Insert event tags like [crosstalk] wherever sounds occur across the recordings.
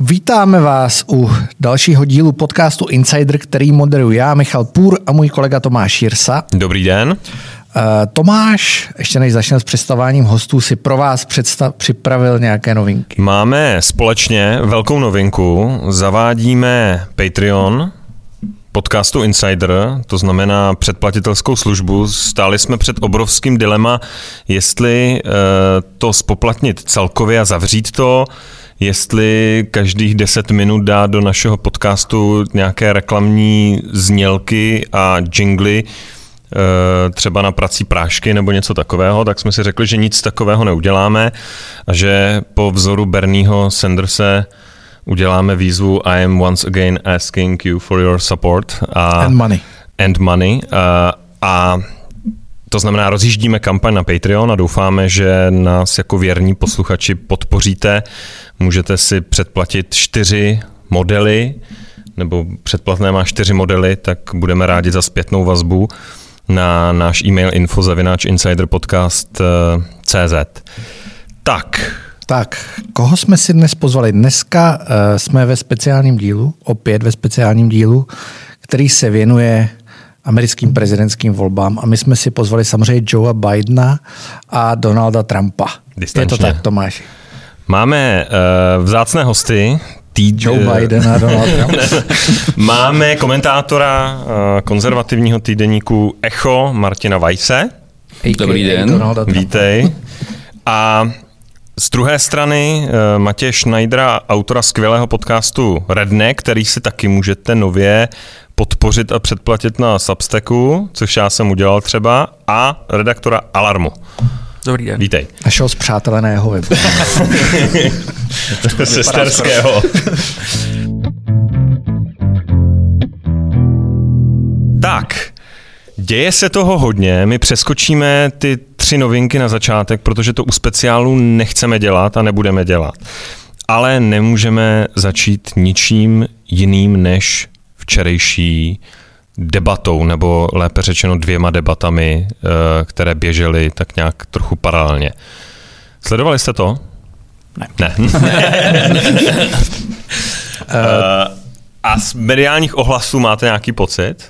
Vítáme vás u dalšího dílu podcastu Insider, který moderuji já, Michal Půr a můj kolega Tomáš Jirsa. Dobrý den. Uh, Tomáš, ještě než začneme s představováním hostů, si pro vás představ, připravil nějaké novinky. Máme společně velkou novinku. Zavádíme Patreon, podcastu Insider, to znamená předplatitelskou službu. Stáli jsme před obrovským dilema, jestli uh, to spoplatnit celkově a zavřít to, jestli každých 10 minut dá do našeho podcastu nějaké reklamní znělky a jingly, eh, třeba na prací prášky nebo něco takového, tak jsme si řekli, že nic takového neuděláme a že po vzoru Bernieho Sanderse uděláme výzvu I am once again asking you for your support. A, and money. And money. A, a to znamená, rozjíždíme kampaň na Patreon a doufáme, že nás jako věrní posluchači podpoříte. Můžete si předplatit čtyři modely, nebo předplatné má čtyři modely, tak budeme rádi za zpětnou vazbu na náš e-mail info zavináč insiderpodcast.cz. Tak. Tak, koho jsme si dnes pozvali? Dneska uh, jsme ve speciálním dílu, opět ve speciálním dílu, který se věnuje americkým prezidentským volbám a my jsme si pozvali samozřejmě Joea Bidena a Donalda Trumpa. Distančně. Je to tak, Tomáš? Máme uh, vzácné hosty, Tý, Joe Biden a Donald Trump. [laughs] Máme komentátora uh, konzervativního týdeníku Echo Martina Vajse. Dobrý den. Vítej. A z druhé strany uh, Matěj Schneidera, autora skvělého podcastu Redne, který si taky můžete nově podpořit a předplatit na Substacku, což já jsem udělal třeba, a redaktora Alarmu. Dobrý den. Vítej. Našeho zpřáteleného webu. [laughs] Sesterského. tak, děje se toho hodně. My přeskočíme ty tři novinky na začátek, protože to u speciálu nechceme dělat a nebudeme dělat. Ale nemůžeme začít ničím jiným než včerejší debatou, nebo lépe řečeno dvěma debatami, eh, které běžely tak nějak trochu paralelně. Sledovali jste to? Ne. Ne. [laughs] Eh, a z mediálních ohlasů máte nějaký pocit?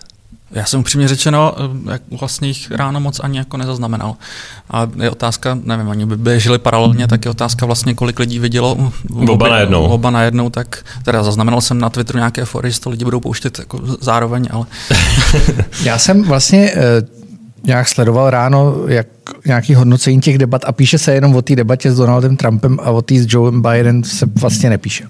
Já jsem upřímně řečeno, eh, jak vlastně jich ráno moc ani jako nezaznamenal. A je otázka, nevím, oni by běželi paralelně, tak je otázka vlastně, kolik lidí vidělo oba najednou. Oba najednou, tak teda zaznamenal jsem na Twitteru nějaké fory, že to lidi budou pouštět jako zároveň, ale... [laughs] [laughs] Já jsem vlastně nějak sledoval ráno jak nějaký hodnocení těch debat a píše se jenom o té debatě s Donaldem Trumpem a o té s Joe Biden se vlastně nepíše.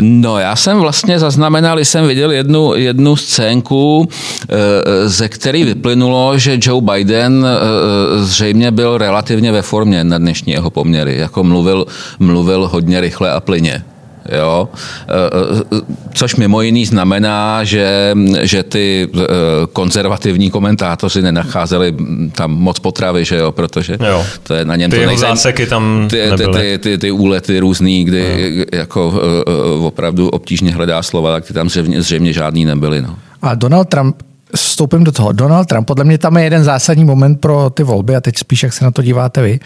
No já jsem vlastně zaznamenal, jsem viděl jednu, jednu scénku, eh, ze které vyplynulo, že Joe Biden eh, zřejmě byl relativně ve formě na dnešní jeho poměry. Jako mluvil, mluvil hodně rychle a plyně. Jo? Eh, eh, což mimo jiný znamená, že, že ty eh, konzervativní komentátoři nenacházeli tam moc potravy, že jo? protože jo. to je na něm ty to nejzem... záseky tam ty, ty, ty, ty, ty úlety různý, kdy jo. jako opravdu obtížně hledá slova, tak ty tam zřejmě, zřejmě žádný nebyly. No. A Donald Trump vstoupím do toho. Donald Trump, podle mě tam je jeden zásadní moment pro ty volby a teď spíš, jak se na to díváte vy.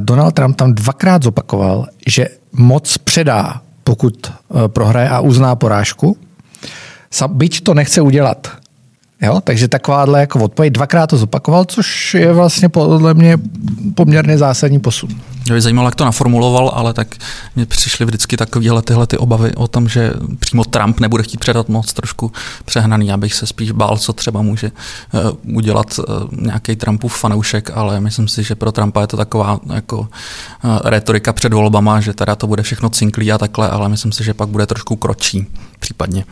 Donald Trump tam dvakrát zopakoval, že moc předá pokud eh, prohraje a uzná porážku. Byť to nechce udělat. Jo? Takže takováhle jako odpověď dvakrát to zopakoval, což je vlastně podle mě poměrně zásadní posun. Mě by zajímalo, jak to naformuloval, ale tak mě přišly vždycky takovéhle tyhle ty obavy o tom, že přímo Trump nebude chtít předat moc trošku přehnaný. abych se spíš bál, co třeba může uh, udělat uh, nějaký Trumpův fanoušek, ale myslím si, že pro Trumpa je to taková jako uh, retorika před volbama, že teda to bude všechno cinklý a takhle, ale myslím si, že pak bude trošku kročí případně.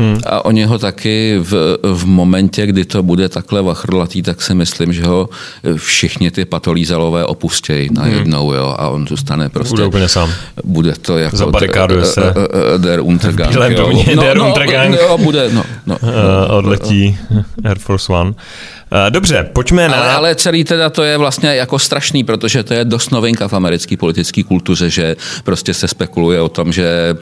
Hmm. A oni ho taky v, v momentě, kdy to bude takhle vachrlatý, tak si myslím, že ho všichni ty patolízalové opustějí najednou, hmm. jo, a on zůstane prostě. Bude úplně sám. Bude to jako... Zabarikáduje se. Der Untergang. No, der no, Untergang. No, bude, no, no, uh, odletí Air Force One. Eh, dobře, pojďme na... Ale, ale celý teda to je vlastně jako strašný, protože to je dost novinka v americké politické kultuře, že prostě se spekuluje o tom, že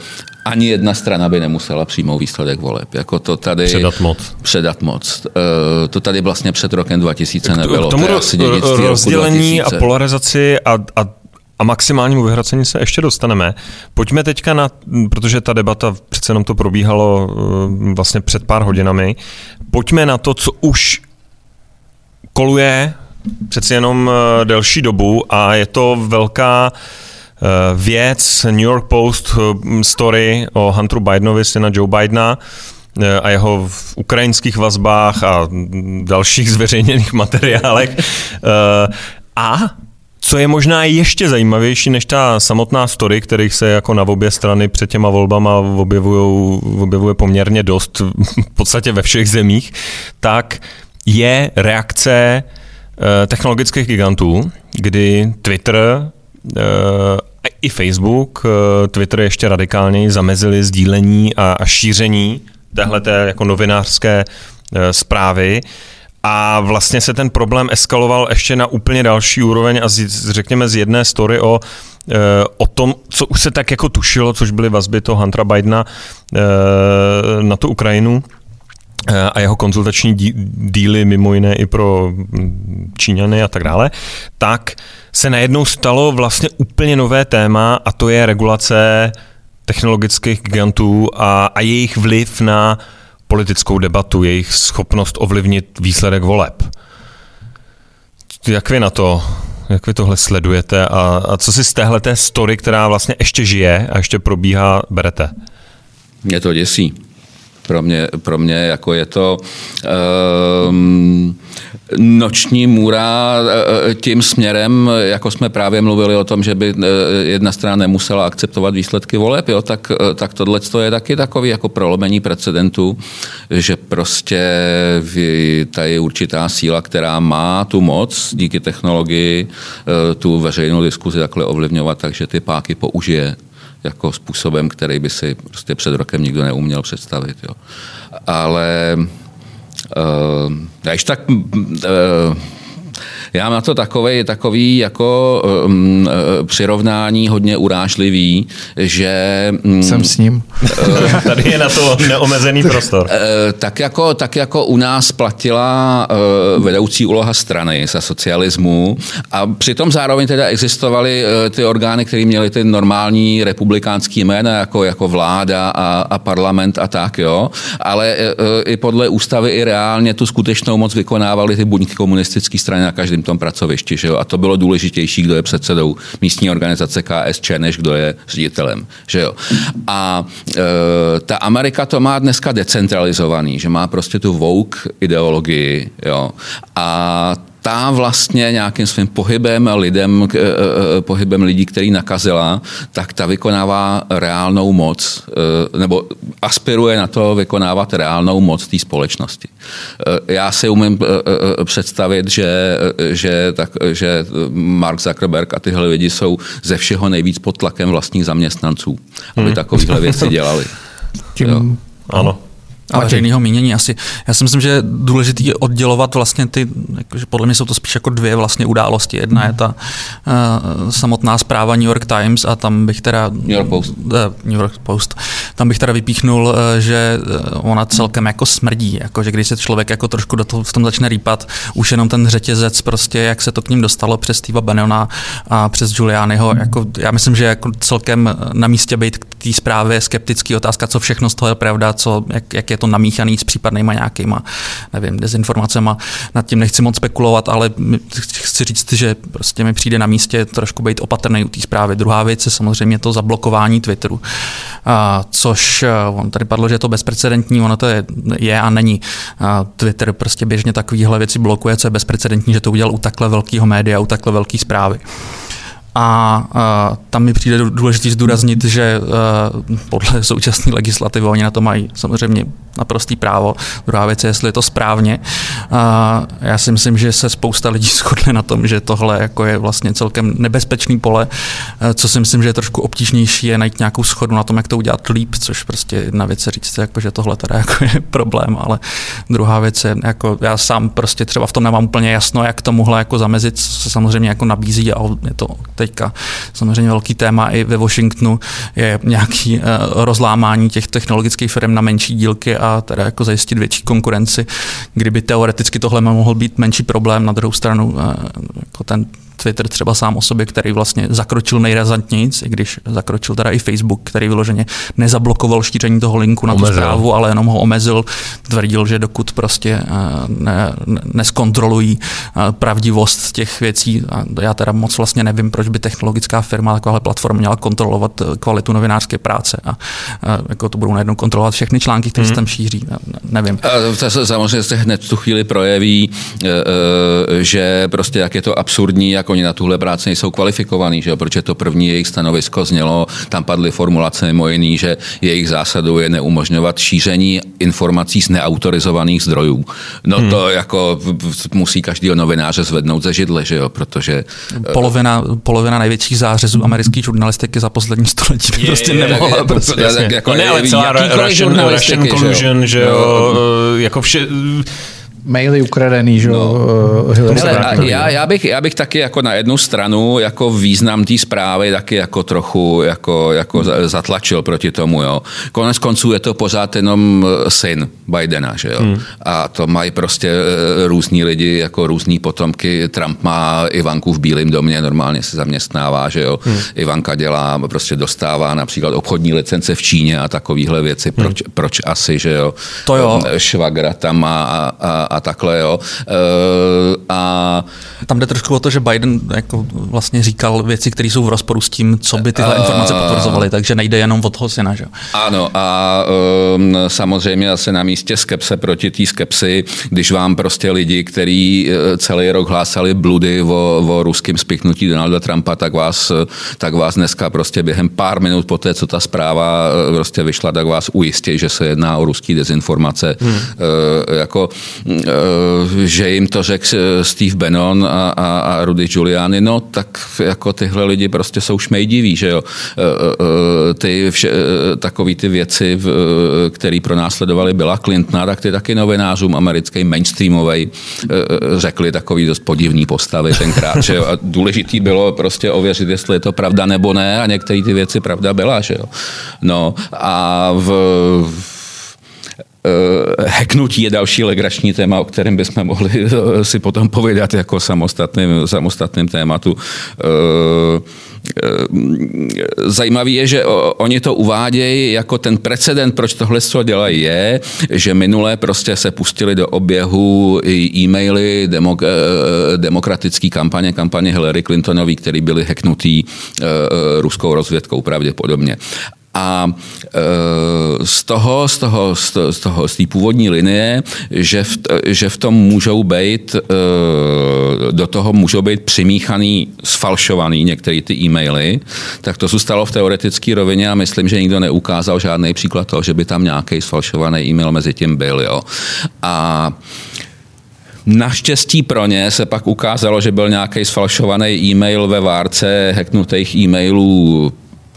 ani jedna strana by nemusela přijmout výsledek voleb. Jako to tady... Předat moc. Předat moc. Uh, to tady vlastně před rokem 2000 nebylo. K tomu to rozdělení a polarizaci a, a a maximálnímu vyhracení se ještě dostaneme. Pojďme teďka na, protože ta debata přece jenom to probíhalo eh, vlastně před pár hodinami, pojďme na to, co už koluje přeci jenom eh, delší dobu a je to velká eh, věc New York Post story o Hunteru Bidenovi, syna Joe Bidena, a jeho v ukrajinských vazbách a dalších [laughs] zveřejněných materiálech. A co je možná ještě zajímavější než ta samotná story, kterých se jako na obě strany před těma volbama objevuje poměrně dost, [laughs] v podstatě ve všech zemích, tak je reakce eh, technologických gigantů, kdy Twitter eh, i Facebook, eh, Twitter ještě radikálněji zamezili sdílení a šíření téhle jako novinářské zprávy. A vlastně se ten problém eskaloval ještě na úplně další úroveň a z, řekněme z jedné story o, o tom, co už se tak jako tušilo, což byly vazby toho Huntera Bidena na tu Ukrajinu a jeho konzultační díly mimo jiné i pro hm, Číňany a tak dále, tak se najednou stalo vlastně úplně nové téma a to je regulace technologických gigantů a, a jejich vliv na politickou debatu, jejich schopnost ovlivnit výsledek voleb. Jak vy na to, jak vy tohle sledujete a, a co si z téhle story, která vlastně ještě žije a ještě probíhá, berete? Mě to děsí. Pro mě, pro mě jako je to um, noční můra e, e, tím směrem, jako jsme právě mluvili o tom, že by e, jedna strana nemusela akceptovat výsledky voleb, jo, tak, tak tohle je taky takový jako prolomení precedentu, že prostě tady je určitá síla, která má tu moc díky technologii tu veřejnou diskuzi takhle ovlivňovat, takže ty páky použije jako způsobem, který by si prostě před rokem nikdo neuměl představit. Jo. Ale uh, když tak uh, já mám na to takový, takový jako um, přirovnání hodně urážlivý, že... Um, Jsem s ním. Uh, Tady je na to neomezený [laughs] prostor. Uh, tak, jako, tak jako u nás platila uh, vedoucí úloha strany za socialismu a přitom zároveň teda existovaly uh, ty orgány, které měly ty normální republikánský jména, jako, jako vláda a, a parlament a tak, jo. Ale uh, i podle ústavy i reálně tu skutečnou moc vykonávaly ty buňky komunistické strany na každém tom pracovišti. Že jo? A to bylo důležitější, kdo je předsedou místní organizace KSČ, než kdo je ředitelem. Že jo? A e, ta Amerika to má dneska decentralizovaný, že má prostě tu woke ideologii. Jo? A ta vlastně nějakým svým pohybem lidem, eh, eh, pohybem lidí, který nakazila, tak ta vykonává reálnou moc, nebo aspiruje na to vykonávat reálnou moc té společnosti. Já si umím představit, že, že, tak, že Mark Zuckerberg a tyhle lidi jsou ze všeho nejvíc pod tlakem vlastních zaměstnanců, aby hmm. takovéhle věci [laughs] dělali. Tím, ano a veřejného mínění asi. Já si myslím, že je důležité oddělovat vlastně ty, jakože podle mě jsou to spíš jako dvě vlastně události. Jedna je ta uh, samotná zpráva New York Times a tam bych teda... New York Post. Uh, New York Post. Tam bych teda vypíchnul, uh, že ona celkem jako smrdí, jako že když se člověk jako trošku do toho, v tom začne rýpat, už jenom ten řetězec prostě, jak se to k ním dostalo přes Steva Bannona a přes Giulianiho, jako já myslím, že jako celkem na místě být k té zprávě skeptický otázka, co všechno z toho je pravda, co, jak, jak je to namíchaný s případnýma nějakýma, nevím, dezinformacemi. Nad tím nechci moc spekulovat, ale chci říct, že prostě mi přijde na místě trošku být opatrný u té zprávy. Druhá věc je samozřejmě to zablokování Twitteru, a, což eh, on tady padlo, že je to bezprecedentní, ono to je, je a není. A Twitter prostě běžně takovéhle věci blokuje, co je bezprecedentní, že to udělal u takhle velkého média, u takhle velké zprávy. A uh, tam mi přijde důležité zdůraznit, že uh, podle současné legislativy oni na to mají samozřejmě naprostý právo. Druhá věc je, jestli je to správně. A já si myslím, že se spousta lidí [laughs] shodne na tom, že tohle jako je vlastně celkem nebezpečný pole. Co si myslím, že je trošku obtížnější, je najít nějakou schodu na tom, jak to udělat líp, což prostě jedna věc je říct, jako, že tohle teda jako je [laughs] problém, ale druhá věc je, jako já sám prostě třeba v tom nemám úplně jasno, jak tomuhle jako zamezit, se samozřejmě jako nabízí a je to teďka samozřejmě velký téma i ve Washingtonu, je nějaký uh, rozlámání těch technologických firm na menší dílky a a teda jako zajistit větší konkurenci, kdyby teoreticky tohle mohl být menší problém. Na druhou stranu jako ten Twitter třeba sám o sobě, který vlastně zakročil nejrazantnějíc, i když zakročil teda i Facebook, který vyloženě nezablokoval šíření toho linku na omezil. tu zprávu, ale jenom ho omezil, tvrdil, že dokud prostě eh, ne, ne, neskontrolují eh, pravdivost těch věcí, a já teda moc vlastně nevím, proč by technologická firma, takováhle platforma měla kontrolovat eh, kvalitu novinářské práce a, a jako to budou najednou kontrolovat všechny články, které hmm. se tam šíří, nevím. A to se samozřejmě se hned tu chvíli projeví, že prostě jak je to absurdní, jak oni na tuhle práci nejsou kvalifikovaní, že jo? protože to první jejich stanovisko znělo, tam padly formulace mimo jiný, že jejich zásadou je neumožňovat šíření informací z neautorizovaných zdrojů. No hmm. to jako musí každý novináře zvednout ze židle, že jo, protože... Eh, polovina, polovina největších zářezů americké žurnalistiky za poslední století by je, prostě je, nemohla. Je, prostě, jako, no ne, ale celá Russian, Russian collusion, že jo, no, jako vše maily ukradený, že no. Uh, já, já, bych, já bych taky jako na jednu stranu jako význam té zprávy taky jako trochu jako, jako zatlačil proti tomu, jo. Konec konců je to pořád jenom eh, syn Bidena, že jo. Hmm. A to mají prostě eh, různí lidi, jako různí potomky. Trump má Ivanku v Bílém domě, normálně se zaměstnává, že jo. Hmm. Ivanka dělá, prostě dostává například obchodní licence v Číně a takovéhle věci. Proč, hmm. proč asi, že jo. To jo. Švagra tam má a, a, a takhle, jo. E, a tam jde trošku o to, že Biden jako vlastně říkal věci, které jsou v rozporu s tím, co by tyhle informace potvrzovaly, takže nejde jenom od toho syna, že Ano a um, samozřejmě asi na místě skepse proti té skepsy, když vám prostě lidi, kteří e, celý rok hlásali bludy o, o ruském spiknutí Donalda Trumpa, tak vás, tak vás dneska prostě během pár minut po té, co ta zpráva prostě vyšla, tak vás ujistí, že se jedná o ruský dezinformace. Hmm. E, jako Eh, že jim to řekl eh, Steve Bannon a, a, a Rudy Giuliani, no tak jako tyhle lidi prostě jsou šmejdiví, že jo. Eh, ty vše, takový ty věci, které pro nás sledovali byla Clintona, tak ty taky novinářům americkým mainstreamovej řekli takový dost podivný postavy tenkrát, že jo. A důležitý bylo prostě ověřit, jestli je to pravda nebo ne a některé ty věci pravda byla, že jo. No a v, Uh, hacknutí je další legrační téma, o kterém bychom mohli uh, si potom povědat jako samostatným, samostatným tématu. Uh, zajímavý je, že oni to uvádějí jako ten precedent, proč tohle co dělají, je, že minule prostě se pustili do oběhu e-maily demok- demokratický kampaně, kampaně Hillary Clintonový, který byly hacknutý ruskou rozvědkou pravděpodobně. A e, z toho, z toho, z toho, z té původní linie, že v, že v tom můžou být, e, do toho můžou být přimíchaný, sfalšovaný některé ty e-maily, tak to zůstalo v teoretické rovině a myslím, že nikdo neukázal žádný příklad toho, že by tam nějaký sfalšovaný e-mail mezi tím byl. Jo. A Naštěstí pro ně se pak ukázalo, že byl nějaký sfalšovaný e-mail ve várce hacknutých e-mailů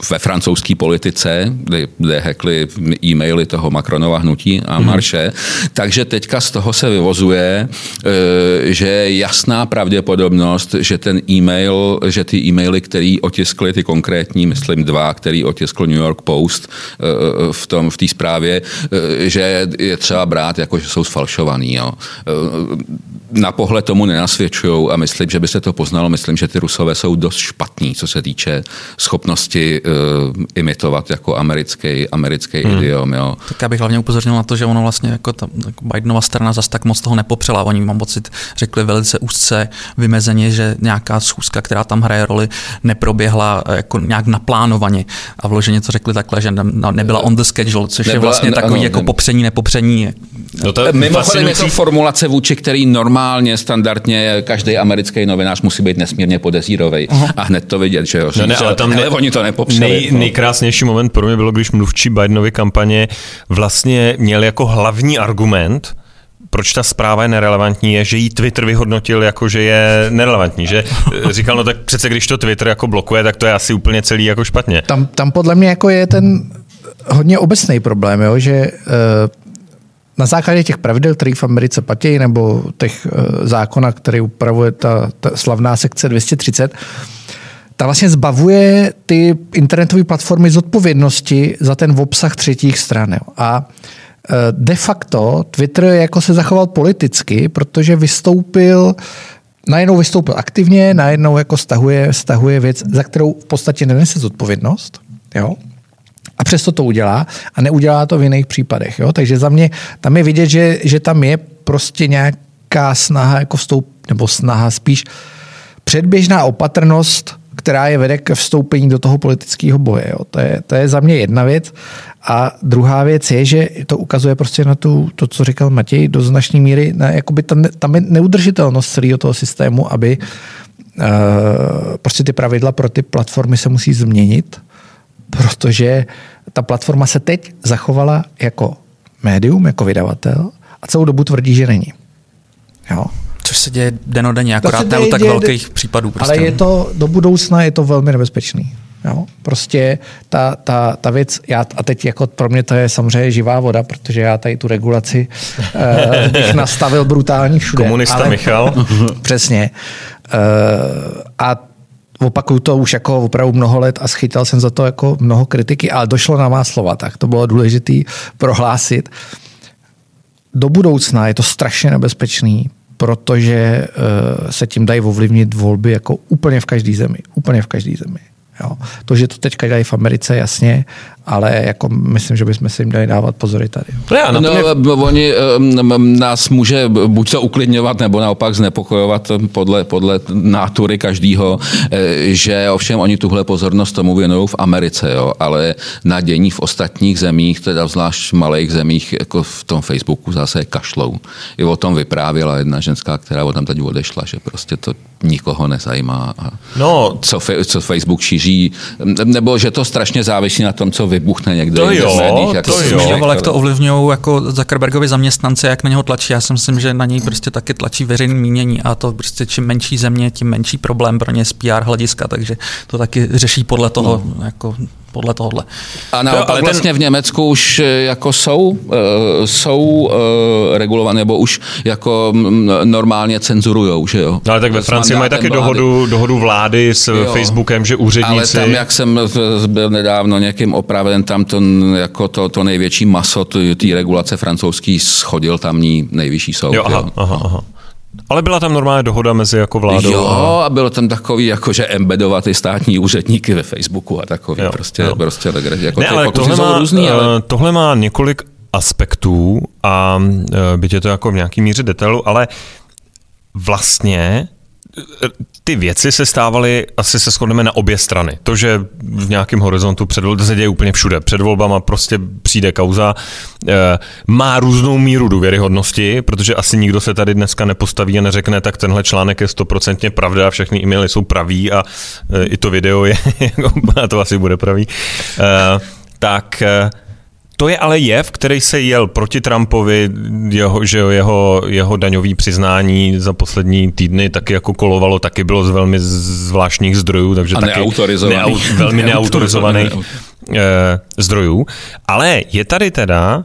ve francouzské politice, kde, kde hekli e-maily toho Macronova hnutí a mhm. Marše. Mm-hmm. Takže teďka z toho se vyvozuje, e, že je jasná pravděpodobnost, že ten e-mail, že ty e-maily, který otiskly ty konkrétní, myslím dva, který otiskl New York Post e, e, v tom v té zprávě, že je třeba brát jako, že jsou sfalšovaný. Jo. Na pohled tomu nenasvědčují a myslím, že by se to poznalo. Myslím, že ty Rusové jsou dost špatní, co se týče schopnosti uh, imitovat jako americký, americký hmm. idiom. Jo. Tak já bych hlavně upozornil na to, že ono vlastně jako ta jako Bidenova strana zase tak moc toho nepopřela. Oni, mám pocit, řekli velice úzce vymezeně, že nějaká schůzka, která tam hraje roli, neproběhla eh, jako nějak naplánovaně. A vloženě to řekli takhle, že ne, nebyla on the schedule, což nebyla, je vlastně takový ano, jako ne, popření, nepopření. No to Mimochodem je to formulace, vůči který normálně, standardně každý americký novinář musí být nesmírně podezírový. A hned to vidět, že jo. No ne, ale tam [laughs] ne, oni to nepopřeli nej, no. nejkrásnější moment pro mě bylo, když mluvčí Bidenovy kampaně vlastně měl jako hlavní argument, proč ta zpráva je nerelevantní, je, že jí Twitter vyhodnotil jako, že je nerelevantní, že eh, říkal, no tak přece když to Twitter jako blokuje, tak to je asi úplně celý jako špatně. Tam, tam podle mě jako je ten hodně obecný problém, jo, že uh, na základě těch pravidel, které v Americe platí, nebo těch uh, zákona, který upravuje ta, ta slavná sekce 230, ta vlastně zbavuje ty internetové platformy z odpovědnosti za ten obsah třetích stran. A de facto Twitter jako se zachoval politicky, protože vystoupil najednou vystoupil aktivně, najednou jako stahuje, stahuje věc, za kterou v podstatě nenese zodpovědnost. Jo? A přesto to udělá a neudělá to v jiných případech. Jo? Takže za mě tam je vidět, že, že tam je prostě nějaká snaha jako vstoup, nebo snaha spíš předběžná opatrnost, která je vede k vstoupení do toho politického boje. Jo? To, je, to je za mě jedna věc. A druhá věc je, že to ukazuje prostě na tu, to, co říkal Matěj, do značné míry, na, jakoby tam, tam je neudržitelnost celého toho systému, aby uh, prostě ty pravidla pro ty platformy se musí změnit, protože ta platforma se teď zachovala jako médium, jako vydavatel a celou dobu tvrdí, že není. Jo. Což se děje denodenně, akorát ne u tak děje, velkých případů. Prostě. Ale je to, do budoucna je to velmi nebezpečný. Jo? Prostě ta, ta, ta věc, já, a teď jako pro mě to je samozřejmě živá voda, protože já tady tu regulaci uh, bych nastavil brutální všude. Komunista ale, Michal. [laughs] přesně. Uh, a opakuju to už jako opravdu mnoho let a schytal jsem za to jako mnoho kritiky, ale došlo na má slova, tak to bylo důležité prohlásit. Do budoucna je to strašně nebezpečný, protože uh, se tím dají ovlivnit volby jako úplně v každé zemi. Úplně v každé zemi. Jo. To, že to teďka dělají v Americe, jasně, ale jako myslím, že bychom si jim dali dávat pozory tady. No, no, no, oni um, nás může buď to uklidňovat, nebo naopak znepokojovat podle, podle nátury každýho, eh, že ovšem oni tuhle pozornost tomu věnují v Americe, jo, ale na dění v ostatních zemích, teda zvlášť v malých zemích, jako v tom Facebooku zase kašlou. I o tom vyprávěla jedna ženská, která o tam teď odešla, že prostě to nikoho nezajímá. A no. co, co Facebook šíří, nebo že to strašně závisí na tom, co vybuchne někde to jo, v médiích. Jako to jo. jak to ovlivňují jako Zuckerbergovi zaměstnanci, jak na něho tlačí. Já si myslím, že na něj prostě taky tlačí veřejný mínění a to prostě čím menší země, tím menší problém pro ně z PR hlediska, takže to taky řeší podle toho, no. jako podle tohohle. A naopak ale ten... vlastně v Německu už eh, jako jsou, uh, jsou uh, regulované, nebo už jako normálně cenzurujou, že jo? No, ale tak ve Francii mají taky dohodu, dohodu vlády s jo. Facebookem, že úředníci... Ale tam, jak jsem byl nedávno někým opraven, tam to, jako to, to největší maso té regulace francouzský schodil tamní nejvyšší soud. Jo, aha, jo. aha, aha. Ale byla tam normálně dohoda mezi jako vládou. Jo, a bylo tam takový, jako že embedovat ty státní úředníky ve Facebooku a takový jo, prostě, jo. prostě jako ne, ale tohle má, různý, ale... Eh, tohle má několik aspektů a eh, byť je to jako v nějaký míře detailu, ale vlastně ty věci se stávaly, asi se shodneme na obě strany. To, že v nějakém horizontu před to se děje úplně všude. Před volbama prostě přijde kauza, eh, má různou míru důvěryhodnosti, protože asi nikdo se tady dneska nepostaví a neřekne, tak tenhle článek je stoprocentně pravda, všechny e-maily jsou praví a eh, i to video je, [laughs] a to asi bude pravý. Eh, tak to je ale jev, který se jel proti Trumpovi, jeho, že jeho, jeho daňový přiznání za poslední týdny taky jako kolovalo, taky bylo z velmi zvláštních zdrojů, takže A taky neautorizovaný. Neau, velmi [laughs] neautorizovaných uh, zdrojů. Ale je tady teda uh,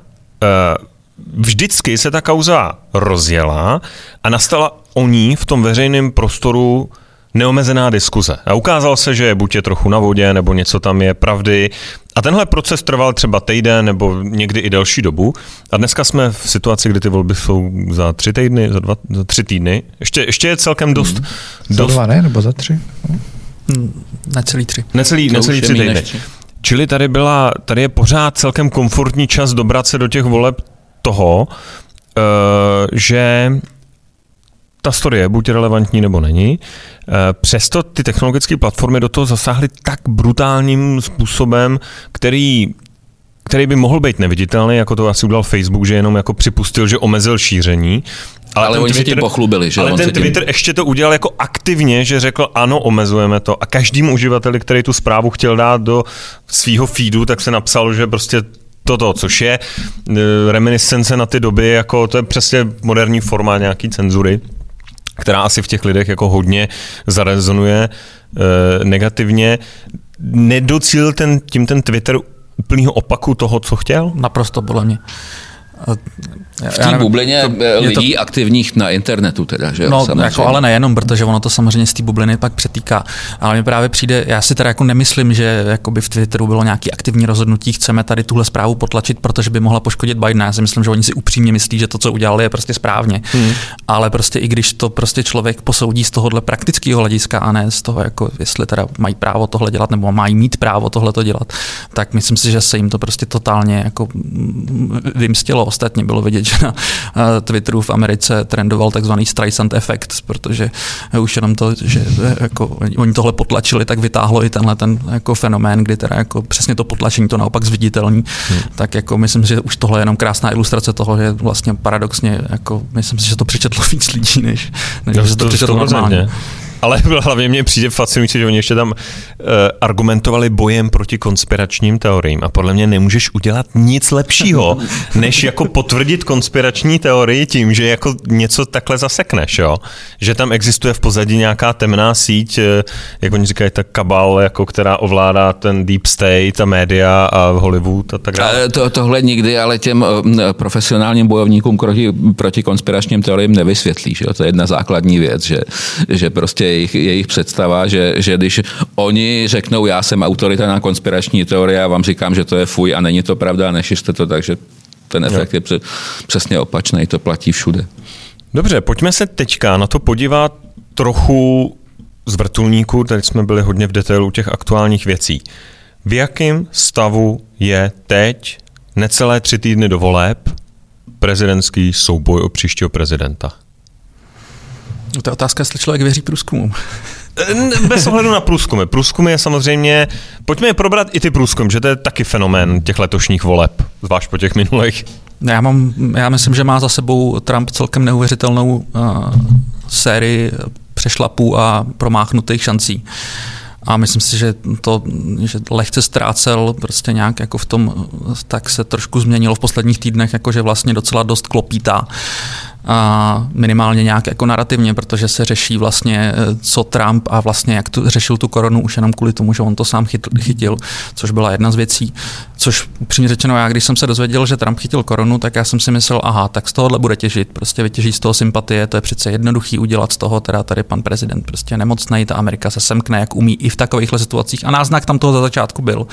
vždycky se ta kauza rozjela a nastala o ní v tom veřejném prostoru neomezená diskuze. A ukázal se, že buď je trochu na vodě, nebo něco tam je pravdy. A tenhle proces trval třeba týden nebo někdy i delší dobu. A dneska jsme v situaci, kdy ty volby jsou za tři týdny, za, dva, za tři týdny. Ještě, ještě je celkem dost... Hmm. Za dost... dva, ne? Nebo za tři? Hmm, necelý tři. Necelý, necelý tři týdny. Čili tady, byla, tady je pořád celkem komfortní čas dobrat se do těch voleb toho, uh, že ta story je buď relevantní nebo není. Eh, přesto ty technologické platformy do toho zasáhly tak brutálním způsobem, který který by mohl být neviditelný, jako to asi udělal Facebook, že jenom jako připustil, že omezil šíření. Ale, ale oni Twitter, se tím pochlubili, že? Ale on ten Twitter tím... ještě to udělal jako aktivně, že řekl ano, omezujeme to. A každým uživateli, který tu zprávu chtěl dát do svého feedu, tak se napsal, že prostě toto, což je eh, reminiscence na ty doby, jako to je přesně moderní forma nějaký cenzury která asi v těch lidech jako hodně zarezonuje e, negativně. Nedocílil ten, tím ten Twitter úplného opaku toho, co chtěl? Naprosto podle mě. V té bublině to, lidí to... aktivních na internetu teda, že No, jako, ale nejenom, protože ono to samozřejmě z té bubliny pak přetýká. Ale mi právě přijde, já si teda jako nemyslím, že jako by v Twitteru bylo nějaký aktivní rozhodnutí, chceme tady tuhle zprávu potlačit, protože by mohla poškodit Bidena. Já si myslím, že oni si upřímně myslí, že to, co udělali, je prostě správně. Hmm. Ale prostě i když to prostě člověk posoudí z tohohle praktického hlediska a ne z toho, jako jestli teda mají právo tohle dělat nebo mají mít právo tohle to dělat, tak myslím si, že se jim to prostě totálně jako vymstilo. Ostatně bylo vidět, že na eh, Twitteru v Americe trendoval takzvaný Streisand efekt, protože už jenom to, že eh, jako oni tohle potlačili, tak vytáhlo i tenhle ten jako fenomén, kdy teda jako přesně to potlačení to naopak zviditelní. Hmm. Tak jako myslím, že už tohle je jenom krásná ilustrace toho, že vlastně paradoxně jako myslím si, že to přečetlo [laughs] víc lidí, než, než no, že to, to přečetlo normálně. Ale [laughs] hlavně mě přijde fascinující, že oni ještě tam uh, argumentovali bojem proti konspiračním teoriím a podle mě nemůžeš udělat nic lepšího, [laughs] než jako potvrdit konspirační teorii tím, že jako něco takhle zasekneš, jo? Že tam existuje v pozadí nějaká temná síť, eh, jak oni říkají, ta kabal, jako která ovládá ten deep state a média a Hollywood a tak dále. To, tohle nikdy ale těm eh, profesionálním bojovníkům proti, proti konspiračním teoriím nevysvětlí, že jo? To je jedna základní věc, že, že prostě jejich, jejich představa, že, že když oni řeknou, já jsem autorita na konspirační teorie a vám říkám, že to je fuj a není to pravda a nešiřte to, takže ten efekt jo. je přesně opačný, to platí všude. Dobře, pojďme se teďka na to podívat trochu z vrtulníku, tady jsme byli hodně v detailu těch aktuálních věcí. V jakém stavu je teď necelé tři týdny do voleb prezidentský souboj o příštího prezidenta? No, to je otázka, jestli člověk věří průzkumům. Bez ohledu na průzkumy. Průzkumy je samozřejmě, pojďme je probrat i ty průzkumy, že to je taky fenomén těch letošních voleb, zvlášť po těch minulých. Já, mám, já myslím, že má za sebou Trump celkem neuvěřitelnou uh, sérii přešlapů a promáchnutých šancí. A myslím si, že to, že lehce ztrácel prostě nějak jako v tom, tak se trošku změnilo v posledních týdnech, jakože vlastně docela dost klopítá a minimálně nějak jako narrativně, protože se řeší vlastně, eh, co Trump a vlastně jak tu, řešil tu koronu už jenom kvůli tomu, že on to sám chytil, což byla jedna z věcí. Což upřímně řečeno, já když jsem se dozvěděl, že Trump chytil koronu, tak já jsem si myslel, aha, tak z tohohle bude těžit, prostě vytěží z toho sympatie, to je přece jednoduchý udělat z toho, teda tady pan prezident prostě nemocný, ta Amerika se semkne, jak umí i v takovýchhle situacích a náznak tam toho za začátku byl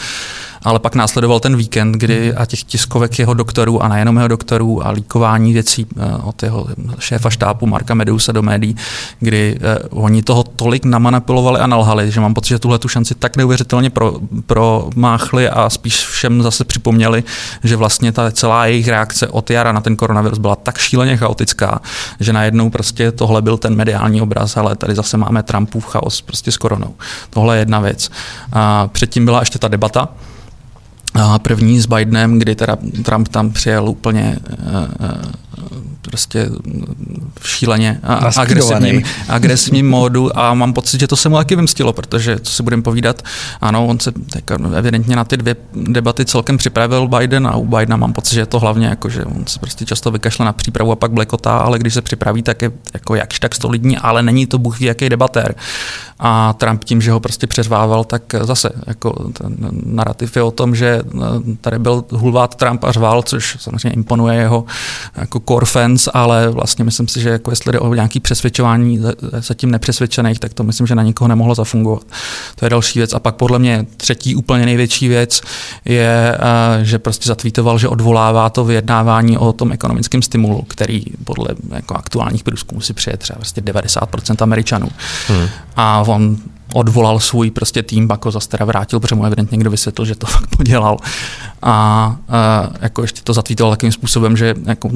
ale pak následoval ten víkend, kdy a těch tiskovek jeho doktorů a nejenom jeho doktorů a líkování věcí eh, od jeho šéfa štábu Marka Medusa do médií, kdy eh, oni toho tolik namanipulovali a nalhali, že mám pocit, že tuhle tu šanci tak neuvěřitelně pro, promáchli a spíš všem zase připomněli, že vlastně ta celá jejich reakce od jara na ten koronavirus byla tak šíleně chaotická, že najednou prostě tohle byl ten mediální obraz, ale tady zase máme Trumpův chaos prostě s koronou. Tohle je jedna věc. A předtím byla ještě ta debata, První s Bidenem, kdy teda Trump tam přijel úplně eh, eh, prostě v šíleně a agresivním, agresivním módu a mám pocit, že to se mu taky vymstilo, protože, co si budeme povídat, ano, on se tak evidentně na ty dvě debaty celkem připravil Biden a u Bidena mám pocit, že je to hlavně jako, že on se prostě často vykašle na přípravu a pak blekotá, ale když se připraví, tak je jako jakž tak stolidní, ale není to bůh jaký debatér. A Trump tím, že ho prostě přeřvával, tak zase jako ten narrativ je o tom, že tady byl hulvát Trump a řval, což samozřejmě imponuje jeho jako core fans, ale vlastně myslím si, že jako jestli jde o nějaký přesvědčování zatím nepřesvědčených, tak to myslím, že na nikoho nemohlo zafungovat. To je další věc. A pak podle mě třetí úplně největší věc je, eh, že prostě zatvítoval, že odvolává to vyjednávání o tom ekonomickém stimulu, který podle jako aktuálních průzkumů si přeje třeba prostě 90% Američanů. Hmm. A on odvolal svůj prostě tým, pak ho zase teda vrátil, protože mu evidentně někdo vysvětlil, že to [laughs] fakt podělal. A, a jako ještě to zatvítoval takým způsobem, že jako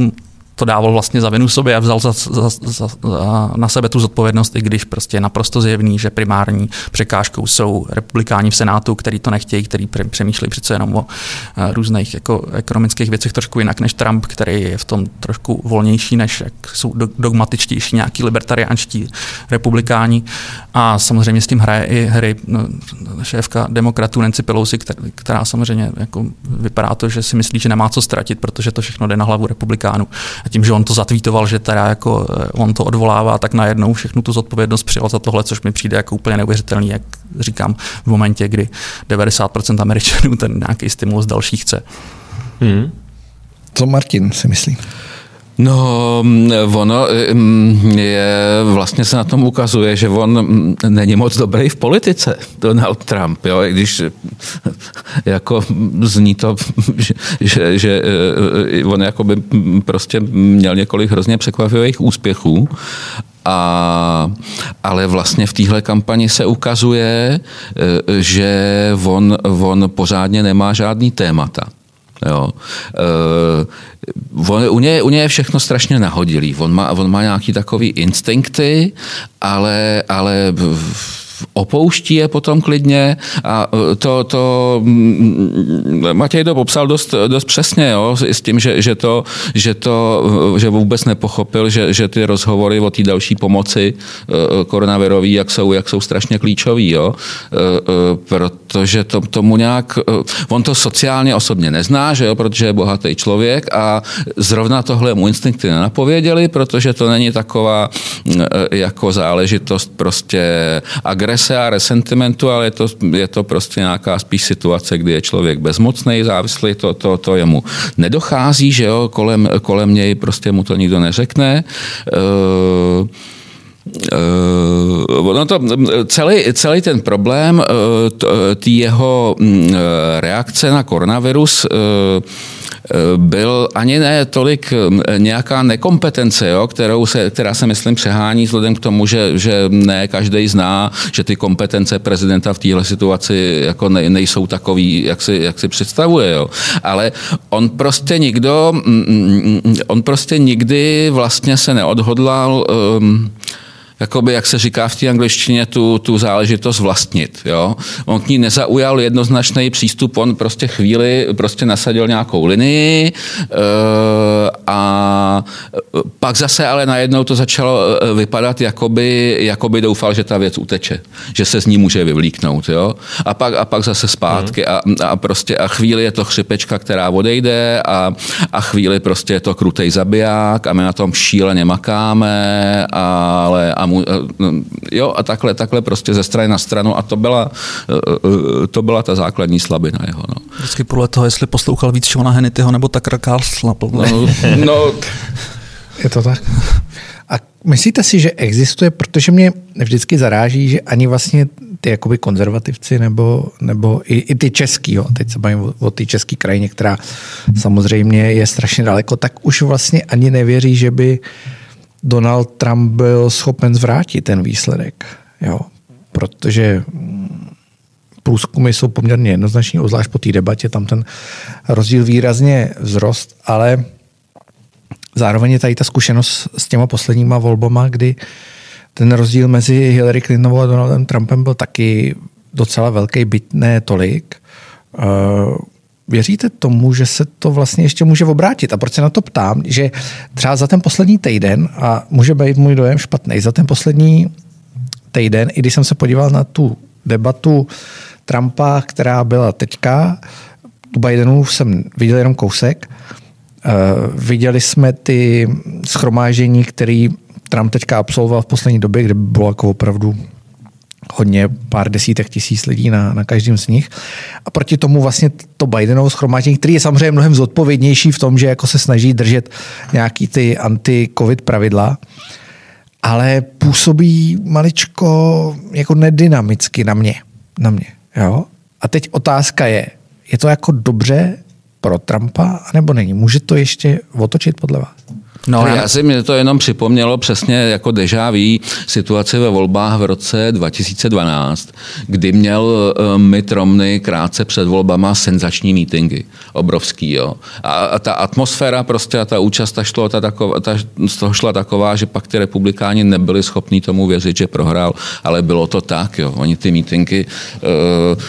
to dával vlastně za vinu sobě a vzal za, za, za, za, na sebe tu zodpovědnost, i když prostě je naprosto zjevný, že primární překážkou jsou republikáni v Senátu, který to nechtějí, který přemýšlejí přece jenom o eh, různých jako ekonomických věcech trošku jinak než Trump, který je v tom trošku volnější, než jak jsou dogmatičtější nějaký libertariánští republikáni. A samozřejmě s tím hraje i hry no, šéfka demokratů Nancy Pelosi, která samozřejmě jako vypadá to, že si myslí, že nemá co ztratit, protože to všechno jde na hlavu republikánů. A tím, že on to zatvítoval, že teda jako eh, on to odvolává, tak najednou všechnu tu zodpovědnost přijal za tohle, což mi přijde jako úplně neuvěřitelný, jak říkám, v momentě, kdy 90% Američanů ten nějaký stimulus další chce. Hmm. Co Martin si myslí? No, mm, ono mm, je, vlastně se na tom ukazuje, že on mm, není moc dobrý v politice, Donald Trump, jo, i když [laughs] jako zní to, [laughs] že, že, že eh, on jako by prostě měl několik hrozně překvapivých úspěchů, a, ale vlastně v téhle kampani se ukazuje, eh, že on, on pořádně nemá žádný témata. Jo. Uh, on, u, něj, u něj je všechno strašně nahodilý. On má, on má nějaký takový instinkty, ale, ale v, opouští je potom klidně a e, to, to mm, Matěj to popsal dost, dost přesně, jo, s tím, že, že, to, že, to, e, že vůbec nepochopil, že, že ty rozhovory o té další pomoci e, koronavirový, jak jsou, jak jsou strašně klíčový, jo, protože to, tomu nějak, on to sociálně osobně nezná, že jo, protože je bohatý člověk a zrovna tohle mu instinkty nenapověděli, protože to není taková jako záležitost prostě agresivní agrese a resentimentu, ale je to, je to prostě nějaká spíš situace, kdy je člověk bezmocný, závislý, to, to, to jemu nedochází, že jo, kolem, kolem něj prostě mu to nikdo neřekne. Uh, no to, celý, celý ten problém, uh, tý jeho uh, reakce na koronavirus byl ani ne tolik nějaká nekompetence, jo, kterou se, která se myslím přehání vzhledem k tomu, že, že ne každý zná, že ty kompetence prezidenta v téhle situaci jako ne, nejsou takový, jak si, jak si představuje. Jo. Ale on prostě nikdo, on prostě nikdy vlastně se neodhodlal um, jakoby, jak se říká v té angličtině, tu, tu záležitost vlastnit. Jo? On k ní nezaujal jednoznačný přístup, on prostě chvíli prostě nasadil nějakou linii e, a pak zase ale najednou to začalo eh, vypadat, jakoby, jakoby doufal, že ta věc uteče, že se z ní může vyvlíknout. Jo? A, pak, a pak zase zpátky a, a prostě a chvíli je to chřipečka, která odejde a, a chvíli prostě je to krutej zabiják a my na tom šíleně makáme, ale a mu, eh, no, jo, a takhle, takhle prostě ze strany na stranu a to byla, eh, eh, to byla ta základní slabina jeho. No. Vždycky podle toho, jestli poslouchal víc Shona Hennityho nebo tak Carlsla. No, no, je to tak. A myslíte si, že existuje, protože mě vždycky zaráží, že ani vlastně ty jakoby konzervativci nebo, nebo i, i ty český, jo, teď se bavím o, o ty české krajině, která samozřejmě je strašně daleko, tak už vlastně ani nevěří, že by uh, Donald Trump byl schopen zvrátit ten výsledek. Jo. Protože mm, průzkumy jsou poměrně jednoznační, obzvlášť po té debatě, tam ten rozdíl výrazně vzrost, ale zároveň je tady ta zkušenost s těma posledníma volbama, kdy ten rozdíl mezi Hillary Clintonovou a Donaldem Trumpem byl taky docela velký, byť ne tolik. Věříte tomu, že se to vlastně ještě může obrátit? A proč se na to ptám? Že třeba za ten poslední týden, a může být můj dojem špatný, za ten poslední týden, i když jsem se podíval na tu debatu Trumpa, která byla teďka, tu Bidenu jsem viděl jenom kousek, uh, viděli jsme ty schromáždění, který Trump teďka absolvoval v poslední době, kde bylo jako opravdu hodně, pár desítek tisíc lidí na, na každém z nich. A proti tomu vlastně to Bidenovo schromáždění, který je samozřejmě mnohem zodpovědnější v tom, že jako se snaží držet nějaký ty anti-covid pravidla, ale působí maličko jako nedynamicky na mě. Na mě jo? A teď otázka je, je to jako dobře pro Trumpa, nebo není? Může to ještě otočit podle vás? No, já si mě to jenom připomnělo přesně jako deja vu situaci ve volbách v roce 2012, kdy měl eh, Mitt Romney krátce před volbama senzační mítingy. Obrovský, jo. A, a ta atmosféra prostě a ta účast ta šlo, ta taková, ta, z toho šla taková, že pak ty republikáni nebyli schopni tomu věřit, že prohrál, ale bylo to tak, jo. Oni ty mítingy uh,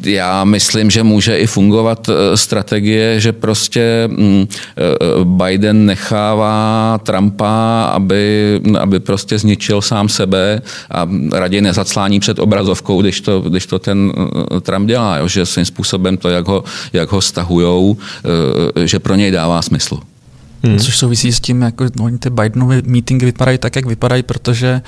já myslím, že může i fungovat eh, strategie, že prostě mm, eh, Biden nechává Trumpa, aby, aby prostě zničil sám sebe a raději nezaclání před obrazovkou, když to, když to ten eh, Trump dělá, jo? že svým způsobem to, jak ho, jak ho stahujou, že pro něj dává smysl. Hmm. Což souvisí s tím, jako no, ty Bidenovy meetingy vypadají tak, jak vypadají, protože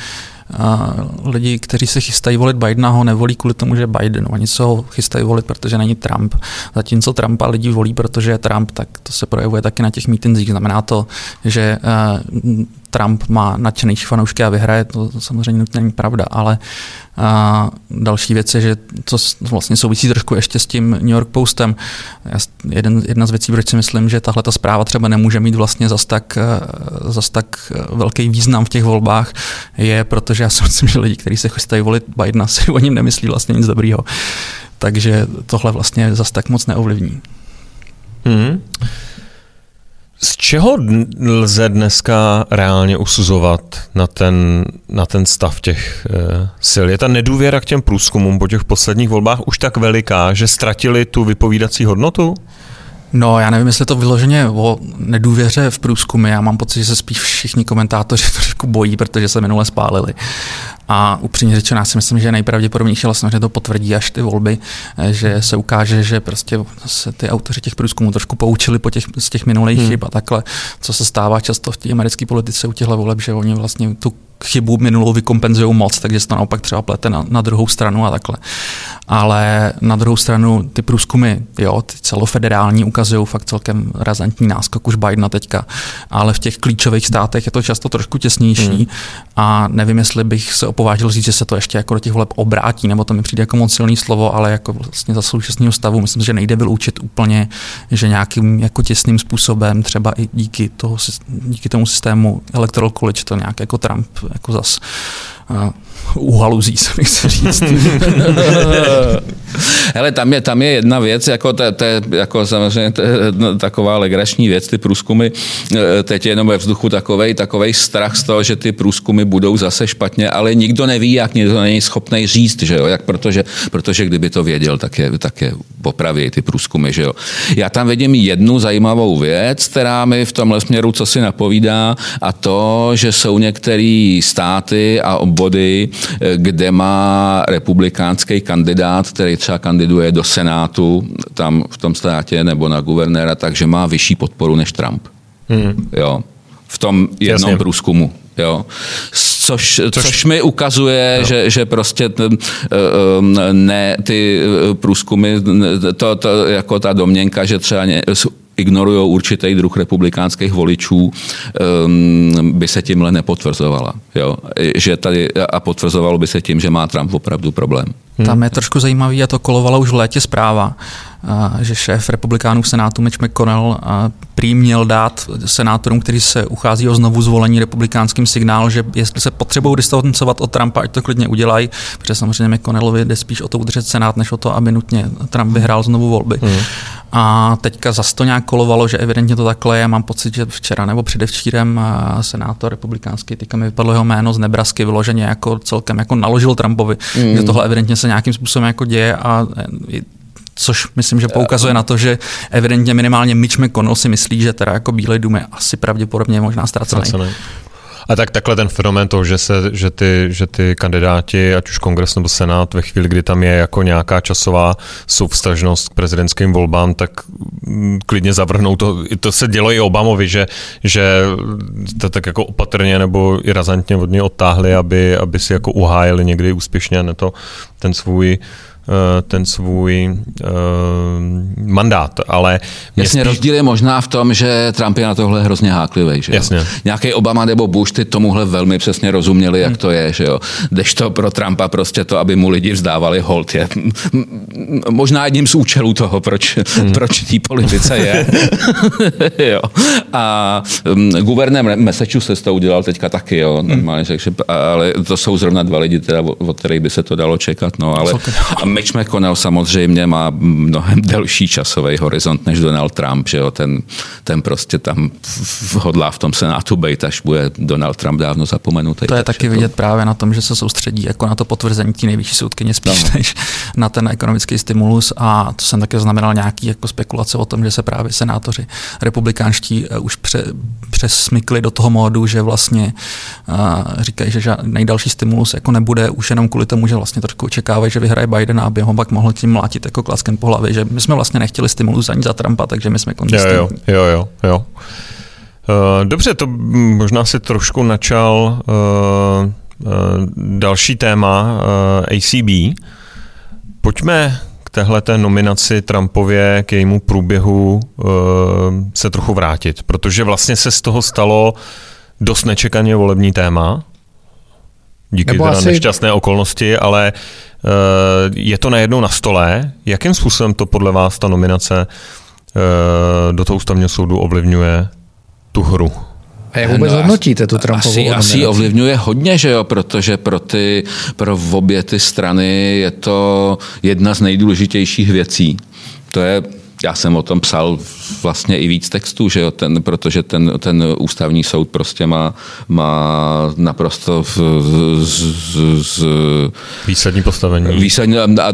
lidi, kteří se chystají volit Bidena, ho nevolí kvůli tomu, že Biden. Oni se ho chystají volit, protože není Trump. Zatímco Trumpa lidi volí, protože je Trump, tak to se projevuje taky na těch mítinzích. Znamená to, že Trump má nadšenější fanoušky a vyhraje, to samozřejmě není pravda, ale a další věc je, že to vlastně souvisí trošku ještě s tím New York Postem. Jeden, jedna z věcí, proč si myslím, že tahle ta zpráva třeba nemůže mít vlastně zas tak, zas tak velký význam v těch volbách, je, protože já si myslím, že lidi, kteří se chystají volit Bidena, [laughs] si o něm nemyslí vlastně nic dobrýho. Takže tohle vlastně zas tak moc neovlivní. Hmm. Z čeho lze dneska reálně usuzovat na ten, na ten stav těch e, sil? Je ta nedůvěra k těm průzkumům po těch posledních volbách už tak veliká, že ztratili tu vypovídací hodnotu? No, já nevím, jestli to vyloženě o nedůvěře v průzkumy. Já mám pocit, že se spíš všichni komentátoři [laughs] trošku bojí, protože se minule spálili. A upřímně řečeno, já si myslím, že nejpravděpodobnější vlastně, že to potvrdí až ty volby, že se ukáže, že prostě se ty autoři těch průzkumů trošku poučili po těch, z těch minulých hmm. chyb a takhle, co se stává často v té americké politice u těchto voleb, že oni vlastně tu chybu minulou vykompenzují moc, takže se to naopak třeba plete na, na druhou stranu a takhle. Ale na druhou stranu ty průzkumy, jo, ty celofederální ukazují fakt celkem razantní náskok už Bidena teďka, ale v těch klíčových státech je to často trošku těsnější hmm. a nevím, jestli bych se opovážil říct, že se to ještě jako do těch voleb obrátí, nebo to mi přijde jako moc silný slovo, ale jako vlastně za současného stavu myslím, že nejde vyloučit úplně, že nějakým jako těsným způsobem, třeba i díky, toho, díky tomu systému Electoral College to nějak jako Trump jako zas u haluzí, se mi chce říct. [laughs] Hele, tam je, tam je jedna věc, jako, to, to je jako samozřejmě to je taková legrační věc, ty průzkumy, e, teď je jenom ve vzduchu takovej, takovej strach z toho, že ty průzkumy budou zase špatně, ale nikdo neví, jak nikdo není schopný říct, že jo, jak protože, protože kdyby to věděl, tak je, tak je popraví ty průzkumy, že jo. Já tam vidím jednu zajímavou věc, která mi v tomhle směru co si napovídá a to, že jsou některé státy a obvody, kde má republikánský kandidát, který třeba kandiduje do Senátu tam v tom státě nebo na guvernéra, takže má vyšší podporu než Trump. Hmm. Jo. V tom jednom Jasně. průzkumu. Jo. Což, což, což mi ukazuje, že, že prostě t, eh, eh, ne ty eh, průzkumy, to, to, jako ta domněnka, že třeba ignorují určitý druh republikánských voličů, um, by se tímhle nepotvrzovala. Jo? Že tady, a potvrzovalo by se tím, že má Trump opravdu problém. Hmm. Tam je trošku zajímavý, a to kolovalo už v létě zpráva, že šéf republikánů v Senátu Mitch McConnell prý měl dát senátorům, kteří se uchází o znovu zvolení republikánským signál, že jestli se potřebují distancovat od Trumpa, ať to klidně udělají, protože samozřejmě McConnellovi jde spíš o to udržet Senát, než o to, aby nutně Trump vyhrál znovu volby. Hmm. A teďka zase to nějak kolovalo, že evidentně to takhle je. Mám pocit, že včera nebo předevčírem senátor republikánský, teďka mi vypadlo jeho jméno z Nebrasky, vyloženě jako celkem jako naložil Trumpovi, mm. že tohle evidentně se nějakým způsobem jako děje a což myslím, že poukazuje na to, že evidentně minimálně Mitch McConnell si myslí, že teda jako Bílý dům je asi pravděpodobně možná ztracený. A tak takhle ten fenomén toho, že, se, že, ty, že ty kandidáti, ať už kongres nebo senát, ve chvíli, kdy tam je jako nějaká časová souvstažnost k prezidentským volbám, tak mm, klidně zavrhnou to. To se dělo i Obamovi, že, že to tak jako opatrně nebo i razantně od něj odtáhli, aby, aby si jako uhájili někdy úspěšně ne to, ten svůj ten svůj uh, mandát, ale... Jasně, spíš... rozdíl je možná v tom, že Trump je na tohle hrozně háklivý, že Jasně. Nějaký Obama nebo Bush ty tomuhle velmi přesně rozuměli, jak hmm. to je, že jo. to pro Trumpa prostě to, aby mu lidi vzdávali hold, je možná jedním z účelů toho, proč, hmm. proč tý politice je. [laughs] jo. A um, guvernér Massachusetts to udělal teďka taky, jo, hmm. normálně, hmm. že, ale to jsou zrovna dva lidi, teda, od kterých by se to dalo čekat, no, ale Mitch McConnell samozřejmě má mnohem [laughs] delší časový horizont než Donald Trump, že jo, ten, ten prostě tam hodlá v tom senátu být, až bude Donald Trump dávno zapomenutý. To je taky to... vidět právě na tom, že se soustředí jako na to potvrzení té nejvyšší soudkyně spíš no. [laughs] než na ten ekonomický stimulus a to jsem také znamenal nějaký jako spekulace o tom, že se právě senátoři republikánští eh, už pře, přesmykli do toho módu, že vlastně uh, říkají, že nejdalší stimulus jako nebude už jenom kvůli tomu, že vlastně trošku očekávají, že vyhraje Biden aby ho pak mohl tím mlátit jako klaskem po hlavě, že my jsme vlastně nechtěli stimulus ani za Trumpa, takže my jsme konzistentní. Jo, jo, jo, jo. Uh, dobře, to možná si trošku načal uh, další téma ACB. Pojďme k téhle nominaci Trumpově, k jejímu průběhu se trochu vrátit, protože vlastně se z toho stalo dost nečekaně volební téma. Díky teda asi... nešťastné okolnosti, ale uh, je to najednou na stole. Jakým způsobem to podle vás ta nominace uh, do toho ústavního soudu ovlivňuje tu hru? A jak vůbec no, hodnotíte tu Trumpovou asi, asi ovlivňuje hodně, že jo, protože pro, ty, pro obě ty strany je to jedna z nejdůležitějších věcí. To je já jsem o tom psal vlastně i víc textů, že jo, ten, protože ten, ten ústavní soud prostě má, má naprosto z, z, z, výsadní postavení. Výsadní a, a, a,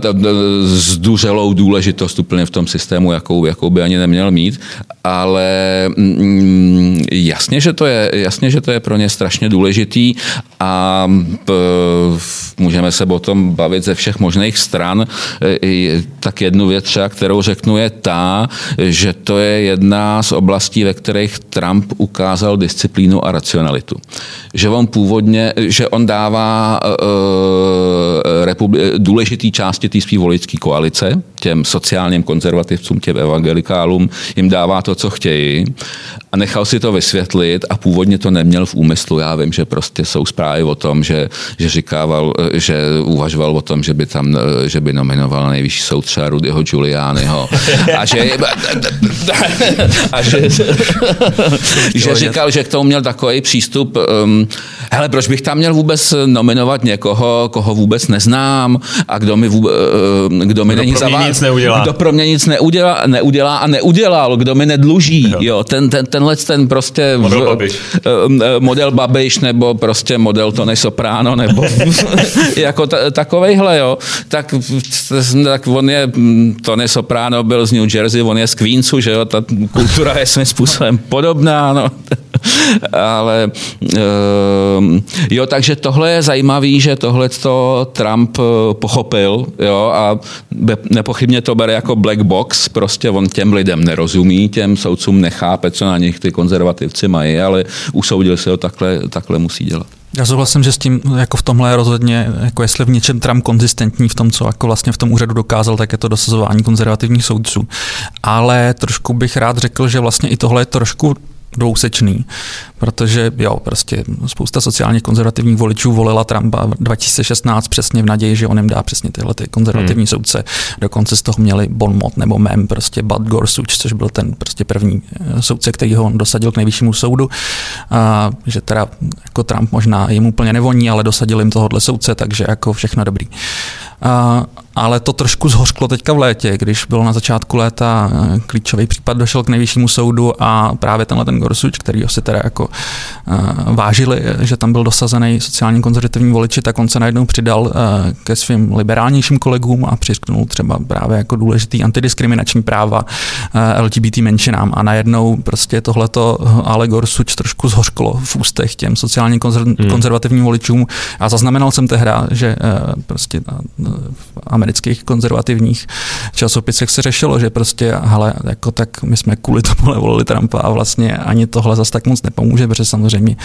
zduřelou důležitost úplně v tom systému, jakou, jakou by ani neměl mít, ale mm, jasně, že to je, jasně, že to je pro ně strašně důležitý a p, můžeme se o tom bavit ze všech možných stran. Tak jednu věc třeba, kterou řeknu, je ta, že to je jedna z oblastí, ve kterých Trump ukázal disciplínu a racionalitu. Že on původně, že on dává uh, republi- důležitý části té své voličské koalice, těm sociálním konzervativcům, těm evangelikálům, jim dává to, co chtějí. A nechal si to vysvětlit a původně to neměl v úmyslu. Já vím, že prostě jsou zprávy o tom, že, že říkával, že uvažoval o tom, že by tam, že by nominoval nejvyšší soud třeba Rudyho Giulianiho. A že, a že, že říkal, že k tomu měl takový přístup, um, hele, proč bych tam měl vůbec nominovat někoho, koho vůbec neznám a kdo mi, vůbec, kdo mi kdo není zavá... nic neudělá. Kdo pro mě nic neudělá, neudělá a neudělal, kdo mi nedluží, jo. jo ten, ten, tenhle ten prostě model v, Babiš. model Babiš nebo prostě model Tony Soprano nebo [laughs] jako t- takovejhle, jo, tak, tak on je, Tony Soprano byl z New Jersey, on je z Queensu, že jo, ta kultura je svým způsobem podobná, no. Ale ehm, jo, takže tohle je zajímavý, že tohle to Trump eh, pochopil jo, a nepochybně to bere jako black box, prostě on těm lidem nerozumí, těm soudcům nechápe, co na nich ty konzervativci mají, ale usoudil se ho takhle, takhle musí dělat. Já souhlasím, že s tím jako v tomhle je rozhodně, jako jestli v něčem Trump konzistentní v tom, co jako vlastně v tom úřadu dokázal, tak je to dosazování konzervativních soudců. Ale trošku bych rád řekl, že vlastně i tohle je trošku dvousečný, protože jo, prostě spousta sociálně konzervativních voličů volila Trumpa 2016 přesně v naději, že on jim dá přesně tyhle ty konzervativní hmm. soudce. Dokonce z toho měli Bon mot nebo mem, prostě Bud Gorsuch, což byl ten prostě první eh, soudce, který ho on dosadil k nejvyššímu soudu. A, že teda jako Trump možná jim úplně nevoní, ale dosadil jim tohohle soudce, takže jako všechno dobrý. A, ale to trošku zhořklo teďka v létě, když byl na začátku léta eh, klíčový případ, došel k nejvyššímu soudu a právě tenhle ten Gorsuch, který ho si teda jako uh, vážili, že tam byl dosazený sociálně konzervativní voliči, tak on se najednou přidal uh, ke svým liberálnějším kolegům a přisknul třeba právě jako důležitý antidiskriminační práva uh, LGBT menšinám a najednou prostě tohleto ale Gorsuch trošku zhořklo v ústech těm sociálně konzer- hmm. konzervativním voličům a zaznamenal jsem tehda, že uh, prostě uh, amerických konzervativních časopisech se řešilo, že prostě, hele, jako tak my jsme kvůli tomu [laughs] volili Trumpa a vlastně ani tohle zase tak moc nepomůže, protože samozřejmě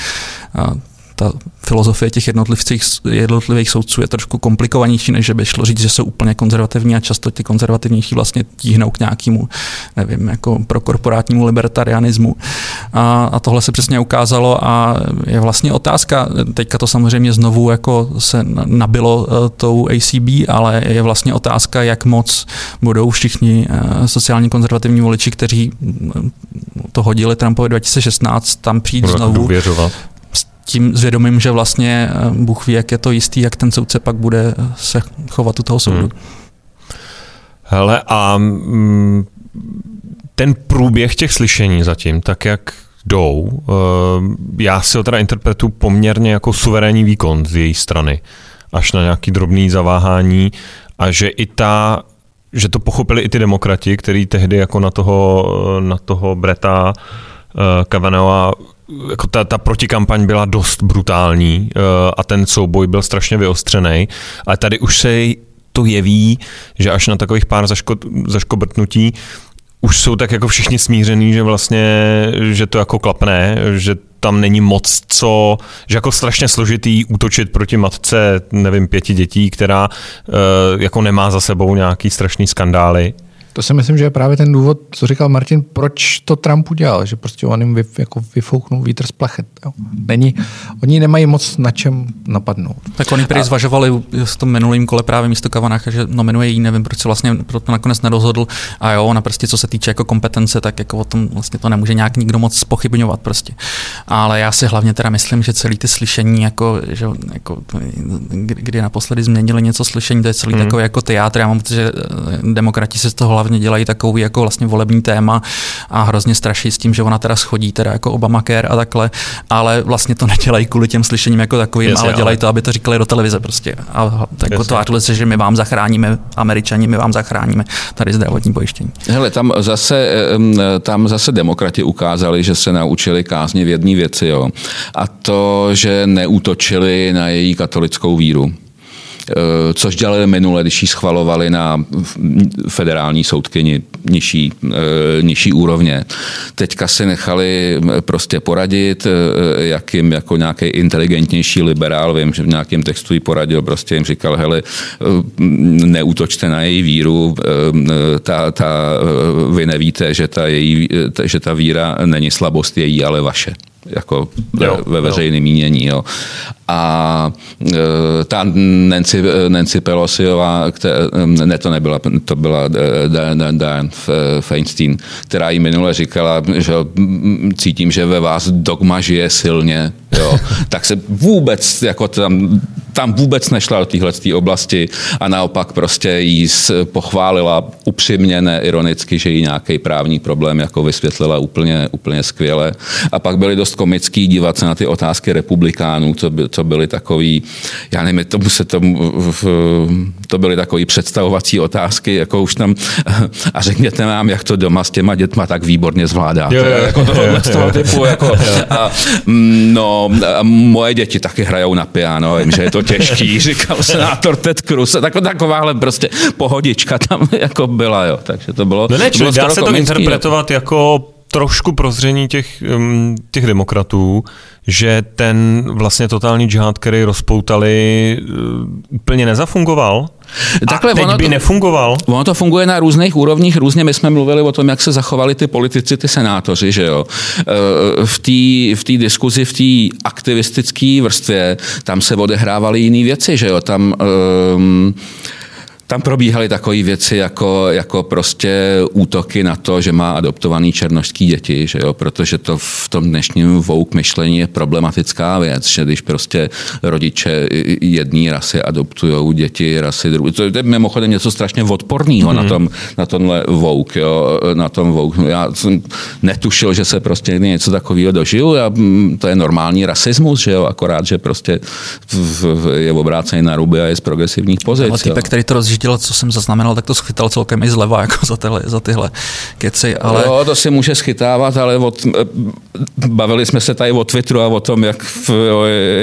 ta filozofie těch jednotlivých, jednotlivých soudců je trošku komplikovanější, než by šlo říct, že jsou úplně konzervativní a často ty konzervativnější vlastně tíhnou k nějakému, nevím, jako pro korporátnímu libertarianismu. A, a tohle se přesně ukázalo a je vlastně otázka, teďka to samozřejmě znovu jako se nabilo uh, tou ACB, ale je vlastně otázka, jak moc budou všichni uh, sociálně konzervativní voliči, kteří to hodili Trumpovi 2016, tam přijít Budou znovu. Důvěřovat tím zvědomím, že vlastně eh, Bůh ví, jak je to jistý, jak ten soudce pak bude eh, se chovat u toho soudu. Hmm. Hele, a mm, ten průběh těch slyšení zatím, tak jak jdou, uh, já si ho teda interpretuji poměrně jako suverénní výkon z její strany, až na nějaký drobný zaváhání a že i ta že to pochopili i ty demokrati, který tehdy jako na toho, na toho Breta Kavanagha jako ta, ta protikampaň byla dost brutální uh, a ten souboj byl strašně vyostřený. Ale tady už se to jeví, že až na takových pár zaško, zaškobrtnutí už jsou tak jako všichni smířený, že vlastně, že to jako klapne, že tam není moc co, že jako strašně složitý útočit proti matce, nevím, pěti dětí, která uh, jako nemá za sebou nějaký strašný skandály. To si myslím, že je právě ten důvod, co říkal Martin, proč to Trump udělal, že prostě on jim vy, jako vyfouknul vítr z plachet. Jo. Není, oni nemají moc na čem napadnout. Tak oni prý zvažovali v tom minulém kole právě místo Kavanácha, že nominuje jí, nevím, proč se vlastně proto nakonec nedozhodl. A jo, ona prostě co se týče jako kompetence, tak jako o tom vlastně to nemůže nějak nikdo moc spochybňovat prostě. Ale já si hlavně teda myslím, že celý ty slyšení, jako, že, jako, kdy naposledy změnili něco slyšení, to je celý mm. takový jako teátr. Já mám pocit, že eh, demokrati se z toho hlavně dělají takový jako vlastně volební téma a hrozně straší s tím, že ona teda schodí teda jako Obamacare a takhle, ale vlastně to nedělají kvůli těm slyšením jako takovým, Jasně, ale dělají ale... to, aby to říkali do televize prostě. A jako tvářili se, že my vám zachráníme, američani, my vám zachráníme tady zdravotní pojištění. Hele, tam zase, tam zase demokrati ukázali, že se naučili kázně v jedné věci, jo. A to, že neútočili na její katolickou víru. Eh, což dělali minule, když ji schvalovali na federální soudkyni nižší, eh, nižší úrovně. Teďka si nechali eh, prostě poradit, jak jim jako nějaký inteligentnější liberál, vím, že v nějakém textu jí poradil, prostě jim říkal, hele, neútočte na její víru, ta, ta, vy nevíte, že ta, její, že ta víra není slabost její, ale vaše jako jo, ve veřejném mínění. Jo. A e, ta Nancy, Nancy Pelosiová, které, ne to nebyla, to byla e, Diane Feinstein, která jí minule říkala, že cítím, že ve vás dogma žije silně, jo. [laughs] tak se vůbec jako tam tam vůbec nešla do téhle oblasti a naopak prostě jí pochválila upřímně, ne ironicky, že jí nějaký právní problém jako vysvětlila úplně, úplně skvěle. A pak byly dost komický dívat se na ty otázky republikánů, co, by, co byly takový, já nevím, tomu se tomu, to byly takové představovací otázky, jako už tam, a řekněte nám, jak to doma s těma dětma tak výborně zvládáte. Jo, jo, jako tohle z toho typu. Jako, a, mm, no, a moje děti taky hrajou na piano, vím, že je to těžký, [laughs] říkal senátor Ted Cruz. Tak, takováhle prostě pohodička tam [laughs] jako byla, jo. Takže to bylo. No ne, bylo dá se to interpretovat jako trošku prozření těch, um, těch demokratů, že ten vlastně totální džihad, který rozpoutali, uh, úplně nezafungoval? Takhle, a teď ono by to, nefungoval? Ono to funguje na různých úrovních, různě my jsme mluvili o tom, jak se zachovali ty politici, ty senátoři, že jo. Uh, v té v tý diskuzi, v té aktivistické vrstvě, tam se odehrávaly jiné věci, že jo. Tam um, tam probíhaly takové věci jako, jako prostě útoky na to, že má adoptovaný černožský děti, že jo? protože to v tom dnešním vouk myšlení je problematická věc, že když prostě rodiče jedné rasy adoptují děti rasy druhé. To je mimochodem něco strašně odporného mm. na, mhm. tom, na tomhle vouk. Jo? Na tom vouk. Já jsem netušil, že se prostě něco takového dožiju. Já, mm, to je normální rasismus, že jo? akorát, že prostě v, v, je obrácený na ruby a je z progresivních pozic. Který to rozjížděl, co jsem zaznamenal, tak to schytal celkem i zleva jako za, tyhle, za tyhle keci. Ale... Jo, to si může schytávat, ale od, bavili jsme se tady o Twitteru a o tom, jak,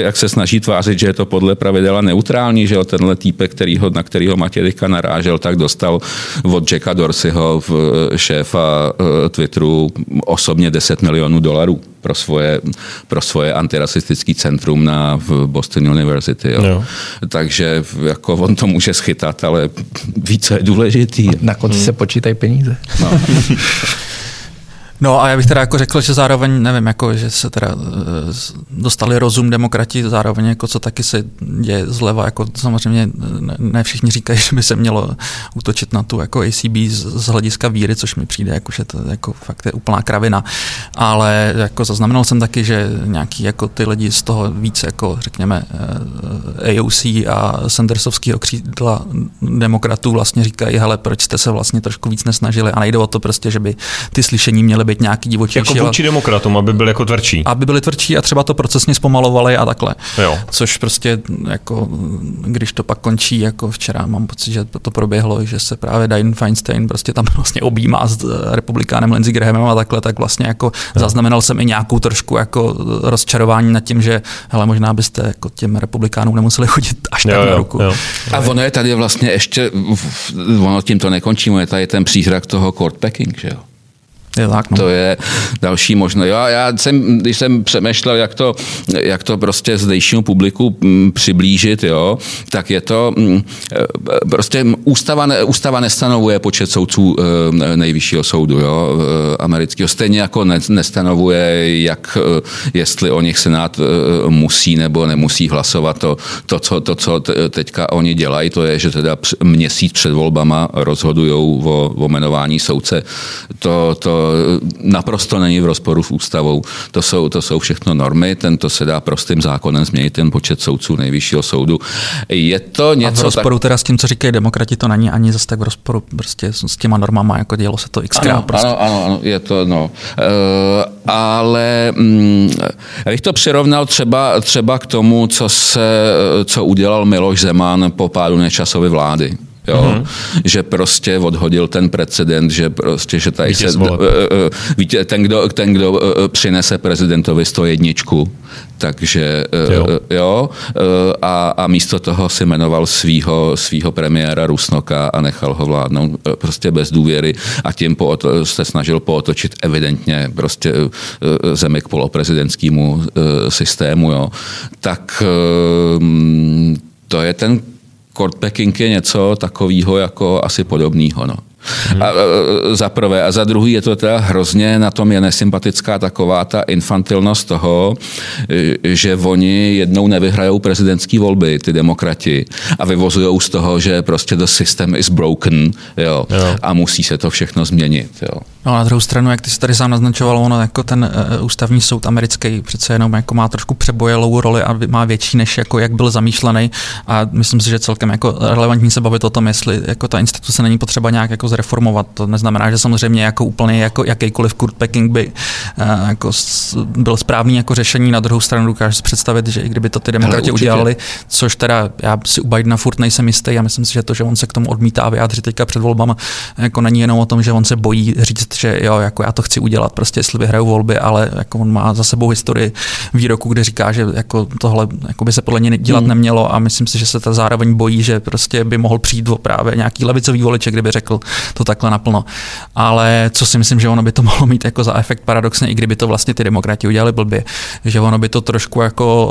jak se snaží tvářit, že je to podle pravidela neutrální, že jo, tenhle týpek, kterýho, na kterého Matějka narážel, tak dostal od Jacka Dorseyho, šéfa eh, Twitteru, osobně 10 milionů dolarů pro svoje, pro svoje antirasistický centrum na v Boston University. Jo. Jo. Takže jako on to může schytat, ale více je důležitý. Na konci hmm. se počítají peníze. No. [laughs] No a já bych teda jako řekl, že zároveň, nevím, jako, že se teda eh, dostali rozum demokrati, zároveň jako co taky se děje zleva, jako samozřejmě ne všichni říkají, [laughs] že by se mělo útočit na tu jako ACB z, z hlediska víry, což mi přijde, jako, že to jako fakt je úplná kravina, ale jako zaznamenal jsem taky, že nějaký jako ty lidi z toho víc jako řekněme eh, AOC a Sandersovského křídla demokratů vlastně říkají, hele, proč jste se vlastně trošku víc nesnažili? A nejde o to prostě, že by ty slyšení měly být nějaký divočí. Jako vůči demokratům, aby byly jako tvrdší. Aby byly tvrdší a třeba to procesně zpomalovali a takhle. Jo. Což prostě, jako, když to pak končí, jako včera mám pocit, že to proběhlo, že se právě Diane Feinstein prostě tam [laughs] vlastně objímá s republikánem Lindsey Grahamem a takhle, tak vlastně jako jo. zaznamenal jsem i nějakou trošku jako rozčarování nad tím, že hele, možná byste jako těm republikánům nemuseli chodit až tak jo, na ruku. Jo. A ono je tady vlastně ještě, ono tím to nekončí, je tady ten přízrak toho court packing, že jo? Je no. To je další možnost. Já, já jsem, když jsem přemýšlel, jak to, jak to prostě zdejšímu publiku mm, přiblížit, jo, tak je to mm, e, prostě ústava, ne, ústava nestanovuje počet soudců e, nejvyššího soudu, jo, e, amerického. Stejně jako ne, nestanovuje, jak, jestli o nich senát musí nebo nemusí hlasovat. To, to, co, to, co teďka oni dělají, to je, že teda měsíc před volbama rozhodují o, o jmenování soudce. To, to naprosto není v rozporu s ústavou. To jsou, to jsou všechno normy, tento se dá prostým zákonem změnit ten počet soudců nejvyššího soudu. Je to něco... A v rozporu tak... teda s tím, co říkají demokrati, to není ani zase tak v rozporu prostě s těma normama, jako dělo se to xkrát. Ano, prostě. ano, ano, ano, je to, no. Uh, ale mm, já bych to přirovnal třeba, třeba k tomu, co, se, co udělal Miloš Zeman po pádu nečasové vlády. Jo? Mm-hmm. Že prostě odhodil ten precedent, že prostě, že tady se, víte, ten, kdo, ten, kdo přinese prezidentovi 101, takže jo, jo a, a místo toho si jmenoval svýho, svýho premiéra Rusnoka a nechal ho vládnout prostě bez důvěry a tím pooto, se snažil pootočit evidentně prostě zemi k poloprezidentskému systému, jo. Tak to je ten courtpacking je něco takového jako asi podobného. No. Hmm. A, za prvé. A za druhý je to teda hrozně, na tom je nesympatická taková ta infantilnost toho, že oni jednou nevyhrajou prezidentské volby, ty demokrati, a vyvozují z toho, že prostě the system is broken jo, jo. a musí se to všechno změnit. Jo. No na druhou stranu, jak ty jsi tady sám naznačoval, ono jako ten uh, ústavní soud americký přece jenom jako má trošku přebojelou roli a má větší než jako jak byl zamýšlený a myslím si, že celkem jako relevantní se bavit o tom, jestli jako ta instituce není potřeba nějak jako zreformovat. To neznamená, že samozřejmě jako úplně jako jakýkoliv Kurt Pecking by uh, jako byl správný jako řešení. Na druhou stranu dokážu si představit, že i kdyby to ty demokrati udělali, což teda já si u Bidena furt nejsem jistý, já myslím si, že to, že on se k tomu odmítá vyjádřit teďka před volbama, jako není jenom o tom, že on se bojí říct že jo, jako já to chci udělat, prostě jestli vyhraju volby, ale jako on má za sebou historii výroku, kde říká, že jako tohle jako by se podle něj dělat hmm. nemělo a myslím si, že se ta zároveň bojí, že prostě by mohl přijít o právě nějaký levicový voliček, kdyby řekl to takhle naplno. Ale co si myslím, že ono by to mohlo mít jako za efekt paradoxně, i kdyby to vlastně ty demokrati udělali blbě, že ono by to trošku jako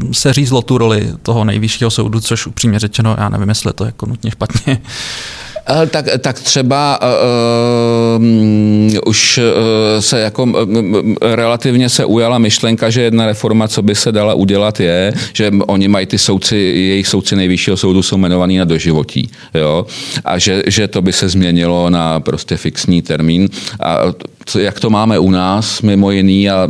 uh, se řízlo tu roli toho nejvyššího soudu, což upřímně řečeno, já nevím, jestli to jako nutně špatně. Eh, tak, tak třeba uh, už uh, se jako relativně se ujala myšlenka, že jedna reforma, co by se dala udělat, je, že oni mají ty soudci, jejich soudci nejvyššího soudu jsou jmenovaní na doživotí. Jo? A že, že to by se změnilo na prostě fixní termín. A jak to máme u nás, mimo jiný, a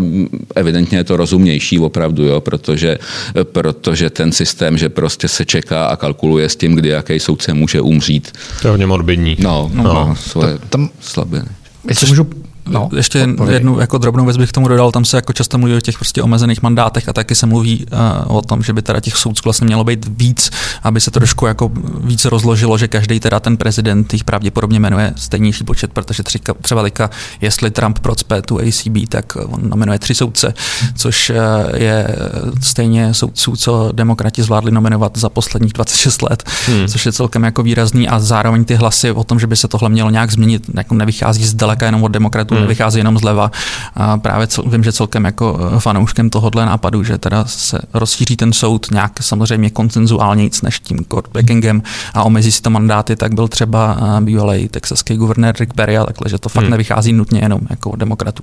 evidentně je to rozumnější opravdu, jo, protože, protože ten systém, že prostě se čeká a kalkuluje s tím, kdy jaký soudce může umřít. To je hodně morbidní. No, no, no. svoje tam, slabiny. Jestli můžu No, ještě odpověď. jednu jako drobnou věc bych k tomu dodal, tam se jako často mluví o těch prostě omezených mandátech a taky se mluví uh, o tom, že by teda těch soudců vlastně mělo být víc, aby se to trošku jako víc rozložilo, že každý teda ten prezident jich pravděpodobně jmenuje stejnější počet, protože tři, třeba teďka, jestli Trump procpe tu ACB, tak on nominuje tři soudce, což uh, je stejně soudců, co demokrati zvládli nominovat za posledních 26 let, hmm. což je celkem jako výrazný a zároveň ty hlasy o tom, že by se tohle mělo nějak změnit, jako nevychází zdaleka jenom od demokratů, hmm. vychází jenom zleva. A právě cel, vím, že celkem jako eh, fanouškem tohohle nápadu, že teda se rozšíří ten soud nějak samozřejmě koncenzuálnějc než tím court backingem a omezí si to mandáty, tak byl třeba eh, bývalý texaský guvernér Rick Perry a takhle, že to fakt hmm. nevychází nutně jenom jako demokratů.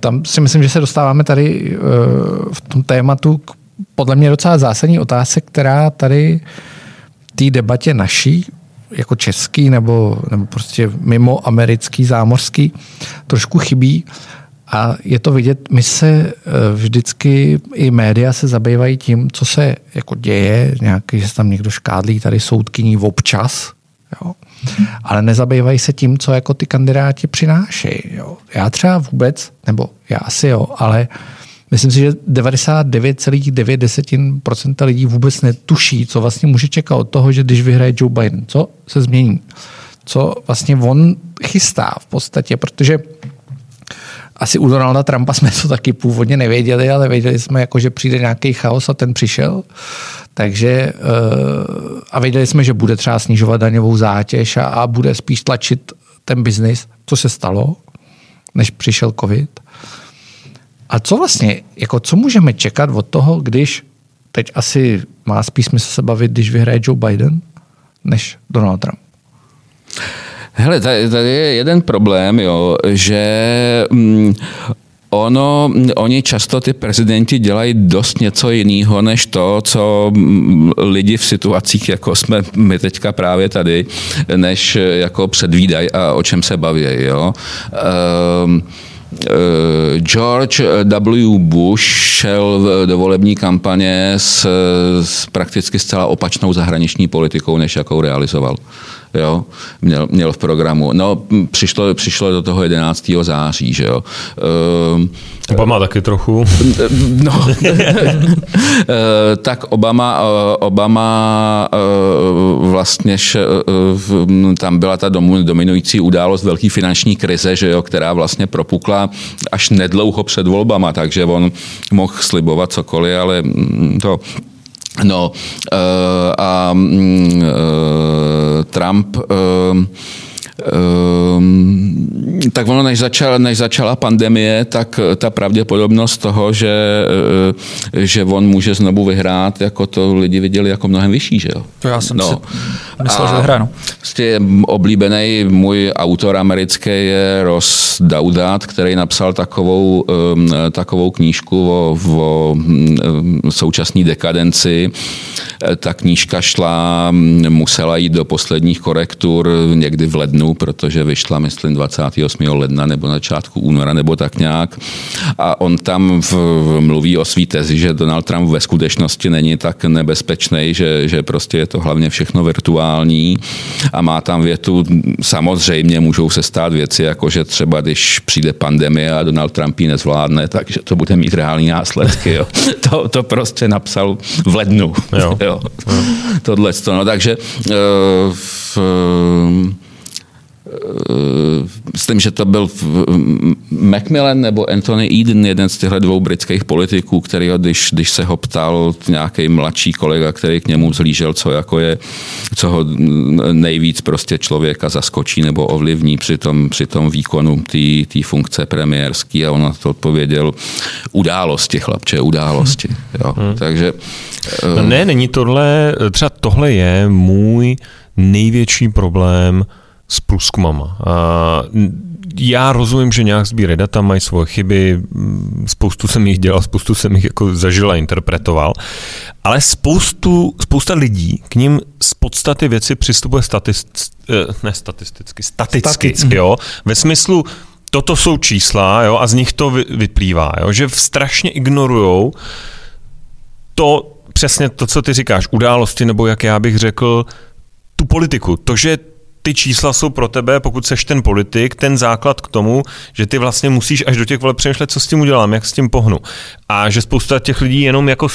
Tam si myslím, že se dostáváme tady uh, v tom tématu k podle mě docela zásadní otázce, která tady té debatě naší jako český nebo, nebo prostě mimo americký, zámořský, trošku chybí. A je to vidět, my se eh, vždycky, i média se zabývají tím, co se jako děje, nějaký, že se tam někdo škádlí, tady soudkyní občas, jo. ale nezabývají se tím, co jako ty kandidáti přinášejí. Jo. Já třeba vůbec, nebo já asi jo, ale uh, Myslím si, že 99,9% lidí vůbec netuší, co vlastně může čekat od toho, že když vyhraje Joe Biden, co se změní. Co vlastně on chystá v podstatě, protože asi u Donalda Trumpa jsme to taky původně nevěděli, ale věděli jsme, jako, že přijde nějaký chaos a ten přišel. Takže eh, a věděli jsme, že bude třeba snižovat daňovou zátěž a, a bude spíš tlačit ten biznis, co se stalo, než přišel covid. A co vlastně, jako co můžeme čekat od toho, když teď asi má spíš smysl se bavit, když vyhraje Joe Biden, než Donald Trump? Hele, tady, tady je jeden problém, jo, že mm, Ono, oni často ty prezidenti dělají dost něco jiného, než to, co mm, lidi v situacích, jako jsme my teďka právě tady, než jako předvídají a o čem se baví. Jo? Um, George W. Bush šel do volební kampaně s, s prakticky zcela opačnou zahraniční politikou, než jakou realizoval jo, měl, měl v programu. No, přišlo, přišlo do toho 11. září, že jo. Uh, Obama taky trochu. [laughs] No, [laughs] tak Obama, Obama vlastně tam byla ta dominující událost velký finanční krize, že jo, která vlastně propukla až nedlouho před volbama, takže on mohl slibovat cokoliv, ale to No uh, a uh, Trump uh, Um, tak ono, než začala, než začala pandemie, tak ta pravděpodobnost toho, že, že on může znovu vyhrát, jako to lidi viděli jako mnohem vyšší, že jo? To já jsem no. si myslel, a že vyhrá, no. Prostě oblíbený můj autor americký je Ross Daudat, který napsal takovou, um, takovou knížku o, o um, současné dekadenci. Ta knížka šla, musela jít do posledních korektur někdy v lednu, protože vyšla, myslím, 28. ledna nebo na začátku února nebo tak nějak. A on tam v, mluví o svý tezi, že Donald Trump ve skutečnosti není tak nebezpečný, že, že prostě je to hlavně všechno virtuální a má tam větu, samozřejmě můžou se stát věci, jako že třeba když přijde pandemie a Donald Trump ji nezvládne, takže to bude mít reální následky. Jo. [laughs] To, to prostě napsal v lednu. Jo. [laughs] Jo. Tohle. No, takže uh, v, Eh, myslím, že to byl Macmillan nebo Anthony Eden, jeden z těchto dvou britských politiků, který, když, když se ho ptal nějaký mladší kolega, který k němu zlížel, co jako je, co ho nejvíc prostě člověka zaskočí nebo ovlivní při tom, při tom výkonu té funkce premiérský a on na to odpověděl události, chlapče, události. Jo. Hmm. Takže... No ne, není tohle, třeba tohle je můj největší problém s průzkumama. Já rozumím, že nějak sbírají data, mají svoje chyby, spoustu jsem jich dělal, spoustu jsem jich jako zažil a interpretoval, ale spoustu, spousta lidí k ním z podstaty věci přistupuje statist, eh, ne statisticky, staticky, staticky. jo, ve smyslu, toto jsou čísla, jo, a z nich to vyplývá, jo, že strašně ignorujou to, přesně to, co ty říkáš, události, nebo jak já bych řekl, tu politiku. To, že ty čísla jsou pro tebe, pokud seš ten politik, ten základ k tomu, že ty vlastně musíš až do těch voleb přemýšlet, co s tím udělám, jak s tím pohnu. A že spousta těch lidí jenom jako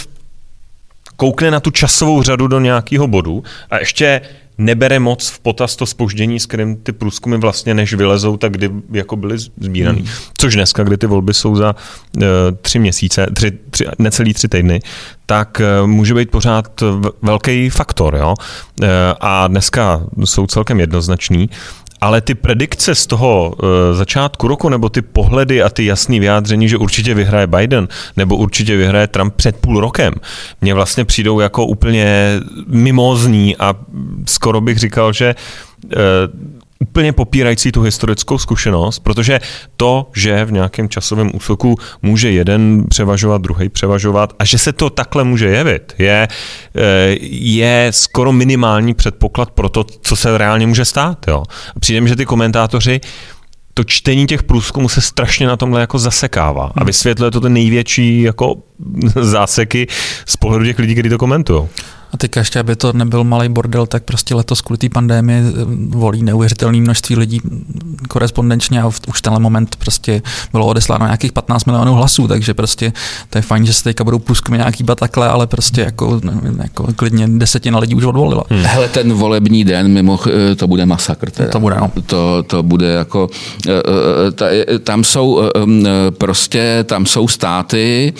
koukne na tu časovou řadu do nějakého bodu a ještě nebere moc v potaz to spoždění, s kterým ty průzkumy vlastně než vylezou, tak kdy jako byly sbíraný. Hmm. Což dneska, kdy ty volby jsou za uh, tři měsíce, tři, tři, necelý tři týdny, tak uh, může být pořád velký faktor. Jo? Uh, a dneska jsou celkem jednoznačný. Ale ty predikce z toho uh, začátku roku, nebo ty pohledy a ty jasné vyjádření, že určitě vyhraje Biden, nebo určitě vyhraje Trump před půl rokem, mně vlastně přijdou jako úplně mimózní a skoro bych říkal, že uh, úplně popírající tu historickou zkušenost, protože to, že v nějakém časovém úseku může jeden převažovat, druhý převažovat a že se to takhle může jevit, je, eh, je skoro minimální předpoklad pro to, co se reálně může stát. Jo. Přijde mi, že ty komentátoři to čtení těch průzkumů se strašně na tomhle jako zasekává a hmm. vysvětluje to ty největší jako záseky z pohledu těch lidí, kteří to komentují. A teď ještě, aby to nebyl malý bordel, tak prostě letos kvůli té pandémii eh, volí neuvěřitelné množství lidí korespondenčně a už tenhle moment prostě bylo odesláno nějakých 15 milionů hlasů, takže prostě to je fajn, že se teďka budou průzkumy nějaký takhle, ale prostě jako, jako klidně desetina lidí už odvolila. Hmm. Hele, ten volební den, mimo, eh, to bude masakr. Teda. To bude, no. To, to bude jako, eh, tam jsou prostě, tam jsou státy,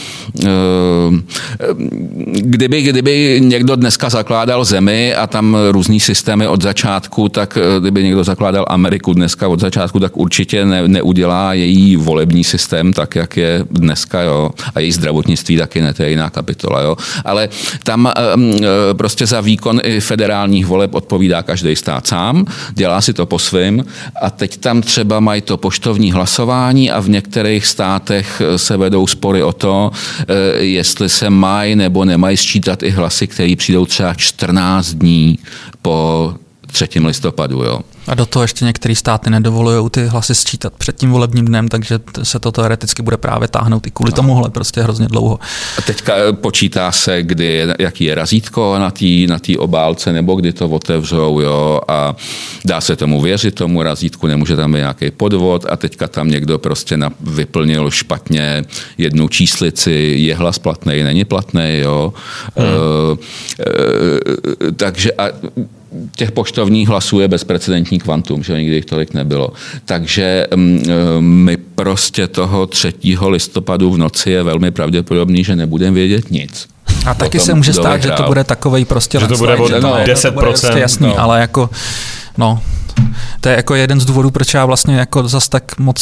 kdyby, kdyby někdo dneska zakládal zemi a tam různý systémy od začátku, tak eh, kdyby někdo zakládal Ameriku dneska od začátku, tak určitě ne, neudělá její volební systém tak, jak je dneska, jo. A její zdravotnictví taky ne, to je jiná kapitola, jo. Ale tam um, prostě za výkon i federálních voleb odpovídá každý stát sám, dělá si to po svým a teď tam třeba mají to poštovní hlasování a v některých státech se vedou spory o to, jestli se mají nebo nemají sčítat i hlasy, které přijdou třeba 14 dní po 3. listopadu. Jo. A do toho ještě některé státy nedovolují ty hlasy sčítat před tím volebním dnem, takže se to teoreticky bude právě táhnout i kvůli no. tomuhle prostě hrozně dlouho. A teďka eh, počítá se, kdy, jaký je razítko na té na tý obálce, nebo kdy to otevřou, jo, a dá se tomu věřit, tomu razítku, nemůže tam být nějaký podvod a teďka tam někdo prostě na, vyplnil špatně jednu číslici, je hlas platný, není platný, jo. Hmm. E, e, takže a těch poštovních hlasů je bezprecedentní kvantum, že nikdy jich tolik nebylo. Takže mm, e, my prostě toho 3. listopadu v noci je velmi pravděpodobný, že nebudeme vědět nic. A taky se může stát, že to bude takový prostě... Že to bude o 10%. To bude prostě jasný, no. ale jako, no, to je jako jeden z důvodů, proč já vlastně jako zas tak moc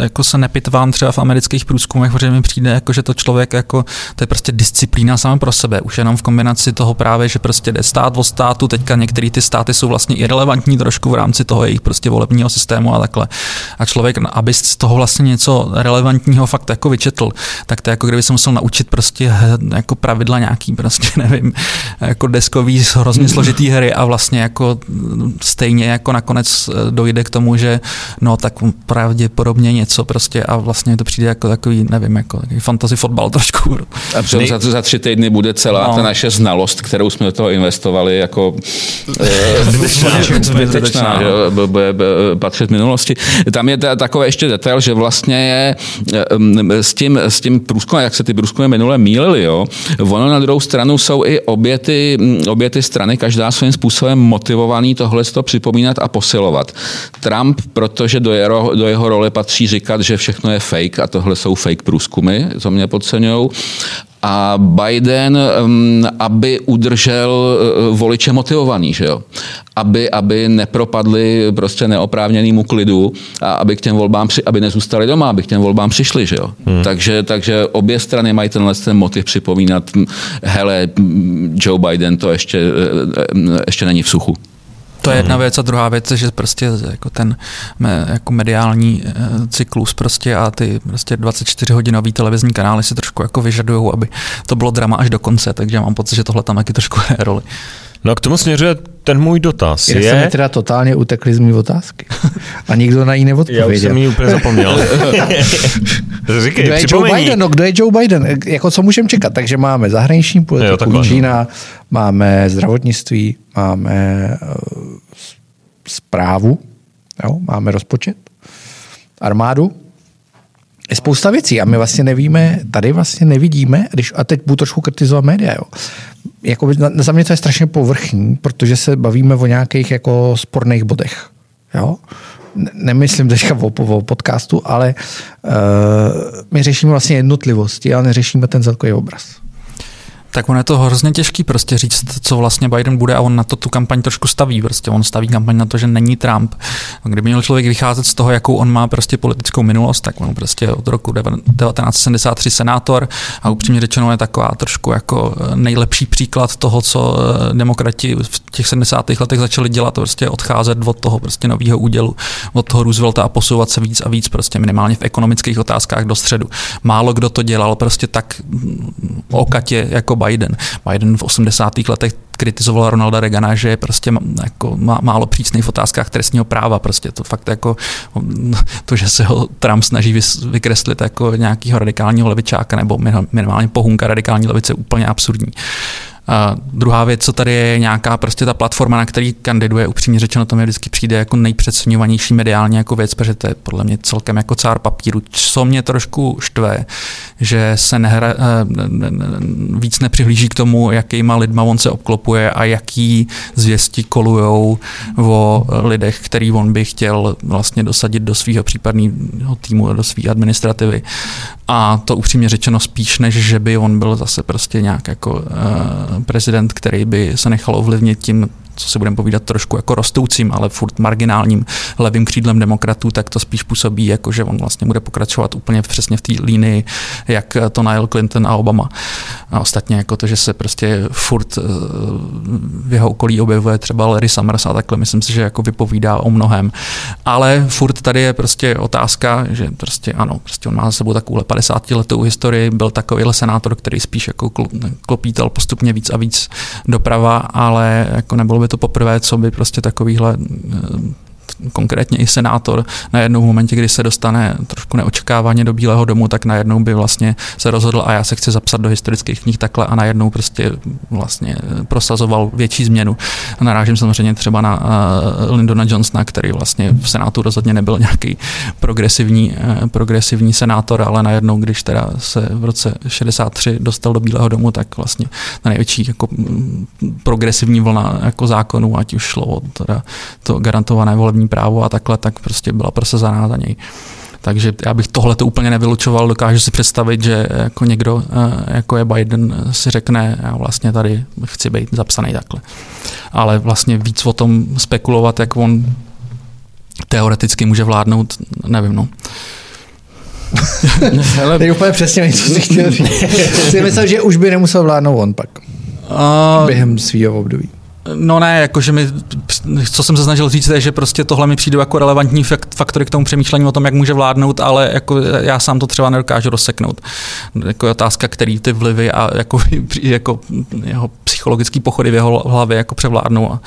jako se nepitvám třeba v amerických průzkumech, protože mi přijde, jako, že to člověk jako, to je prostě disciplína sama pro sebe, už jenom v kombinaci toho právě, že prostě jde stát o státu, teďka některé ty státy jsou vlastně irrelevantní trošku v rámci toho jejich prostě volebního systému a takhle. A člověk, aby z toho vlastně něco relevantního fakt jako vyčetl, tak to je jako kdyby se musel naučit prostě jako pravidla nějaký prostě, [laughs] nevím, jako deskový hrozně složitý hry a vlastně jako stejně jako nakonec dojde k tomu, že no tak pravděpodobně něco prostě a vlastně to přijde jako takový, nevím, jako takový fantasy fotbal trošku. A Nej... za, za tři týdny bude celá no. ta naše znalost, kterou jsme do toho investovali, jako [laughs] zbytečná, že bude patřit minulosti. Tam je takový ještě detail, že vlastně je s tím, s tím průzkumem, jak se ty průzkumy minule mílily, jo, ono na druhou stranu jsou i obě ty, obě ty strany, každá svým způsobem motivovaný tohle to připomínat a posilovat. Trump, protože do jeho, do jeho role patří říkat, že všechno je fake a tohle jsou fake průzkumy, co mě podceňují a Biden, um, aby udržel uh, voliče motivovaný, že jo? Aby, aby nepropadli prostě neoprávněnému klidu a aby k těm volbám, při, aby nezůstali doma, aby k těm volbám přišli, že jo? Hmm. Takže, takže obě strany mají tenhle ten motiv připomínat, hele, Joe Biden to ještě, uh, ještě není v suchu. To je jedna věc. A druhá věc, že prostě jako ten jako mediální eh, cyklus prostě a ty prostě 24 hodinový televizní kanály si trošku jako vyžadují, aby to bylo drama až do konce, takže mám pocit, že tohle tam taky trošku hraje roli. No a k tomu směřuje ten můj dotaz. Já je... jsem teda totálně utekli z mý otázky. A nikdo na ní neodpověděl. Já už jsem ji úplně zapomněl. [laughs] [laughs] Říkej, kdo je Joe Biden? No, kdo je Joe Biden? Jako co můžeme čekat? Takže máme zahraniční politiku, jo, Čína, máme zdravotnictví, máme uh, zprávu, jo? máme rozpočet, armádu, je spousta věcí a my vlastně nevíme, tady vlastně nevidíme, když, a teď budu trošku kritizovat média, jo. Jako, za mě to je strašně povrchní, protože se bavíme o nějakých jako sporných bodech. Jo? Nemyslím teďka o, o podcastu, ale uh, my řešíme vlastně jednotlivosti, ale neřešíme ten celkový obraz. Tak on je to hrozně těžký prostě říct, co vlastně Biden bude a on na to tu kampaň trošku staví. Prostě on staví kampaň na to, že není Trump. Kdyby měl člověk vycházet z toho, jakou on má prostě politickou minulost, tak on prostě od roku 1973 senátor a upřímně řečeno je taková trošku jako eh, nejlepší příklad toho, co eh, demokrati v těch 70. letech začali dělat, prostě odcházet od toho prostě nového údělu, od toho Roosevelta a posouvat se víc a víc prostě minimálně v ekonomických otázkách do středu. Málo kdo to dělal prostě tak mm, okatě jako Biden. Biden v 80. letech kritizoval Ronalda Reagana, že je prostě jako má, málo přísný v otázkách trestního práva. Prostě to fakt jako [laughs] to, že se ho Trump snaží vykreslit jako nějakýho radikálního levičáka nebo minimálně pohunka radikální levice úplně absurdní. A druhá věc, co tady je nějaká prostě ta platforma, na který kandiduje, upřímně řečeno, to mi vždycky přijde jako nejpřeceňovanější mediálně jako věc, protože to je podle mě celkem jako cár papíru. Co mě trošku štve, že se nehra, eh, víc nepřihlíží k tomu, jakýma lidma on se obklopuje a jaký zvěsti kolujou o lidech, který on by chtěl vlastně dosadit do svého případného týmu, do své administrativy. A to upřímně řečeno spíš, než že by on byl zase prostě nějak jako uh, prezident, který by se nechal ovlivnit tím, co si budeme povídat trošku jako rostoucím, ale furt marginálním levým křídlem demokratů, tak to spíš působí jako, že on vlastně bude pokračovat úplně přesně v té línii, jak to najel Clinton a Obama. A ostatně jako to, že se prostě furt eh, v jeho okolí objevuje třeba Larry Summers a takhle, myslím si, že jako vypovídá o mnohem. Ale furt tady je prostě otázka, že prostě ano, prostě on má za sebou takovou 50 letou historii, byl takovýhle senátor, který spíš jako klopítal postupně víc a víc doprava, ale jako nebylo by to poprvé, co by prostě takovýhle eh, konkrétně i senátor najednou v momentě, kdy se dostane trošku neočekávaně do Bílého domu, tak najednou by vlastně se rozhodl a já se chci zapsat do historických knih takhle a najednou prostě vlastně prosazoval větší změnu. Narážím samozřejmě třeba na uh, Lyndona Johnsona, který vlastně v Senátu rozhodně nebyl nějaký progresivní, uh, progresivní senátor, ale najednou, když teda se v roce 63 dostal do Bílého domu, tak vlastně na největší jako mm, progresivní vlna jako zákonů, ať už šlo o teda to garantované volební volební právo a takhle, tak prostě byla prosazená za něj. Takže já bych tohle to úplně nevylučoval, dokážu si představit, že jako někdo, eh, jako je Biden, si řekne, já vlastně tady chci být zapsaný takhle. Ale vlastně víc o tom spekulovat, jak on teoreticky může vládnout, nevím, no. [laughs] Hele, Teď úplně přesně co si chtěl říct. [laughs] si myslel, že už by nemusel vládnout on pak. Uh, během svého období. No ne, jakože mi, co jsem se snažil říct, je, že prostě tohle mi přijde jako relevantní faktory k tomu přemýšlení o tom, jak může vládnout, ale jako já sám to třeba nedokážu rozseknout. Jako je otázka, který ty vlivy a jako, [laughs] jako jeho psychologický pochody v jeho hlavě jako převládnou. A,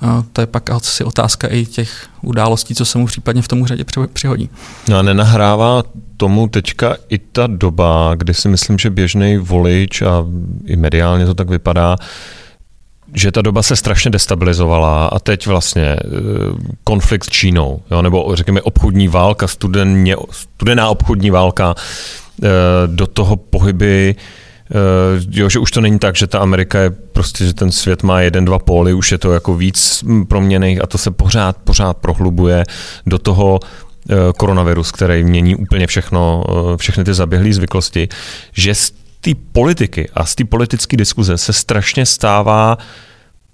a to je pak asi otázka i těch událostí, co se mu případně v tomu řadě přihodí. No a nenahrává tomu teďka i ta doba, kdy si myslím, že běžný volič a i mediálně to tak vypadá, že ta doba se strašně destabilizovala a teď vlastně eh, konflikt s Čínou, jo, nebo řekněme obchodní válka, studeně, studená obchodní válka, eh, do toho pohyby, eh, jo, že už to není tak, že ta Amerika je prostě, že ten svět má jeden, dva póly, už je to jako víc proměných a to se pořád, pořád prohlubuje do toho koronavirus, který mění úplně všechno, všechny ty zaběhlé zvyklosti, že té politiky a z té politické diskuze se strašně stává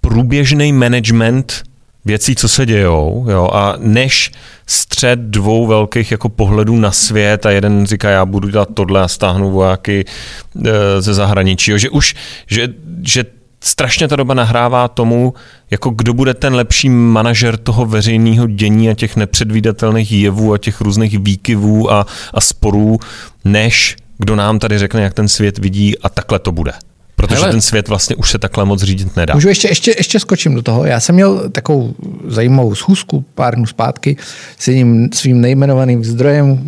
průběžný management věcí, co se dějou, jo, a než střed dvou velkých jako pohledů na svět a jeden říká, já budu dělat tohle a stáhnu vojáky e, ze zahraničí, jo, že už, že, že strašně ta doba nahrává tomu, jako kdo bude ten lepší manažer toho veřejného dění a těch nepředvídatelných jevů a těch různých výkyvů a, a sporů, než kdo nám tady řekne, jak ten svět vidí a takhle to bude. Protože Hele, ten svět vlastně už se takhle moc řídit nedá. Můžu ještě, ještě, ještě skočím do toho. Já jsem měl takovou zajímavou schůzku pár dnů zpátky s jedním svým nejmenovaným zdrojem,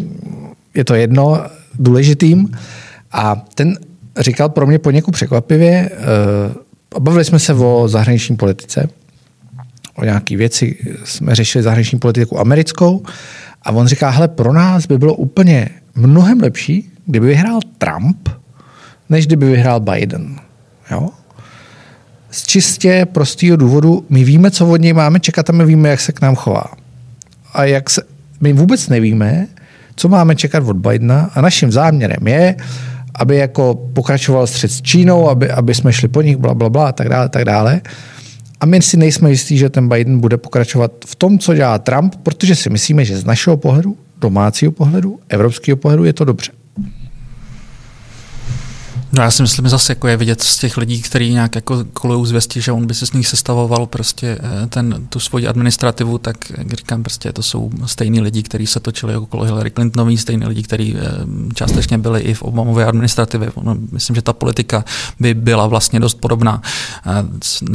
je to jedno, důležitým, a ten říkal pro mě poněkud překvapivě, uh, bavili jsme se o zahraniční politice, o nějaké věci, jsme řešili zahraniční politiku americkou a on říká, hele, pro nás by bylo úplně mnohem lepší, kdyby vyhrál Trump, než kdyby vyhrál Biden. Jo? Z čistě prostého důvodu, my víme, co od něj máme čekat a my víme, jak se k nám chová. A jak se, my vůbec nevíme, co máme čekat od Bidena a naším záměrem je, aby jako pokračoval střed s Čínou, aby, aby jsme šli po nich, bla, bla, bla, tak dále, tak dále. A my si nejsme jistí, že ten Biden bude pokračovat v tom, co dělá Trump, protože si myslíme, že z našeho pohledu, domácího pohledu, evropského pohledu je to dobře. No já si myslím, zase jako je vidět z těch lidí, kteří nějak jako kolují zvěsti, že on by si z nich sestavoval prostě eh, ten, tu svoji administrativu, tak jak říkám, prostě to jsou stejní lidi, kteří se točili okolo Hillary Clintonový, stejní lidi, kteří eh, částečně byli i v Obamové administrativě. Myslím, že ta politika by byla vlastně dost podobná.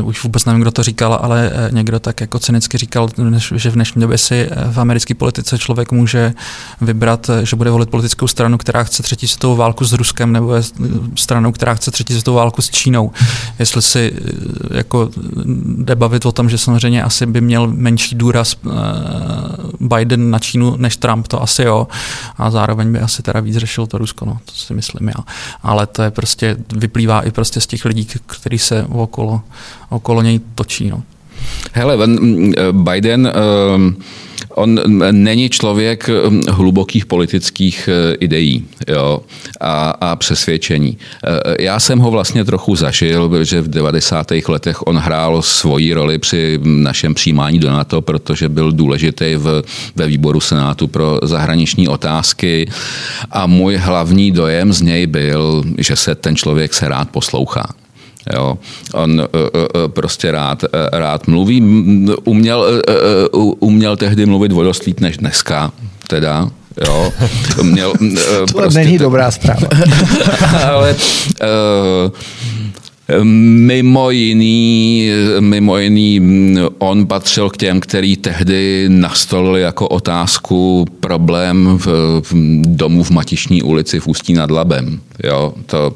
Už vůbec nevím, kdo to říkal, ale eh, někdo tak jako cynicky říkal, že v dnešní době si v americké politice člověk může vybrat, že bude volit politickou stranu, která chce třetí světovou válku s Ruskem nebo stranou, která chce třetí světovou válku s Čínou. Jestli si eh, jako jde bavit o tom, že samozřejmě asi by měl menší důraz eh, Biden na Čínu než Trump, to asi jo. A zároveň by asi teda víc řešil to Rusko, no, to si myslím já. Ale to je prostě, vyplývá i prostě z těch lidí, kteří se okolo, okolo něj točí. No. Hele, Biden um on není člověk hlubokých politických uh, ideí jo, a, a přesvědčení. Uh, já jsem ho vlastně trochu zažil, že v 90. letech on hrál svoji roli při našem přijímání do NATO, protože byl důležitý v, ve výboru Senátu pro zahraniční otázky a můj hlavní dojem z něj byl, že se ten člověk se rád poslouchá. Jo. On uh, uh, prostě rád, rád mluví. Uměl, uměl tehdy mluvit o dost líp než dneska, teda. Jo. Měl, [laughs] to prostě není dobrá zpráva. [laughs] ale uh, Mimo jiný, mimo jiný, on patřil k těm, který tehdy nastolili jako otázku problém v, v domu v Matišní ulici v Ústí nad Labem. Jo, to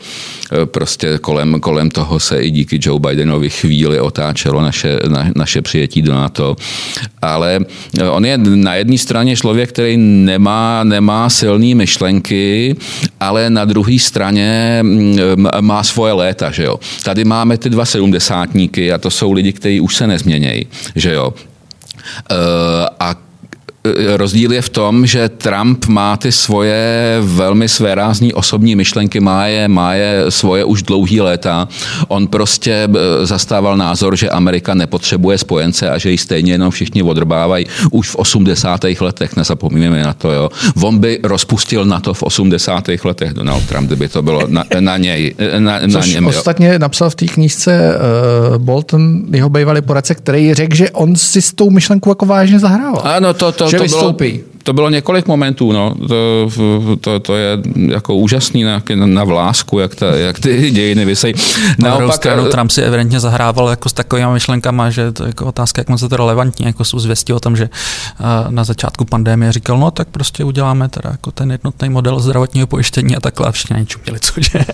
e, prostě kolem, kolem toho se i díky Joe Bidenovi chvíli otáčelo naše, na, naše přijetí do NATO. Ale e, on je na jedné straně člověk, který nemá, nemá silné myšlenky, ale na druhé straně má svoje léta. Že jo? Tady máme ty dva sedmdesátníky a to jsou lidi, kteří už se nezměnějí. Že jo? E, a rozdíl je v tom, že Trump má ty svoje velmi svérázní osobní myšlenky, má je, má je svoje už dlouhý léta. On prostě eh, zastával názor, že Amerika nepotřebuje spojence a že ji stejně jenom všichni odrbávají už v 80. letech, nezapomínáme na to. Jo. On by rozpustil na to v 80. letech Donald Trump, kdyby to bylo na, na něj. Na, na Což něm, ostatně jo. napsal v té knížce uh, Bolton, jeho bývalý poradce, který řekl, že on si s tou myšlenkou jako vážně zahrával. Ano, to, to, že to vystoupí. Bylo, to bylo několik momentů, no. To, to, to je jako úžasný na, na vlásku, jak, ta, jak ty [laughs] dějiny vysejí. Naopak, stranu Trump si evidentně zahrával jako s takovými myšlenkami, že to je jako otázka, jak moc je to relevantní, jako jsou zvěsti o tom, že na začátku pandemie říkal, no tak prostě uděláme teda jako ten jednotný model zdravotního pojištění a takhle a všichni nečuměli, [laughs] cože.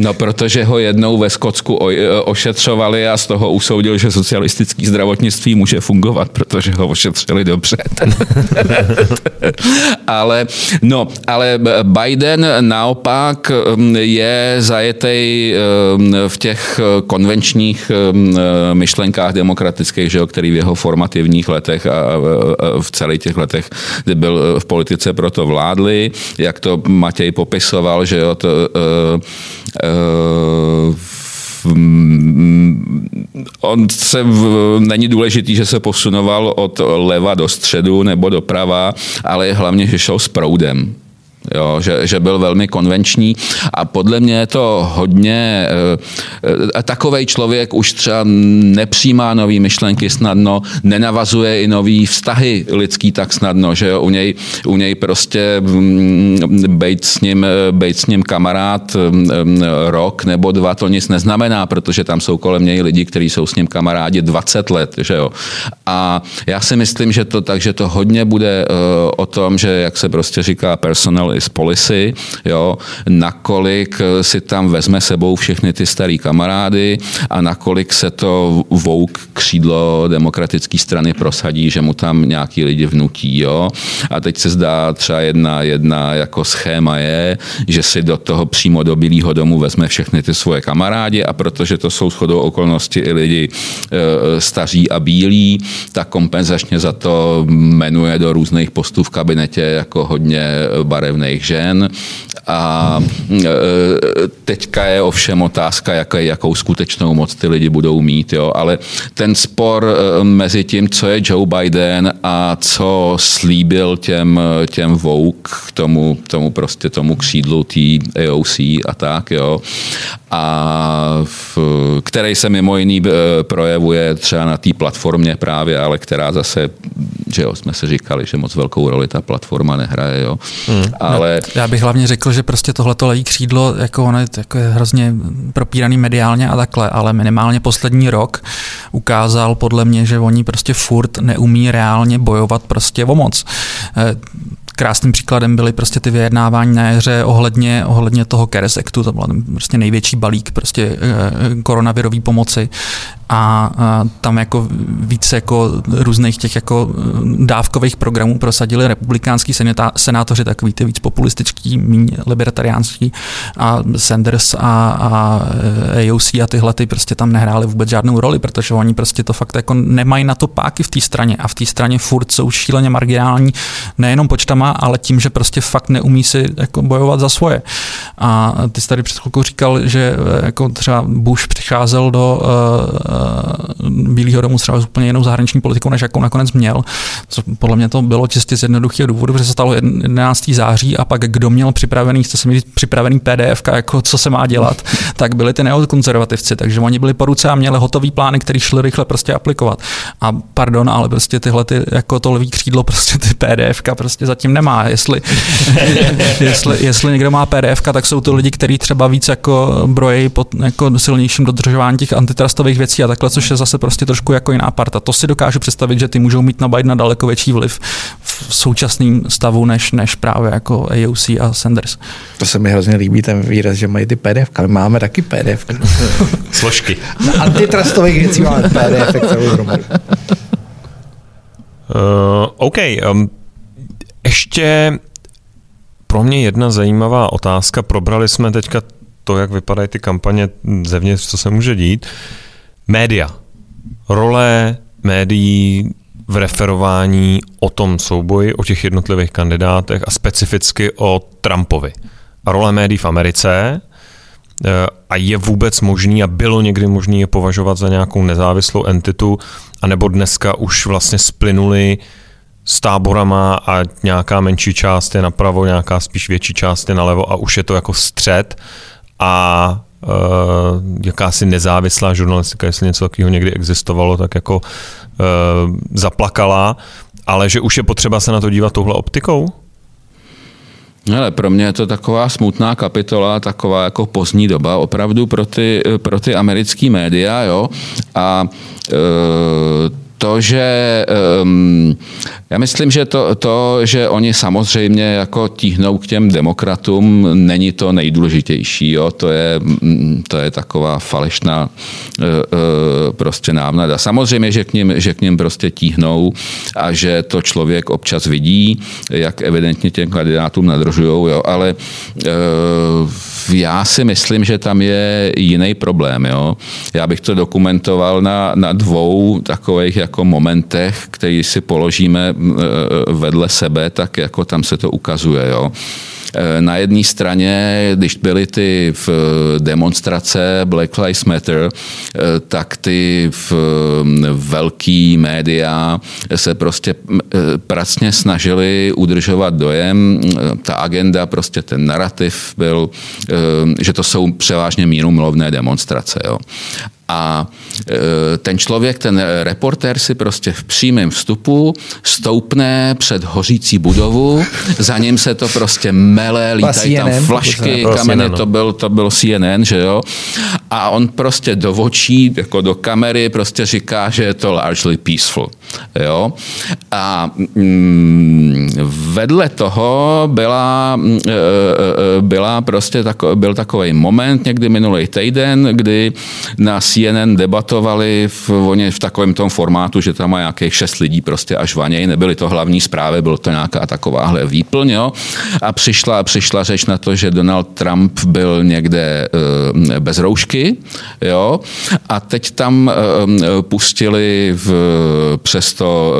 No, protože ho jednou ve Skotsku ošetřovali a z toho usoudil, že socialistický zdravotnictví může fungovat, protože ho ošetřili dobře. [laughs] [laughs] ale, no, ale Biden naopak um, je zajetý um, v těch konvenčních um, myšlenkách demokratických, že jo, který v jeho formativních letech a v celých těch letech, kdy byl v politice, proto vládli, jak to Matěj popisoval, že jo, to, uh, uh, on se v, není důležitý, že se posunoval od leva do středu nebo doprava, ale hlavně, že šel s proudem jo, že, že byl velmi konvenční a podle mě je to hodně, e, e, takovej člověk už třeba nepřijímá nový myšlenky snadno, nenavazuje i nový vztahy lidský tak snadno, že jo, u něj, u něj prostě mm, bejt s, ním, bejt s ním kamarád mm, rok nebo dva, to nic neznamená, protože tam jsou kolem něj lidi, kteří jsou s ním kamarádi 20 let, že jo. A já si myslím, že to tak, že to hodně bude o tom, že jak se prostě říká personal is policy, jo, nakolik si tam vezme sebou všechny ty starý kamarády a nakolik se to vouk křídlo demokratické strany prosadí, že mu tam nějaký lidi vnutí. Jo. A teď se zdá třeba jedna, jedna jako schéma je, že si do toho přímo do Bílého domu vezme všechny ty svoje kamarádi a protože to jsou shodou okolnosti i lidi e, staří a bílí, tak kompenzačně za to jmenuje do různých postů v kabinetě jako hodně barevný nezaměstnaných žen. A e, teďka je ovšem otázka, jaké, jakou skutečnou moc ty lidi budou mít. Jo. Ale ten spor e, mezi tím, co je Joe Biden a co slíbil těm, těm Vogue, tomu, tomu prostě tomu křídlu té AOC a tak, jo. A v, který se mimo jiný e, projevuje třeba na té platformě právě, ale která zase, že jo, jsme se říkali, že moc velkou roli ta platforma nehraje, jo. Hmm. Ale ale... Já bych hlavně řekl, že prostě tohleto lejí křídlo, jako ono je, jako je hrozně propíraný mediálně a takhle, ale minimálně poslední rok ukázal podle mě, že oni prostě furt neumí reálně bojovat prostě o moc. Eh, krásným příkladem byly prostě ty vyjednávání na jaře ohledně, ohledně toho CARES Actu, to byl prostě největší balík prostě koronavirové pomoci. A, tam jako více jako různých těch jako dávkových programů prosadili republikánský senátoři, takový ty víc populistický, méně libertariánský. A Sanders a, a AOC a tyhle ty prostě tam nehráli vůbec žádnou roli, protože oni prostě to fakt jako nemají na to páky v té straně. A v té straně furt jsou šíleně marginální nejenom počtama, ale tím, že prostě fakt neumí si jako bojovat za svoje. A ty jsi tady před chvilkou říkal, že jako třeba Bush přicházel do uh, Bílého domu třeba s úplně jinou zahraniční politikou, než jakou nakonec měl. Co podle mě to bylo čistě z jednoduchého důvodu, protože se stalo 11. září a pak kdo měl připravený, chce se mi říct, připravený PDF, jako co se má dělat, tak byli ty neokonzervativci, takže oni byli po ruce a měli hotový plány, který šli rychle prostě aplikovat. A pardon, ale prostě tyhle ty, jako to levý křídlo, prostě ty PDF prostě zatím nemá. Jestli, [laughs] jestli, jestli někdo má PDF, tak jsou to lidi, kteří třeba víc jako brojí pod jako silnějším dodržování těch antitrustových věcí a takhle, což je zase prostě trošku jako jiná parta. To si dokážu představit, že ty můžou mít na Bidena daleko větší vliv v současném stavu, než, než právě jako AOC a Sanders. To se mi hrozně líbí ten výraz, že mají ty PDF, ale máme taky PDF. [laughs] Složky. Na antitrustových věcí máme PDF. Uh, OK. Um, ještě pro mě jedna zajímavá otázka. Probrali jsme teďka to, jak vypadají ty kampaně zevnitř, co se může dít. Média. Role médií v referování o tom souboji, o těch jednotlivých kandidátech a specificky o Trumpovi. A role médií v Americe eh, a je vůbec možný a bylo někdy možný je považovat za nějakou nezávislou entitu, anebo dneska už vlastně splynuli s táborama a nějaká menší část je napravo, nějaká spíš větší část je nalevo a už je to jako střed a uh, jakási nezávislá žurnalistika, jestli něco takového někdy existovalo, tak jako uh, zaplakala, ale že už je potřeba se na to dívat touhle optikou? Ale pro mě je to taková smutná kapitola, taková jako pozdní doba opravdu pro ty, pro ty americké média, jo. A e, to, že um, já myslím, že to, to, že oni samozřejmě jako tíhnou k těm demokratům, není to nejdůležitější. Jo? To, je, mm, to je taková falešná uh, uh, prostě návnada. Samozřejmě, že k, ním, že k ním prostě tíhnou a že to člověk občas vidí, jak evidentně těm kandidátům nadržují, jo? ale uh, já si myslím, že tam je jiný problém. Jo? Já bych to dokumentoval na, na dvou takových jako momentech, který si položíme vedle sebe, tak jako tam se to ukazuje. Jo. Eh, na jedné straně, když byly ty v demonstrace Black Lives Matter, eh, tak ty v velký média se prostě eh, pracně snažili udržovat dojem. Ta agenda, prostě ten narrativ byl, že to jsou převážně mírumilovné demonstrace. Jo. A e, ten člověk, ten reportér si prostě v přímém vstupu stoupne před hořící budovu, za ním se to prostě mele, lítají tam flašky, kameny, to byl, to byl CNN, že jo? A on prostě do očí, jako do kamery, prostě říká, že je to largely peaceful, jo? A mm, vedle toho byla, mm, e, e, byla prostě tako, byl takový moment někdy minulý týden, kdy na CNN debatovali v, oni v takovém tom formátu, že tam má nějakých šest lidí prostě až vaněj, nebyly to hlavní zprávy, bylo to nějaká takováhle výplň, jo? A přišla, přišla řeč na to, že Donald Trump byl někde bez roušky, jo? A teď tam pustili v, přesto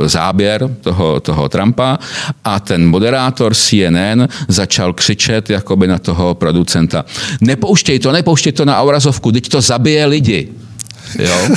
uh, záběr toho, toho Trumpa a ten moderátor CNN začal křičet jakoby na toho producenta. Nepouštěj to, nepouštěj to na obrazovku, teď to zabije zabije lidi. Jo?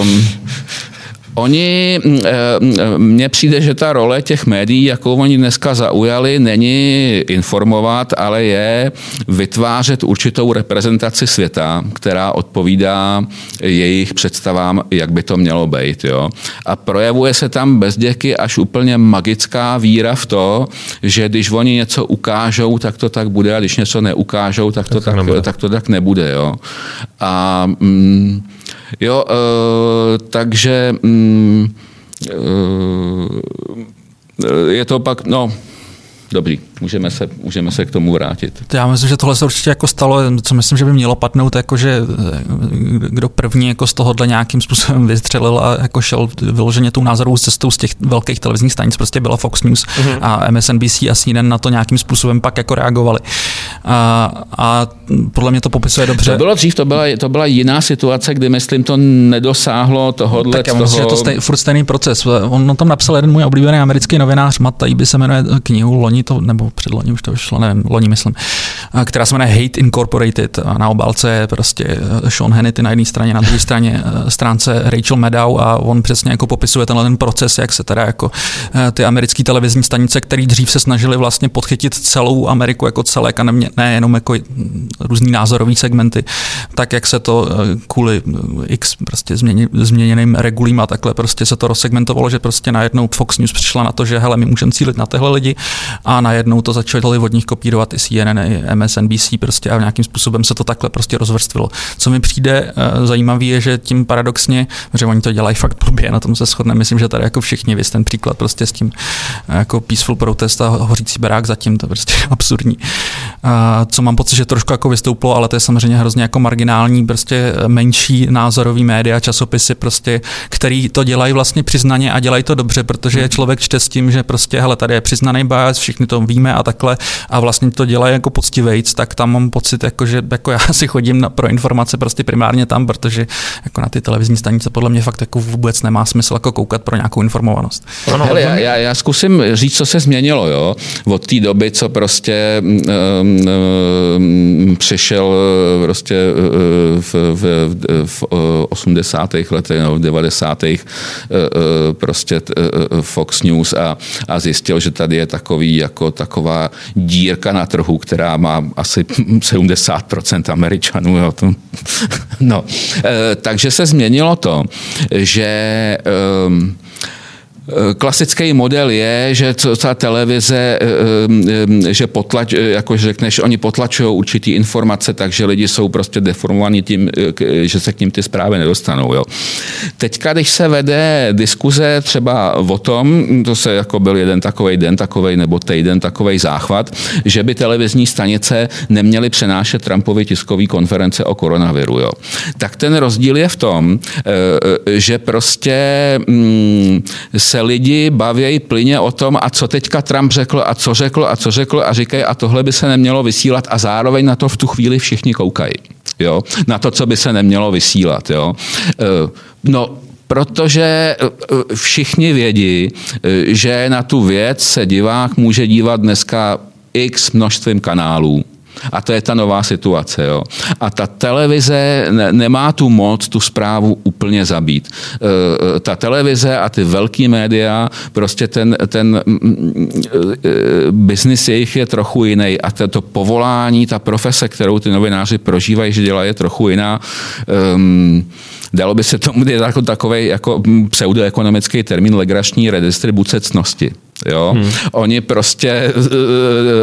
um, [laughs] Oni, mm, eh, mně přijde, že ta role těch médií, jakou oni dneska zaujali, není informovat, ale je vytvářet určitou reprezentaci světa, která odpovídá jejich představám, jak by to mělo být. Jo? A projevuje se tam bezděky až úplně magická víra v to, že když oni něco ukážou, tak to tak bude, a když něco neukážou, tak to tak, tak, tak, to tak nebude. Jo? A mm, Jo, uh, takže um, uh, je to pak, no, Dobrý, můžeme se, můžeme se k tomu vrátit. Já myslím, že tohle se určitě jako stalo, co myslím, že by mělo padnout, jako že eh, kdo první jako z tohohle nějakým způsobem vystřelil a jako šel vyloženě tou názorovou cestou z těch velkých televizních stanic, prostě byla Fox News mm-hmm. a MSNBC a CNN na to nějakým způsobem pak jako reagovali. A, a podle mě to popisuje dobře. To bylo dřív, to byla, to byla jiná situace, kdy myslím to nedosáhlo tohohle. Tak já myslím, toho... že to stej, furt stejný proces. On tam napsal jeden můj oblíbený americký novinář, Matt Taibbi se jmenuje knihu Loni to, nebo předloni už to vyšlo, nevím, loni myslím, která se jmenuje Hate Incorporated. A na obálce je prostě eh, Sean Hannity na jedné straně, na druhé straně eh, stránce Rachel Maddow a on přesně jako popisuje tenhle ten proces, jak se teda jako eh, ty americké televizní stanice, které dřív se snažili vlastně podchytit celou Ameriku jako celek a ne, ne jenom jako různý názorový segmenty, tak jak se to kvůli x prostě změněným regulím a takhle prostě se to rozsegmentovalo, že prostě najednou Fox News přišla na to, že hele, my můžeme cílit na tyhle lidi a najednou to začali od nich kopírovat i CNN, i MSNBC prostě a nějakým způsobem se to takhle prostě rozvrstvilo. Co mi přijde uh, zajímavé je, že tím paradoxně, že oni to dělají fakt blbě, na tom se shodne, myslím, že tady jako všichni, vy ten příklad prostě s tím jako peaceful protest a hořící barák zatím, to je prostě [laughs] absurdní. Co mám pocit, že trošku jako vystoupilo, ale to je samozřejmě hrozně jako marginální, prostě menší názorový média, časopisy, prostě, který to dělají vlastně přiznaně a dělají to dobře, protože je člověk čte s tím, že prostě, hele, tady je přiznaný bias, všichni to víme a takhle a vlastně to dělají jako poctivejc, tak tam mám pocit, jako, že jako já [laughs] si chodím na, pro informace prostě primárně tam, protože jako na ty televizní stanice podle mě fakt jako vůbec nemá smysl jako koukat pro nějakou informovanost. Ano, Hele, já, já, já, zkusím říct, co se změnilo, jo, od té doby, co prostě um, um, přišel prostě v, v, v, v 80. letech, no, v 90. prostě Fox News a, a zjistil, že tady je takový jako taková dírka na trhu, která má asi [laughs] 70% Američanů. Jo. [laughs] No, e, takže se změnilo to, že Eh, klasický model je, že ta televize, eh, eh, že potlač, jako řekneš, oni potlačují určitý informace, takže lidi jsou prostě deformovaní tím, že se k ním ty zprávy nedostanou. Jo. Teďka, když se vede diskuze třeba o tom, to se jako byl jeden takový den takový nebo týden takový záchvat, že by televizní stanice neměly přenášet Trumpovi tiskový konference o koronaviru. Jo. Tak ten rozdíl je v tom, že prostě mm, lidi bavějí plyně o tom, a co teďka Trump řekl, a co řekl, a co řekl, a říkají, a tohle by se nemělo vysílat, a zároveň na to v tu chvíli všichni koukají. Jo? Na to, co by se nemělo vysílat. Jo? Eh, no, protože eh, všichni vědí, eh, že na tu věc se divák může dívat dneska x množstvím kanálů. A to je ta nová situace. Jo. A ta televize ne, nemá tu moc tu zprávu úplně zabít. E, e ta televize a ty velký média, prostě ten, ten e, biznis jejich je trochu jiný a to, to povolání, ta profese, kterou ty novináři prožívají, že dělají, je trochu jiná. E, dalo by se tomu jako takový jako pseudoekonomický termín legrační redistribuce cnosti. Jo? Hmm. Oni prostě eh,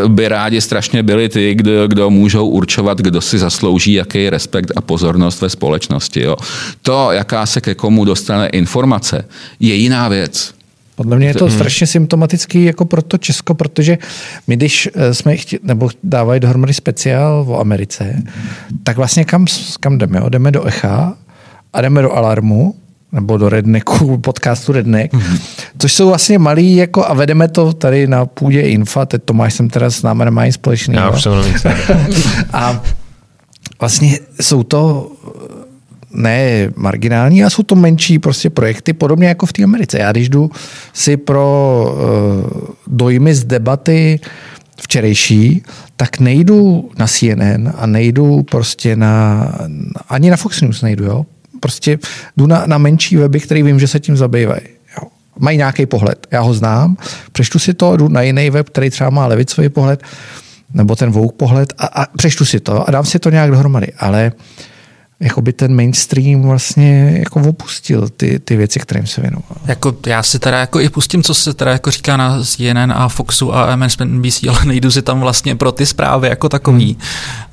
by rádi strašně byli ty, kdo, kdo můžou určovat, kdo si zaslouží jaký respekt a pozornost ve společnosti. Jo? To, jaká se ke komu dostane informace, je jiná věc. Podle mě je to hmm. strašně symptomatický jako pro to Česko, protože my, když eh, jsme chtě, nebo dávají dohromady speciál o Americe, tak vlastně kam, kam jdeme? Jo? Jdeme do Echa a jdeme do Alarmu, nebo do Redneku, [laughs] podcastu Redneck, mm-hmm. což jsou vlastně malý, jako a vedeme to tady na půdě Infa, teď Tomáš jsem teda s námi nemá nic společného. Já už jsem [laughs] A vlastně jsou to ne marginální, a jsou to menší prostě projekty, podobně jako v té Americe. Já když jdu si pro uh, dojmy z debaty včerejší, tak nejdu na CNN a nejdu prostě na, ani na Fox News nejdu, jo? Prostě jdu na, na menší weby, který vím, že se tím zabývají. Mají nějaký pohled. Já ho znám, přečtu si to, jdu na jiný web, který třeba má levicový pohled, nebo ten Vogue pohled a, a přečtu si to a dám si to nějak dohromady. Ale jakoby ten mainstream vlastně jako opustil ty, ty věci, kterým se věnoval. Jako já si teda jako i pustím, co se teda jako říká na CNN a Foxu a MSNBC, ale nejdu si tam vlastně pro ty zprávy jako takový.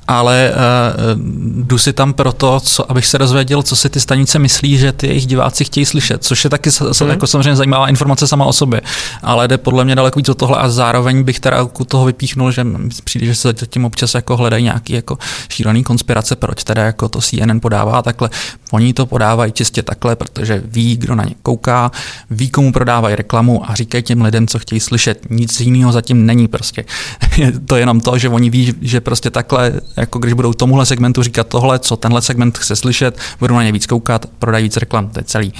Ale uh, jdu si tam proto, co, abych se dozvěděl, co si ty stanice myslí, že ty jejich diváci chtějí slyšet, což je taky hmm. jako samozřejmě zajímavá informace sama o sobě, ale jde podle mě daleko víc o tohle a zároveň bych teda u toho vypíchnul, že přijde, že se tím občas jako hledají nějaký jako šílený konspirace, proč teda jako to CNN podává takhle. Oni to podávají čistě takhle, protože ví, kdo na ně kouká, ví, komu prodávají reklamu a říkají těm lidem, co chtějí slyšet. Nic jiného zatím není prostě. [laughs] Je to jenom to, že oni ví, že prostě takhle, jako když budou tomuhle segmentu říkat tohle, co tenhle segment chce slyšet, budou na ně víc koukat, prodají víc reklam, to je celý.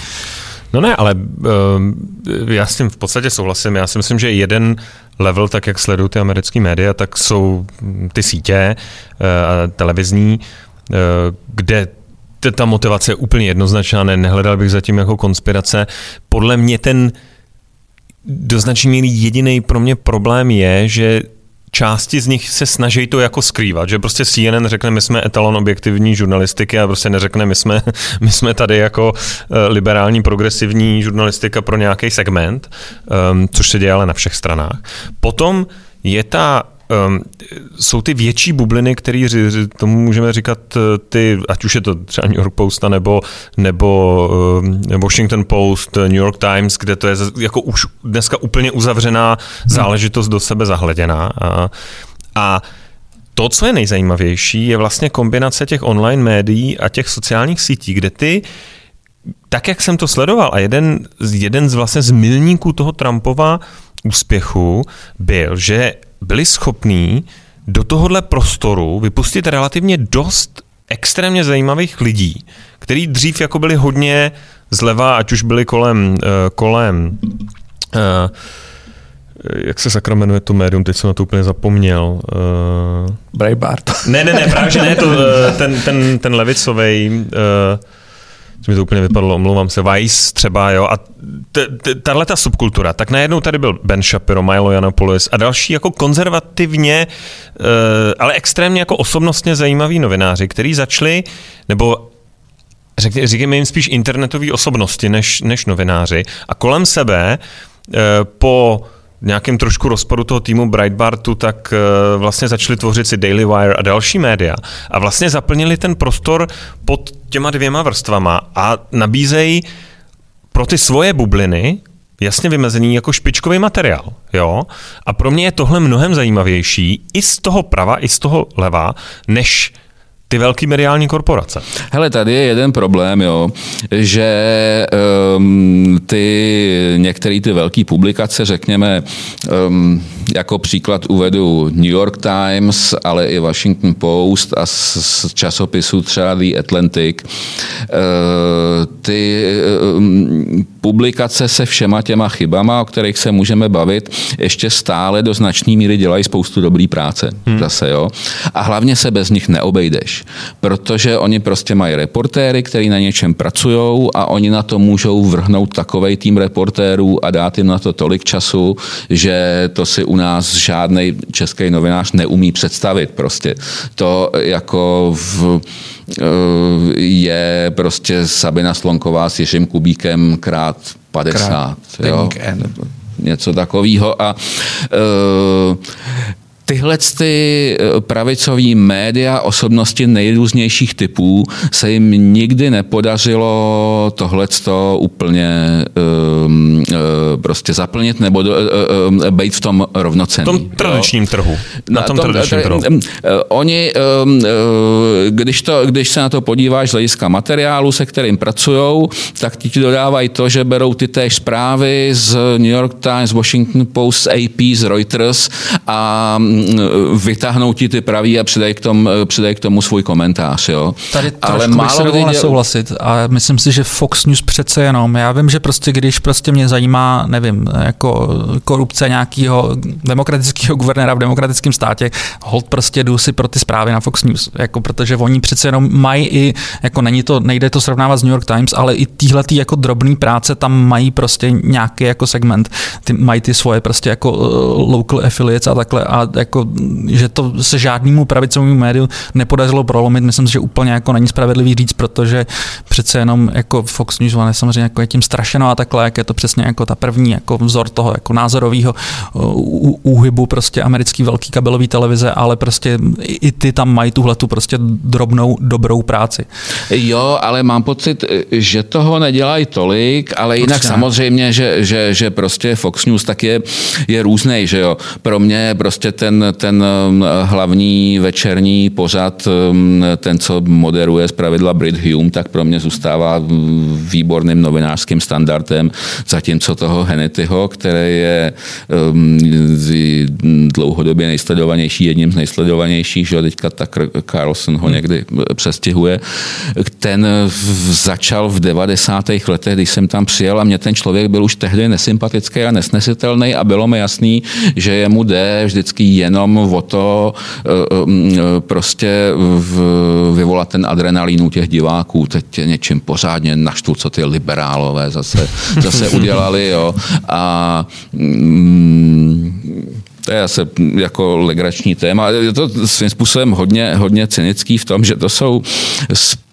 No ne, ale uh, já s tím v podstatě souhlasím. Já si myslím, že jeden level, tak jak sledují ty americké média, tak jsou ty sítě uh, televizní, uh, kde ta motivace je úplně jednoznačná, ne, nehledal bych zatím jako konspirace. Podle mě ten do značné míry jediný pro mě problém je, že části z nich se snaží to jako skrývat, že prostě CNN řekne, my jsme etalon objektivní žurnalistiky a prostě neřekne, my jsme, my jsme tady jako eh, liberální progresivní žurnalistika pro nějaký segment, um, což se děje ale na všech stranách. Potom je ta um, jsou ty větší bubliny, které tomu můžeme říkat eh, ty, ať už je to třeba New York Post nebo, nebo um, Washington Post, New York Times, kde to je jako už dneska úplně uzavřená záležitost do sebe zahleděná. A, a to, co je nejzajímavější, je vlastně kombinace těch online médií a těch sociálních sítí, kde ty tak, jak jsem to sledoval, a jeden, jeden z vlastně z milníků toho Trumpova úspěchu byl, že byli schopní do tohohle prostoru vypustit relativně dost extrémně zajímavých lidí, který dřív jako byli hodně zleva, ať už byli kolem, uh, kolem uh, jak se sakra jmenuje to médium, teď jsem na to úplně zapomněl. Uh, Breitbart. Ne, ne, ne, právě že ne, to, [laughs] ten, ten, ten levicovej, co mi to úplně vypadlo, omlouvám se, Vice třeba, jo, a tahle ta subkultura, tak najednou tady byl Ben Shapiro, Milo Yiannopoulos a další jako konzervativně, eh, ale extrémně jako osobnostně zajímaví novináři, kteří začali, nebo říkáme jim spíš internetové osobnosti než, než novináři a kolem sebe eh, po nějakém trošku rozpadu toho týmu Breitbartu, tak eh, vlastně začali tvořit si Daily Wire a další média a vlastně zaplnili ten prostor pod těma dvěma vrstvama a nabízejí pro ty svoje bubliny jasně vymezený jako špičkový materiál. Jo? A pro mě je tohle mnohem zajímavější i z toho prava, i z toho leva, než ty velké mediální korporace. Hele, tady je jeden problém, jo, že um, ty některé ty velké publikace, řekněme, um, jako příklad uvedu New York Times, ale i Washington Post a z, časopisu třeba The Atlantic, uh, ty um, publikace se všema těma chybama, o kterých se můžeme bavit, ještě stále do značné míry dělají spoustu dobrý práce. Hmm. Zase, jo. A hlavně se bez nich neobejdeš, protože oni prostě mají reportéry, který na něčem pracují a oni na to můžou vrhnout takový tým reportérů a dát jim na to tolik času, že to si u nás žádný český novinář neumí představit prostě. To jako v Eh, je prostě Sabina Slonková s Jiřím Kubíkem krát 50. Krát jo? Něco takového. A uh, tyhle ty eh, pravicové média, osobnosti nejrůznějších typů se jim nikdy nepodařilo tohleto úplně um, prostě zaplnit nebo uh, uh, být v tom rovnocený. V tom tradičním trhu. Na, na tom, tom tradičním trhu. Oni, um, když, to, když se na to podíváš z hlediska materiálu, se kterým pracují, tak ti dodávají to, že berou ty též zprávy z New York Times, Washington Post, AP, z Reuters a vytáhnou ti ty pravý a přidají k, tom, přidají k tomu svůj komentář. Jo. Tady Ale málo bych se nesouhlasit a myslím si, že Fox News přece jenom, já vím, že prostě když prostě mě zajímá, nevím, jako korupce nějakého demokratického [laughs] guvernéra v demokratickém státě, hold prostě jdu si pro ty zprávy na Fox News, jako protože oni přece jenom mají i, jako není to, nejde to srovnávat s New York Times, ale i týhle tý jako drobný práce tam mají prostě nějaký jako segment, ty, mají ty svoje prostě jako uh, local affiliates a takhle a jako, že to se žádnému pravicovému médiu nepodařilo prolomit, myslím si, že úplně jako není spravedlivý říct, protože přece jenom jako Fox News je samozřejmě jako je tím strašeno a takhle, jak je to přesně jako ta první jako vzor toho jako názorového úhybu prostě americký velký kabelový televize, ale prostě i ty tam mají tuhle tu prostě drobnou dobrou práci. Jo, ale mám pocit, že toho nedělají tolik, ale jinak Určitě. samozřejmě, že, že, že prostě Fox News tak je, je různý, že jo. Pro mě prostě ten, ten um, hlavní večerní pořad, um, ten, co moderuje z pravidla Brit Hume, tak pro mě zůstává výborným novinářským standardem, zatímco toho Hannityho, který je um, dlouhodobě nejsledovanější, jedním z nejsledovanějších, že teďka tak Carlson ho někdy přestihuje, ten začal v 90. letech, když jsem tam přijel a mě ten člověk byl už tehdy nesympatický a nesnesitelný a bylo mi jasný, že jemu jde vždycky jenom o to eh, eh, prostě vyvolat ten adrenalín u těch diváků. Teď něčím pořádně naštvu, co ty liberálové zase, zase udělali. Jo. A mm, to je asi jako legrační téma. Je to svým způsobem hodně, hodně cynický v tom, že to jsou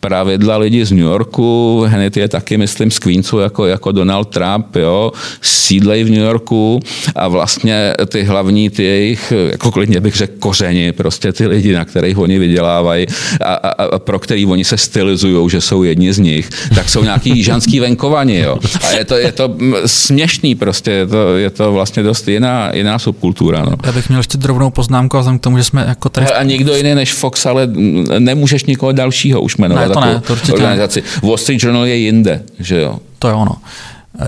pravidla lidi z New Yorku, hned je taky, myslím, z Queensu jako, jako Donald Trump, jo, sídlej v New Yorku a vlastně ty hlavní, ty jejich, jako klidně bych řekl, kořeni, prostě ty lidi, na kterých oni vydělávají a, a, a pro který oni se stylizují, že jsou jedni z nich, tak jsou nějaký jižanský venkovani, jo. A je to, je to směšný prostě, je to, je to vlastně dost jiná, jiná subkultura, no. Já bych měl ještě drobnou poznámku a k tomu, že jsme jako tady... A nikdo jiný než Fox, ale nemůžeš nikoho dalšího už jmenovat. Ne, to ne, to určitě organizaci. Wall Street Journal je jinde, že jo. To je ono.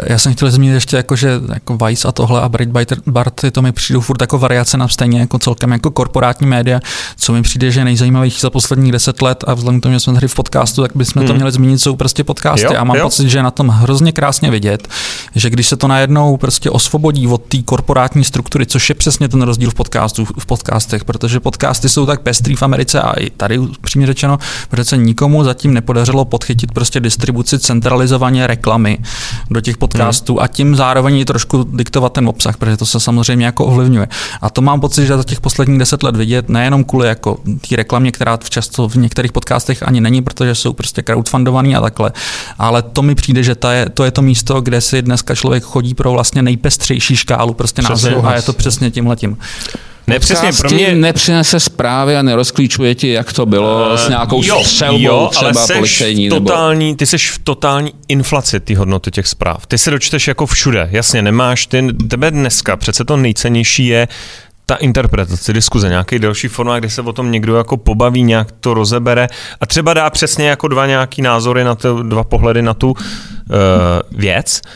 Já jsem chtěl zmínit ještě, jako, že jako Vice a tohle a Breitbart, to mi přijde furt jako variace na stejně jako celkem jako korporátní média, co mi přijde, že nejzajímavější za posledních deset let a vzhledem k tomu, že jsme tady v podcastu, tak bychom hmm. to měli zmínit, jsou prostě podcasty jo, a mám jo. pocit, že je na tom hrozně krásně vidět, že když se to najednou prostě osvobodí od té korporátní struktury, což je přesně ten rozdíl v podcastu, v podcastech, protože podcasty jsou tak pestrý v Americe a i tady přímě řečeno, protože se nikomu zatím nepodařilo podchytit prostě distribuci centralizovaně reklamy do těch podcastů a tím zároveň i trošku diktovat ten obsah, protože to se samozřejmě jako ovlivňuje. A to mám pocit, že za těch posledních deset let vidět nejenom kvůli jako té reklamě, která v často v některých podcastech ani není, protože jsou prostě crowdfundovaný a takhle. Ale to mi přijde, že to je to, je to místo, kde si dneska člověk chodí pro vlastně nejpestřejší škálu prostě názorů a je to přesně tímhletím. Ne, přesně, pro mě... nepřinese zprávy a nerozklíčuje ti, jak to bylo uh, s nějakou jo, střelbou jo, třeba ale policejní. Totální, nebo... Ty jsi v totální inflaci ty hodnoty těch zpráv. Ty se dočteš jako všude. Jasně, nemáš ty, tebe dneska přece to nejcennější je ta interpretace, diskuze, nějaký další formát, kde se o tom někdo jako pobaví, nějak to rozebere a třeba dá přesně jako dva nějaký názory na to, dva pohledy na tu uh, věc. Uh,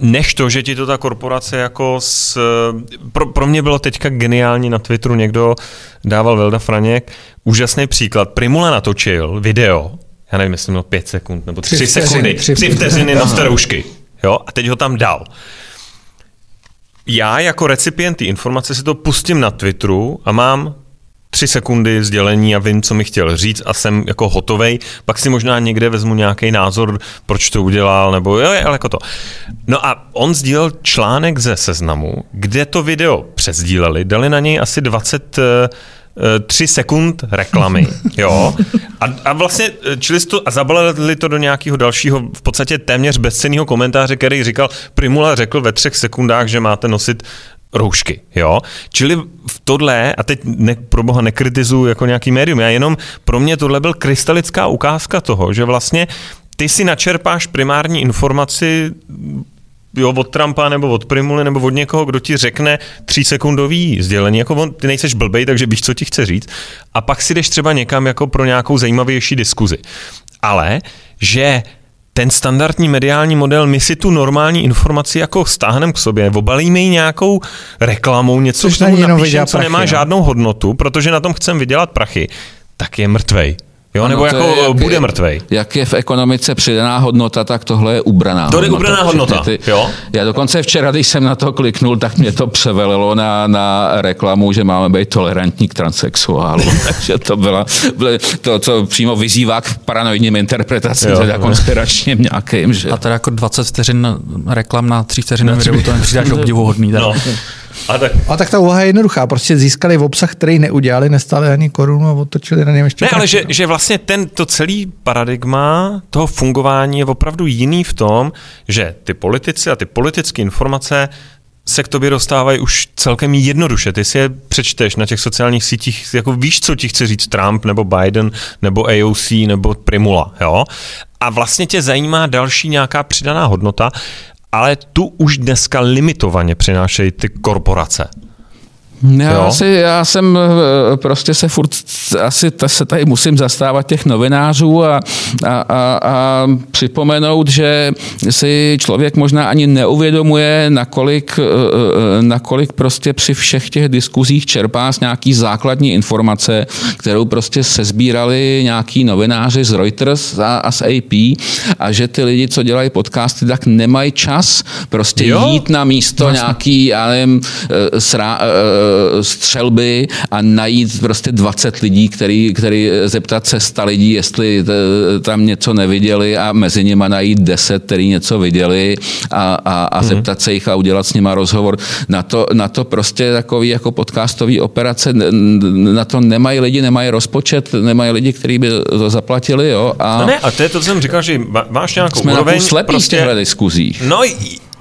než to, že ti to ta korporace jako s... Pro, pro mě bylo teďka geniální na Twitteru, někdo dával Velda Franěk, úžasný příklad. Primula natočil video, já nevím, jestli měl pět sekund nebo tři, tři sekundy, tři, tři vteřiny na staroušky. Jo, a teď ho tam dal. Já jako recipient té informace si to pustím na Twitteru a mám tři sekundy sdělení a vím, co mi chtěl říct a jsem jako hotovej, pak si možná někde vezmu nějaký názor, proč to udělal, nebo jo, ale jako to. No a on sdílel článek ze seznamu, kde to video přezdíleli, dali na něj asi 20 eh, tři sekund reklamy, [laughs] jo. A, a vlastně eh, čili to, a zabalili to do nějakého dalšího, v podstatě téměř bezcenného komentáře, který říkal, Primula řekl ve třech sekundách, že máte nosit roušky, jo. Čili v tohle, a teď ne, pro boha nekritizuju jako nějaký médium, já jenom pro mě tohle byl krystalická ukázka toho, že vlastně ty si načerpáš primární informaci jo, od Trumpa nebo od Primuly nebo od někoho, kdo ti řekne třísekundový sdělení, jako on, ty nejseš blbej, takže víš, co ti chce říct. A pak si jdeš třeba někam jako pro nějakou zajímavější diskuzi. Ale, že ten standardní mediální model, my si tu normální informaci jako stáhneme k sobě, obalíme ji nějakou reklamou, něco Což k tomu napíšem, co prachy, nemá no. žádnou hodnotu, protože na tom chceme vydělat prachy, tak je mrtvej. Jo, ano, nebo jako je, bude mrtvej. Jak je v ekonomice přidaná hodnota, tak tohle je ubraná To je ubraná hodnota, ty, jo? Já dokonce včera, když jsem na to kliknul, tak mě to převelilo na, na reklamu, že máme být tolerantní k transexuálům. [laughs] Takže to byla, bylo to, co přímo vyzývá k paranoidním interpretacím, teda konspiračním nějakým. Že? A teda jako 20 vteřin reklam na 3 vteřiny videu, to mi přijde [laughs] obdivuhodný. No. A tak... a tak ta úvaha je jednoduchá. Prostě získali v obsah, který neudělali, nestali ani korunu a otočili na něm ještě. Ne, ale že, že vlastně ten, to celý paradigma toho fungování je opravdu jiný v tom, že ty politici a ty politické informace se k tobě dostávají už celkem jednoduše. Ty si je přečteš na těch sociálních sítích, jako víš, co ti chce říct Trump, nebo Biden, nebo AOC, nebo Primula, jo? A vlastně tě zajímá další nějaká přidaná hodnota, ale tu už dneska limitovaně přinášejí ty korporace. Já, asi, já jsem eh, prostě se furt asi se tady musím zastávat těch novinářů a, a, a, a připomenout, že si člověk možná ani neuvědomuje, nakolik, eh, eh, nakolik prostě při všech těch diskuzích čerpá z nějaký základní informace, kterou prostě sezbírali nějaký novináři z Reuters a, a z AP a že ty lidi, co dělají podcasty, tak nemají čas prostě jo? jít na místo Vlastně. nějaký, já nevím, srá, střelby a najít prostě 20 lidí, který, který zeptat se 100 lidí, jestli tam něco neviděli a mezi nimi najít 10, který něco viděli a, a, a mm-hmm. zeptat se jich a udělat s nima rozhovor. Na to, na to prostě takový jako podcastový operace, na to nemají lidi, nemají rozpočet, nemají lidi, kteří by to zaplatili. Jo, a no ne, a to je to, co jsem říkal, že máš nějakou jsme úroveň. Jsme prostě, v těchto diskuzích. No,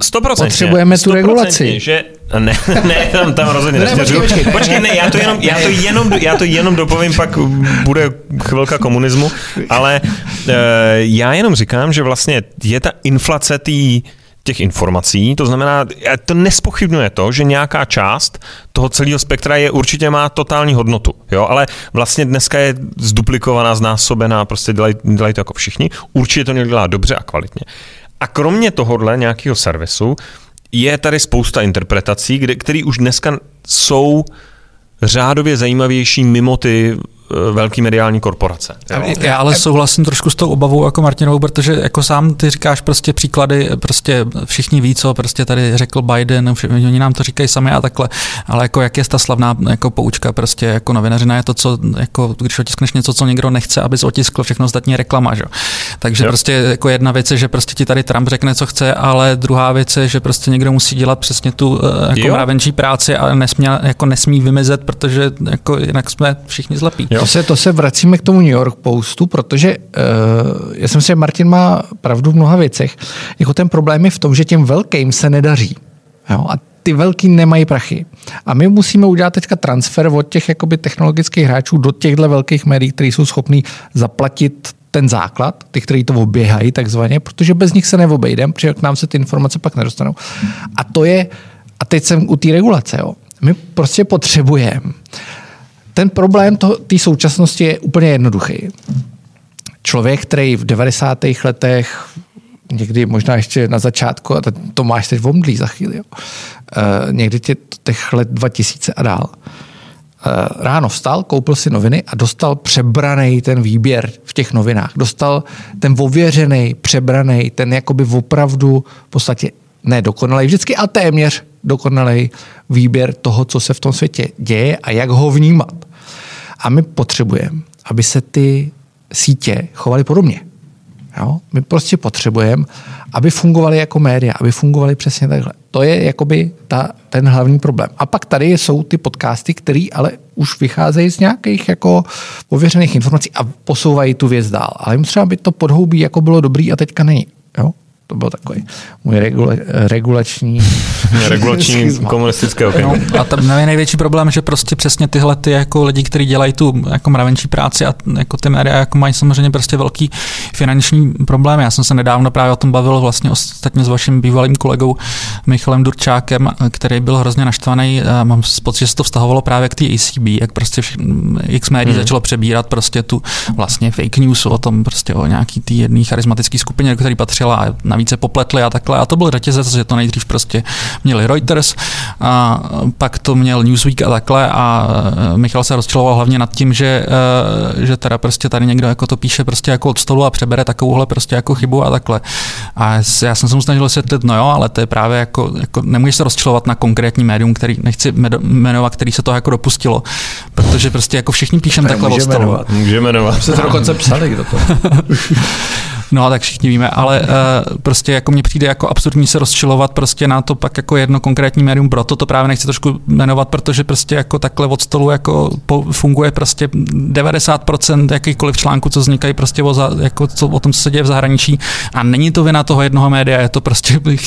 100%. Potřebujeme tu regulaci. Že, ne, ne, tam, tam rozhodně ne, počkej, počkej, počkej, ne, já to, jenom, já, to jenom, já to jenom dopovím, pak bude chvilka komunismu, ale uh, já jenom říkám, že vlastně je ta inflace tý, těch informací, to znamená, to nespochybnuje to, že nějaká část toho celého spektra je určitě má totální hodnotu, jo, ale vlastně dneska je zduplikovaná, znásobená, prostě dělají, dělají to jako všichni, určitě to někdo dělá dobře a kvalitně. A kromě tohohle nějakého servisu je tady spousta interpretací, které už dneska jsou řádově zajímavější mimo ty velký mediální korporace. Jo? Já ale souhlasím trošku s tou obavou jako Martinovou, protože jako sám ty říkáš prostě příklady, prostě všichni ví, co prostě tady řekl Biden, všichni, oni nám to říkají sami a takhle, ale jako jak je ta slavná jako poučka prostě jako novinařina je to, co jako když otiskneš něco, co někdo nechce, aby otiskl všechno ostatní reklama, že? Takže jo. prostě jako jedna věc je, že prostě ti tady Trump řekne, co chce, ale druhá věc je, že prostě někdo musí dělat přesně tu eh, jako mravenčí práci a nesmí, jako nesmí vymizet, protože jako jinak jsme všichni zlepí. Jo. To, se, to se vracíme k tomu New York Postu, protože uh, já jsem si, že Martin má pravdu v mnoha věcech. Jako ten problém je v tom, že těm velkým se nedaří. Jo? A ty velký nemají prachy. A my musíme udělat teďka transfer od těch jakoby, technologických hráčů do těchto velkých médií, kteří jsou schopní zaplatit ten základ, ty, kteří to oběhají takzvaně, protože bez nich se neobejdem, protože k nám se ty informace pak nedostanou. A to je, a teď jsem u té regulace, jo. my prostě potřebujeme ten problém té současnosti je úplně jednoduchý. Člověk, který v 90. letech, někdy možná ještě na začátku, a to máš teď v omdlí za chvíli, jo, uh, někdy tě, těch let 2000 a dál, uh, ráno vstal, koupil si noviny a dostal přebraný ten výběr v těch novinách. Dostal ten ověřený, přebraný, ten jakoby opravdu v podstatě ne dokonalý vždycky, a téměř dokonalý výběr toho, co se v tom světě děje a jak ho vnímat. A my potřebujeme, aby se ty sítě chovaly podobně. Jo? My prostě potřebujeme, aby fungovaly jako média, aby fungovaly přesně takhle. To je jakoby ta, ten hlavní problém. A pak tady jsou ty podcasty, které ale už vycházejí z nějakých jako pověřených informací a posouvají tu věc dál. Ale jim třeba by to podhoubí jako bylo dobrý a teďka není. Jo? To byl takový můj regula, regulační... [laughs] regulační komunistické okénko. No, a tam je největší problém, že prostě přesně tyhle ty jako lidi, kteří dělají tu jako mravenčí práci a jako ty média jako mají samozřejmě prostě velký finanční problém. Já jsem se nedávno právě o tom bavil vlastně ostatně s vaším bývalým kolegou Michalem Durčákem, který byl hrozně naštvaný. Mám pocit, že se to vztahovalo právě k té ACB, jak prostě X médií hmm. začalo přebírat prostě tu vlastně fake news o tom prostě o nějaký té jedné charismatické skupině, který patřila a navíc se popletli a takhle. A to byl řetězec, že to nejdřív prostě měli Reuters, a pak to měl Newsweek a takhle a e, Michal se rozčiloval hlavně nad tím, že, e, že teda prostě tady někdo jako to píše prostě jako od stolu a přebere takovouhle prostě jako chybu a takhle. A já jsem se mu snažil vysvětlit, no jo, ale to je právě jako, jako nemůžeš se rozčilovat na konkrétní médium, který nechci jmenovat, který se to jako dopustilo, protože prostě jako všichni píšeme takhle od stolu. Můžeme jmenovat. Se to dokonce psali, kdo to. [laughs] No, tak všichni víme, ale uh, prostě jako mně přijde jako absurdní se rozčilovat prostě na to pak jako jedno konkrétní médium, proto to právě nechci trošku jmenovat, protože prostě jako takhle od stolu jako funguje prostě 90% jakýchkoliv článků, co vznikají prostě o, za, jako co, o tom, co se děje v zahraničí a není to vina toho jednoho média, je to prostě [laughs]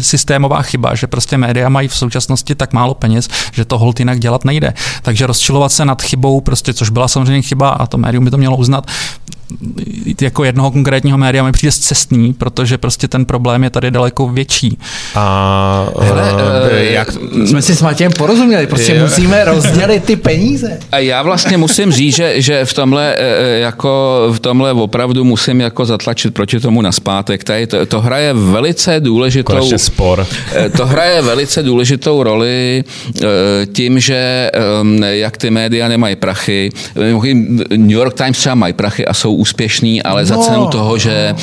systémová chyba, že prostě média mají v současnosti tak málo peněz, že to hold jinak dělat nejde. Takže rozčilovat se nad chybou, prostě, což byla samozřejmě chyba a to médium by to mělo uznat, jako jednoho konkrétního média mi přijde cestný, protože prostě ten problém je tady daleko větší. A Hele, uh, jak... jsme si s Matějem porozuměli, prostě je. musíme rozdělit ty peníze. A já vlastně musím říct, že, že v tomhle jako v tomhle opravdu musím jako zatlačit proti tomu naspátek. Tady to, to hraje velice důležitou... Konečně spor. To hraje velice důležitou roli tím, že jak ty média nemají prachy. New York Times třeba mají prachy a jsou úspěšný, ale za cenu no. toho, že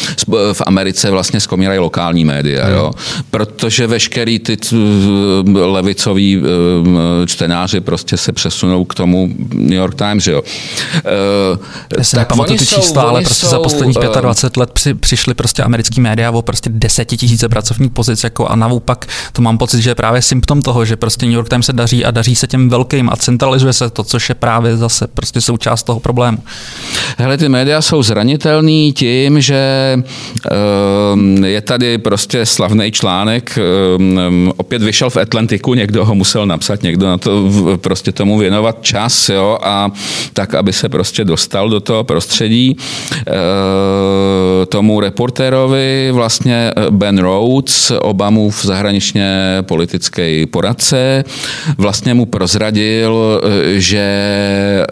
v Americe vlastně zkomírají lokální média, hmm. jo. Protože veškerý ty levicoví čtenáři prostě se přesunou k tomu New York Times, jo. Já si tak ty čísla, ale prostě jsou, za posledních 25 let při, přišly prostě americký média o prostě desetitisíce pracovních pozic, jako a naopak to mám pocit, že je právě symptom toho, že prostě New York Times se daří a daří se těm velkým a centralizuje se to, což je právě zase prostě součást toho problému. Hele, ty média jsou zranitelný tím, že ehm, je tady prostě slavný článek, ehm, opět vyšel v Atlantiku, někdo ho musel napsat, někdo na to prostě tomu věnovat čas, jo, a tak, aby se prostě dostal do toho prostředí. Ehm, tomu reportérovi vlastně eh, Ben Rhodes, Obamův zahraničně politický poradce, vlastně mu prozradil, eh, že eh,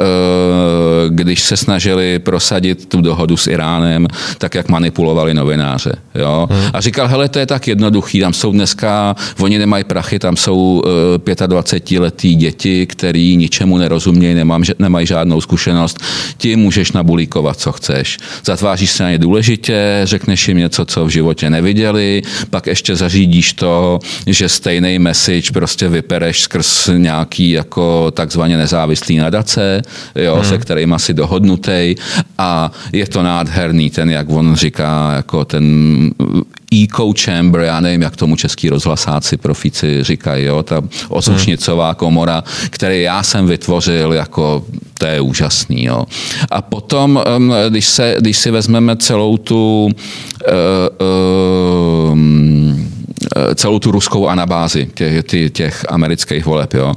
když se snažili prosadit tu dohodu s Iránem, tak jak manipulovali novináře. Jo? Hmm. A říkal, hele, to je tak jednoduchý, tam jsou dneska, oni nemají prachy, tam jsou uh, eh, 25-letý děti, který ničemu nerozumějí, nemají žádnou zkušenost, ti můžeš nabulíkovat, co chceš. Zatváříš se na ně důležitě, řekneš jim něco, co v životě neviděli, pak ještě zařídíš to, že stejný message prostě vypereš skrz nějaký jako takzvaně nezávislý nadace, jo, hmm. se kterým asi dohodnutý a je to nádherný, ten, jak on říká, jako ten eco chamber, já nevím, jak tomu český rozhlasáci, profíci říkají, jo, ta osušnicová komora, který já jsem vytvořil, jako to je úžasný. Jo. A potom, když, se, když si vezmeme celou tu uh, uh, celou tu ruskou anabázi těch, těch, těch amerických voleb. Jo.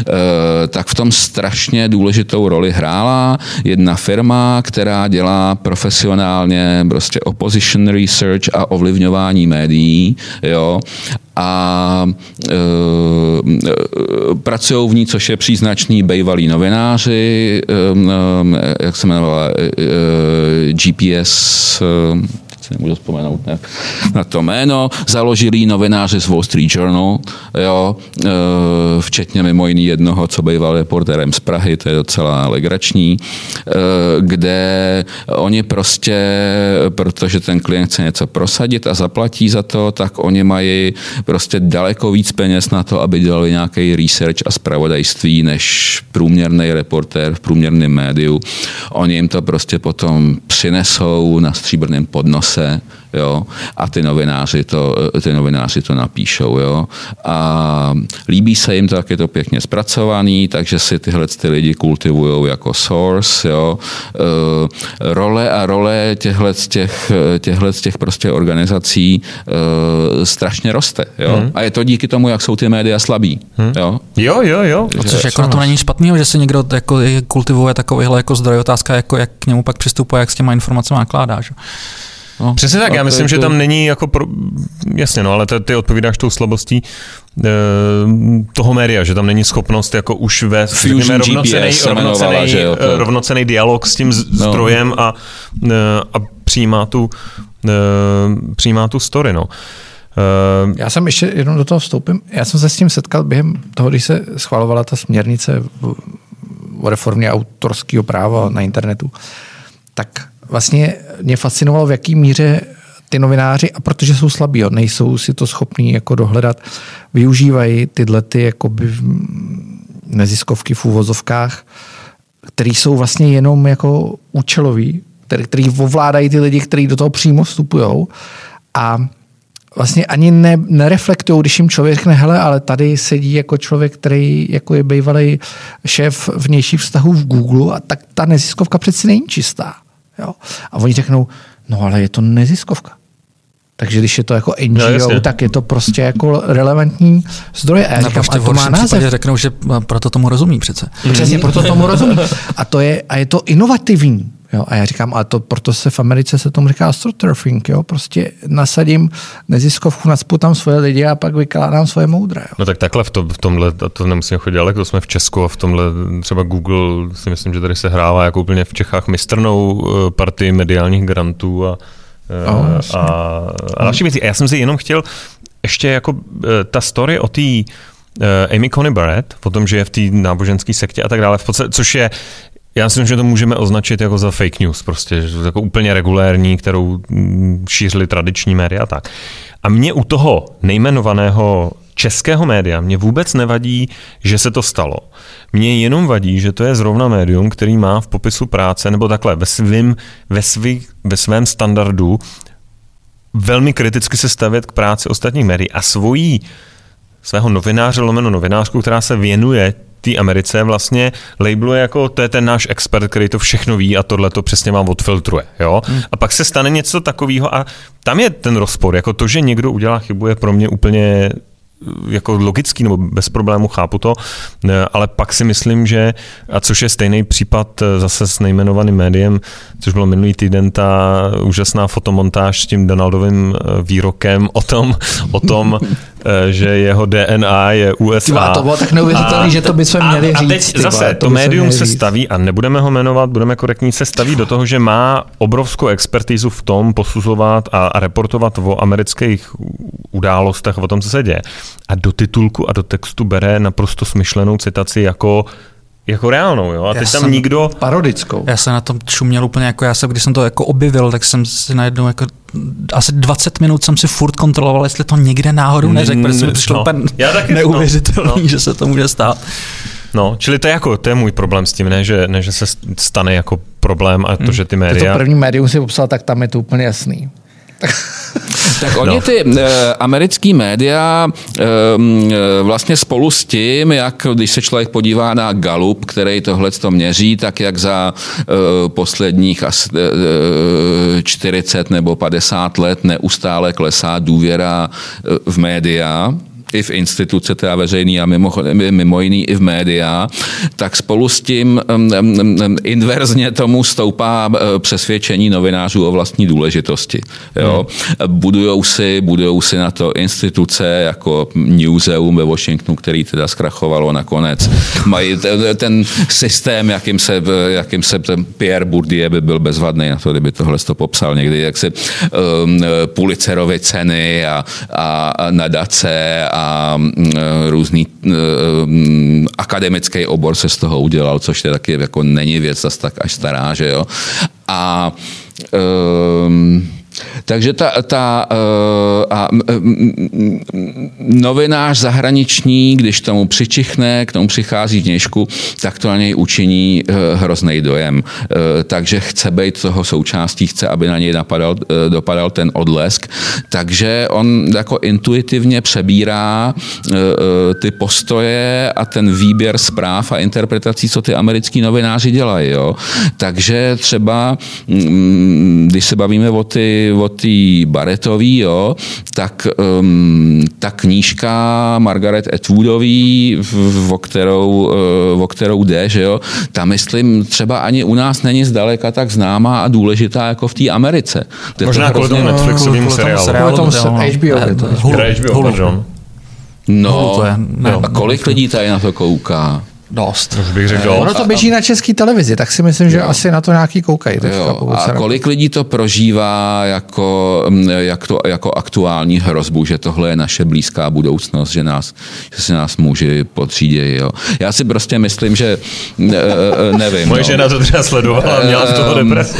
Eh, tak v tom strašně důležitou roli hrála jedna firma, která dělá profesionálně prostě opposition research a ovlivňování médií. Jo a e, pracují v ní, což je příznačný bejvalí novináři, e, e, jak se jmenovala, e, e, GPS, e, si nemůžu vzpomenout ne, na to jméno, založili novináři z Wall Street Journal, jo, e, včetně mimo jiný jednoho, co býval reporterem z Prahy, to je docela legrační, e, kde oni prostě, protože ten klient chce něco prosadit a zaplatí za to, tak oni mají prostě daleko víc peněz na to, aby dělali nějaký research a zpravodajství, než průměrný reportér v průměrném médiu. Oni jim to prostě potom přinesou na stříbrném podnosu se, jo, a ty novináři to, ty novináři to napíšou, jo. A líbí se jim to, jak je to pěkně zpracovaný, takže si tyhle ty lidi kultivují jako source, jo. E, role a role těchhle těch, těchhle těch prostě organizací e, strašně roste, jo. Hmm. A je to díky tomu, jak jsou ty média slabí, hmm. jo. Jo, jo, jo. A což jako na to není špatný, že se někdo jako kultivuje takovýhle jako zdroj. Otázka, jako jak k němu pak přistupuje, jak s těma informacemi nakládá. Že? No, Přesně tak, já myslím, to... že tam není jako, pro... jasně no, ale ty, ty odpovídáš tou slabostí e, toho média, že tam není schopnost jako už vést rovnocený, rovnocený, že jo, to... rovnocený dialog s tím no. zdrojem no. a, e, a přijímá tu, e, přijímá tu story, no. Já jsem ještě jednou do toho vstoupím. Já jsem se s tím setkal během toho, když se schvalovala ta směrnice o reformě autorského práva na internetu. Tak vlastně mě fascinovalo, v jaký míře ty novináři, a protože jsou slabí, jo, nejsou si to schopní jako dohledat, využívají tyhle ty jakoby neziskovky v úvozovkách, které jsou vlastně jenom jako účelový, který, který ovládají ty lidi, kteří do toho přímo vstupují. A vlastně ani ne, nereflektují, když jim člověk řekne, hele, ale tady sedí jako člověk, který jako je bývalý šéf vnějších vztahů v Google a tak ta neziskovka přeci není čistá. Jo? A oni řeknou, no ale je to neziskovka. Takže když je to jako NGO, no, tak je to prostě jako relevantní zdroje. A já říkám, a to má název. řeknou, že proto tomu rozumí přece. Přesně, proto tomu rozumí. A, to je, a je to inovativní. Jo, a já říkám, ale to, proto se v Americe se tomu říká astroturfing, jo, prostě nasadím neziskovku, nacpu tam svoje lidi a pak vykládám svoje moudré. Jo. No tak takhle v, to, v tomhle, a to nemusíme chodit ale to jsme v Česku a v tomhle třeba Google si myslím, že tady se hrává jako úplně v Čechách mistrnou eh, partii mediálních grantů a Oh, a, a další věci. A já jsem si jenom chtěl ještě jako eh, ta story o té Amy Coney Barrett, o tom, že je v té náboženské sektě a tak dále, v podstatě, což je já myslím, že to můžeme označit jako za fake news, prostě, jako úplně regulérní, kterou mm, šířili tradiční média a tak. A mě u toho nejmenovaného českého média mě vůbec nevadí, že se to stalo. Mně jenom vadí, že to je zrovna médium, který má v popisu práce, nebo takhle, ve, svým, ve, svý, ve svém standardu velmi kriticky se stavět k práci ostatních médií a svojí svého novináře, lomeno novinářku, která se věnuje té Americe vlastně labeluje jako to je ten náš expert, který to všechno ví a tohle to přesně vám odfiltruje. Jo? Hmm. A pak se stane něco takového a tam je ten rozpor. Jako to, že někdo udělá chybu, je pro mě úplně jako logický nebo bez problému chápu to, ale pak si myslím, že, a což je stejný případ eh, zase s nejmenovaným médiem, což bylo minulý týden ta úžasná fotomontáž s tím Donaldovým eh, výrokem o tom, o tom eh, že jeho DNA je USA. Tyba, to bylo tak neuvěřitelné, že to by jsme měli a, říct. A teď tyba, zase, to, to médium se staví, a nebudeme ho jmenovat, budeme korektní, se staví do toho, že má obrovskou expertízu v tom posuzovat a, a reportovat o amerických událostech, o tom, co se děje a do titulku a do textu bere naprosto smyšlenou citaci jako jako reálnou, jo? A teď tam nikdo... Parodickou. Já jsem na tom čuměl úplně jako, já jsem, když jsem to jako objevil, tak jsem si najednou jako asi 20 minut jsem si furt kontroloval, jestli to někde náhodou neřekl, protože mi přišlo no, úplně neuvěřitelný, no, no. že se to může stát. No, čili to je jako, to je můj problém s tím, ne, že, ne, že se stane jako problém a to, hmm. že ty média... To, to první médium si popsal, tak tam je to úplně jasný. [laughs] Tak oni no. ty uh, americký média uh, vlastně spolu s tím, jak když se člověk podívá na Gallup, který tohle to měří, tak jak za uh, posledních asi uh, 40 nebo 50 let neustále klesá důvěra v média, i v instituce teda veřejný a mimo, mimo jiný i v média, tak spolu s tím inverzně tomu stoupá e, přesvědčení novinářů o vlastní důležitosti. Jo? Hmm. Budujou, si, budujou si na to instituce jako Newseum ve Washingtonu, který teda zkrachovalo nakonec. Mají ten systém, jakým se, jakým se ten Pierre Bourdieu by byl bezvadný na to, kdyby tohle to popsal někdy, jak se um, Pulitzerovy ceny a, a nadace a Mm, e, různý e, mm, akademický obor se z toho udělal, což je taky jako není věc zase tak až stará, že jo. A um, takže ta, ta uh, a, novinář zahraniční, když tomu přičichne, k tomu přichází vnějšku, tak to na něj učiní uh, hrozný dojem. Uh, takže chce být toho součástí, chce, aby na něj napadal, uh, dopadal ten odlesk. Takže on jako intuitivně přebírá uh, ty postoje a ten výběr zpráv a interpretací, co ty americký novináři dělají. Jo? Takže třeba, um, když se bavíme o ty o té Baretový, jo, tak um, ta knížka Margaret Atwoodový, o kterou, uh, o kterou jde, že jo, ta myslím třeba ani u nás není zdaleka tak známá a důležitá jako v té Americe. Možná kvůli tomu Netflixovým seriálu. Kvůli tomu HBO. HBO, No, a kolik lidí tady na to kouká? Dost. Už bych řekl Ono to běží na české televizi, tak si myslím, že jo. asi na to nějaký koukají. Jo. A kolik lidí to prožívá jako, mm, jak to, jako aktuální hrozbu, že tohle je naše blízká budoucnost, že, nás, že si nás muži podřídějí. Jo. Já si prostě myslím, že ne, e, nevím. Moje no. žena to třeba sledovala a měla z toho ehm, depresi.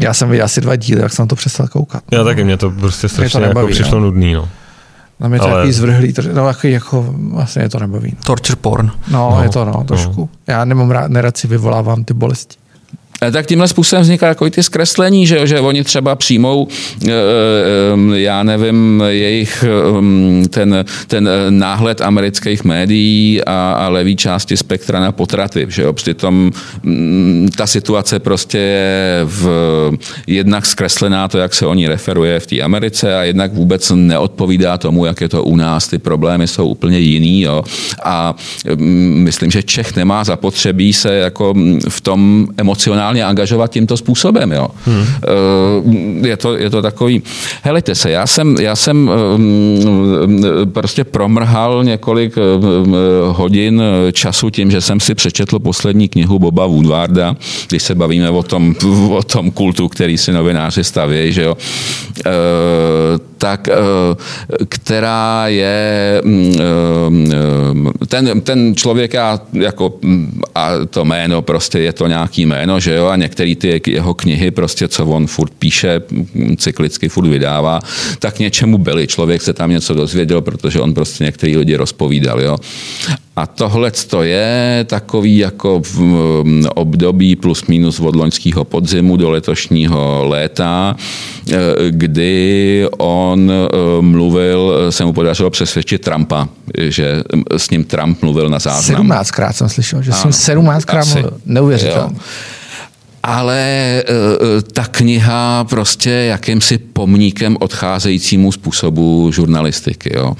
Já jsem viděl asi dva díly, jak jsem to přestal koukat. Já taky, mě to prostě strašně to jako přišlo nudný. No. Tam je to Ale- takový zvrhlý, no takový jako, vlastně je to nebaví. Torture porn. No, No, je to no, trošku. Já nemám rád, nerad si vyvolávám ty bolesti. Eh, Tak tímhle způsobem vzniká takový ty zkreslení, že, že oni třeba přijmou, eh, eh, já nevím, jejich eh, ten, ten náhled amerických médií a, a levý části spektra na potraty. Že jo. Přitom mm, ta situace prostě je v, jednak zkreslená to, jak se o ní referuje v té Americe a jednak vůbec neodpovídá tomu, jak je to u nás. Ty problémy jsou úplně jiný. Jo. A mm, myslím, že Čech nemá zapotřebí se jako mm, v tom emocionálně angažovat tímto způsobem. Jo. Hmm. Je, to, je to takový... Helejte se, já jsem, já jsem mm, prostě promrhal několik mm, hodin času tím, že jsem si přečetl poslední knihu Boba Woodwarda, když se bavíme o tom, o tom kultu, který si novináři staví, že jo. Tak, e, která je mm, e, ten, ten člověk a, jako, mm, a to jméno prostě je to nějaký jméno, že jo, a některé ty jeho knihy prostě, co on furt píše, mm, cyklicky furt vydává, tak něčemu byli. Člověk se tam něco dozvěděl, protože on prostě některý lidi rozpovídal, jo. A tohle to je takový jako v období plus minus od loňského podzimu do letošního léta, eh, kdy on eh, mluvil, se mu podařilo přesvědčit Trumpa, že s ním Trump mluvil na záznam. 17krát jsem slyšel, že jsem Ano, 17krát asi. mluvil. Neuvěřitelné. Ale e, e, ta kniha prostě jakýmsi pomníkem odcházejícímu způsobu žurnalistiky. Jo.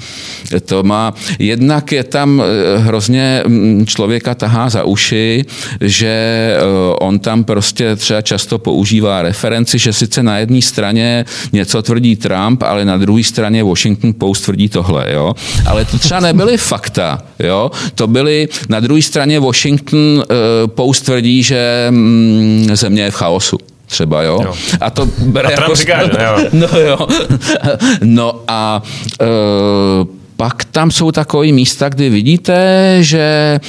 To má, jednak je tam e, hrozně mm, člověka tahá za uši, že e, on tam prostě třeba často používá referenci, že sice na jedné straně něco tvrdí Trump, ale na druhé straně Washington Post tvrdí tohle. Jo. Ale to třeba nebyly [laughs] fakta. Jo. To byly na druhé straně Washington e, Post tvrdí, že mm, země je v chaosu třeba, jo. Jo. A to bere A jako... říká, že jo. [laughs] No jo. [laughs] No a e, pak tam jsou takové místa, kdy vidíte, že,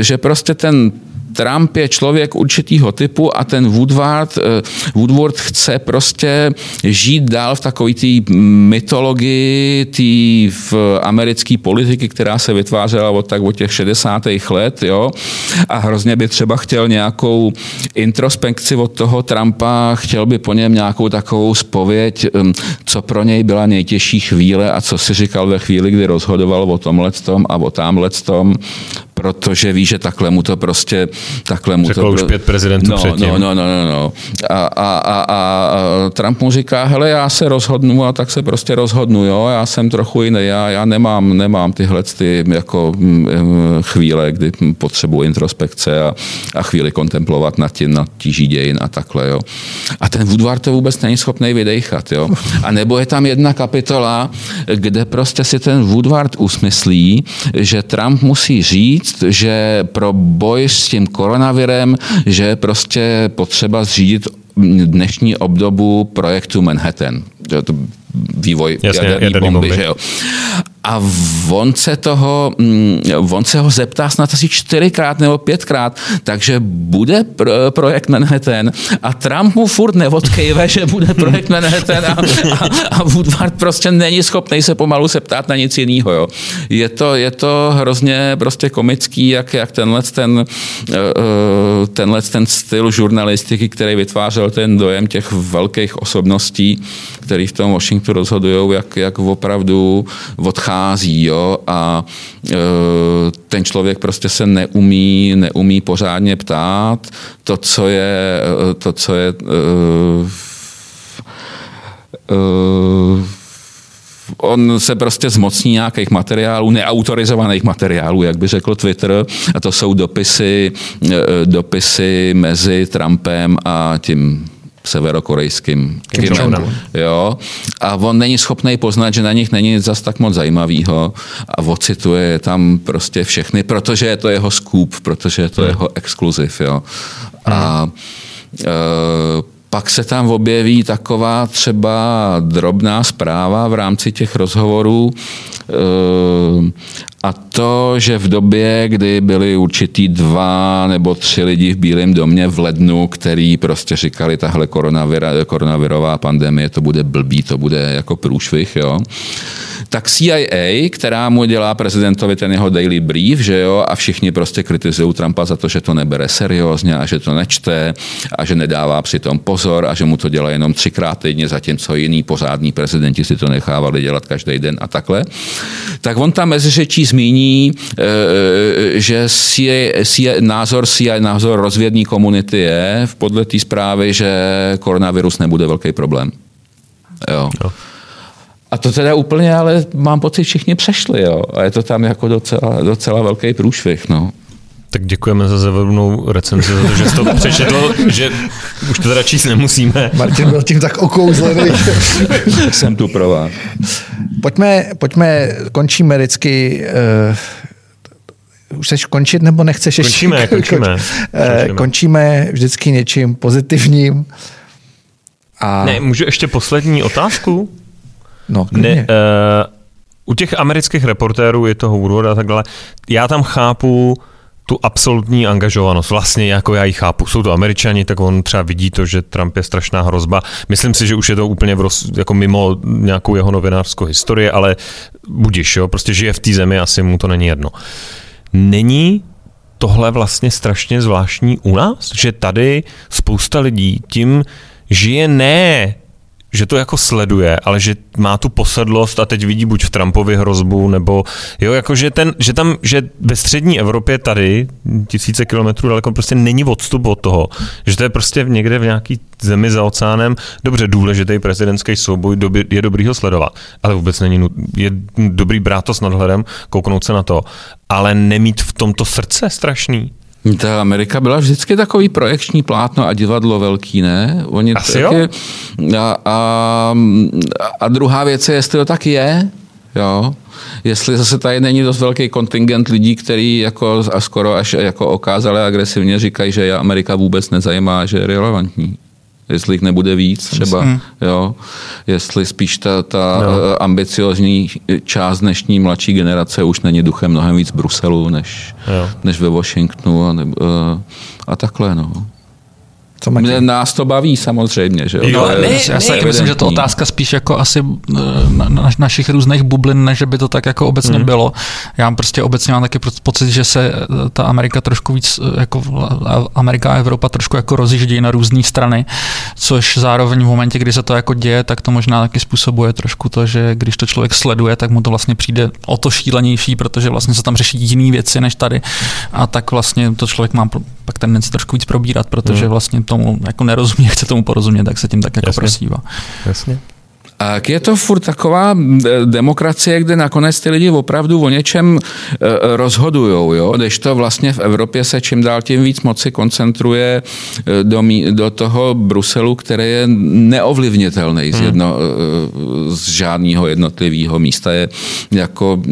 že prostě ten Trump je člověk určitýho typu a ten Woodward, eh, Woodward chce prostě žít dál v takové té mytologii té americké politiky, která se vytvářela od, tak od těch 60. let, jo, a hrozně by třeba chtěl nějakou introspekci od toho Trumpa, chtěl by po něm nějakou takovou spověď, hm, co pro něj byla nejtěžší chvíle a co si říkal ve chvíli, kdy rozhodoval o tomhle tom a o tamhle tom, protože ví, že takhle mu to prostě, takhle mu Řekl to... už pět prezidentů no, předtím. No, no, no, no, no. A, a, a, a Trump mu říká, hele, já se rozhodnu a tak se prostě rozhodnu, jo, já jsem trochu jiný, já, já nemám, nemám tyhle ty jako mm, chvíle, kdy potřebuji introspekce a, a chvíli kontemplovat nad tím, nad tíží dějin a takhle, jo. A ten Woodward to vůbec není schopný vydejchat, jo. A nebo je tam jedna kapitola, kde prostě si ten Woodward usmyslí, že Trump musí říct, že pro boj s tím koronavirem, že je prostě potřeba zřídit dnešní obdobu projektu Manhattan. To vývoj Jasně, jaderné bomby, bomby. že jo. A on se toho, mm, on se ho zeptá snad asi čtyřikrát nebo pětkrát, takže bude pro, projekt Manhattan a Trump mu furt neodkejve, že bude projekt Manhattan a, a, a Woodward prostě není schopný se pomalu se ptát na nic jiného. Je, to, je to hrozně prostě komický, jak, jak tenhle, ten, eh, eh, tenhle ten styl žurnalistiky, který vytvářel ten dojem těch velkých osobností, který v tom Washingtonu rozhodují, jak, jak opravdu odchází. Jo? A e, ten člověk prostě se neumí, neumí pořádně ptát. To, co je, e, to, co je e, on se prostě zmocní nějakých materiálů, neautorizovaných materiálů, jak by řekl Twitter, a to jsou dopisy, dopisy mezi Trumpem a tím severokorejským Kim. Jong-unem. Jo? A on není schopný poznat, že na nich není nic zas tak moc zajímavého a ocituje je tam prostě všechny, protože je to jeho scoop, protože je to Hmm. jeho exkluziv. Jo? A e, pak se tam objeví taková třeba drobná zpráva v rámci těch rozhovorů e, a to, že v době, kdy byli určitý dva nebo tři lidi v Bílém domě v lednu, který prostě říkali, tahle koronavirová pandemie, to bude blbý, to bude jako průšvih, jo, tak CIA, která mu dělá prezidentovi ten jeho daily brief, že jo, a všichni prostě kritizují Trumpa za to, že to nebere seriózně a že to nečte a že nedává přitom pozor a že mu to dělá jenom třikrát týdně, zatímco jiný pořádní prezidenti si to nechávali dělat každý den a takhle. Tak on tam mezi řečí zmíní, eh, že CIA, CIA, názor CIA, názor rozvědní komunity je podle té zprávy, že koronavirus nebude velký problém. Jo. jo. A to teda úplně, ale mám pocit, všichni přešli, jo. A je to tam jako docela, docela velký průšvih, no. Tak děkujeme za zevrubnou recenzi, za to, že jsi to přečetl, že už to teda číst nemusíme. Martin byl tím tak okouzlený. Jsem tu pro vás. Pojďme, pojďme končíme vždycky uh, už chceš končit, nebo nechceš končíme, ještě? Končíme, končíme. Uh, končíme vždycky něčím pozitivním. A... Ne, můžu ještě poslední otázku? No, ne, uh, u těch amerických reportérů je to Woodward a tak dále. Já tam chápu tu absolutní angažovanost. Vlastně jako já ji chápu. Jsou to američani, tak on třeba vidí to, že Trump je strašná hrozba. Myslím si, že už je to úplně v roz, jako mimo nějakou jeho novinářskou historii, ale budiš, jo, prostě žije v té zemi, asi mu to není jedno. Není tohle vlastně strašně zvláštní u nás, že tady spousta lidí tím žije ne že to jako sleduje, ale že má tu posedlost a teď vidí buď v Trumpovi hrozbu, nebo jo, jako že, ten, že tam, že ve střední Evropě tady, tisíce kilometrů daleko, prostě není odstup od toho, že to je prostě někde v nějaký zemi za oceánem, dobře, důležitý prezidentský souboj, je dobrý ho sledovat, ale vůbec není, je dobrý brát to s nadhledem, kouknout se na to, ale nemít v tomto srdce strašný. Ta Amerika byla vždycky takový projekční plátno a divadlo velký, ne? Oni Asi taky, jo? A, a, a druhá věc je, jestli to tak je, jo? Jestli zase tady není dost velký kontingent lidí, který jako a skoro až jako okázale agresivně říkají, že Amerika vůbec nezajímá, že je relevantní jestli jich nebude víc třeba, hmm. jo, jestli spíš ta, ta no. ambiciozní část dnešní mladší generace už není duchem mnohem víc Bruselu, než, než ve Washingtonu a, a, a takhle, no. Co Mě nás to baví samozřejmě. Že? No, ne, já si myslím, že to otázka spíš jako asi eh, na, na, našich různých bublin, než by to tak jako obecně mm. bylo. Já prostě obecně mám taky pocit, že se eh, ta Amerika trošku víc, eh, jako Amerika a Evropa trošku jako rozjíždějí na různé strany, což zároveň v momentě, kdy se to jako děje, tak to možná taky způsobuje trošku to, že když to člověk sleduje, tak mu to vlastně přijde o to šílenější, protože vlastně se tam řeší jiné věci než tady a tak vlastně to člověk má pak tendenci trošku víc probírat, protože mm. vlastně tomu jako nerozumí, chce tomu porozumět, tak se tím tak jako Jasně. prosívá. Jasně. A je to furt taková demokracie, kde nakonec ty lidi opravdu o něčem e, rozhodují, jo? Když to vlastně v Evropě se čím dál tím víc moci koncentruje e, do, do toho Bruselu, který je neovlivnitelný z, hmm. jedno, hmm. z žádného jednotlivého místa, je jako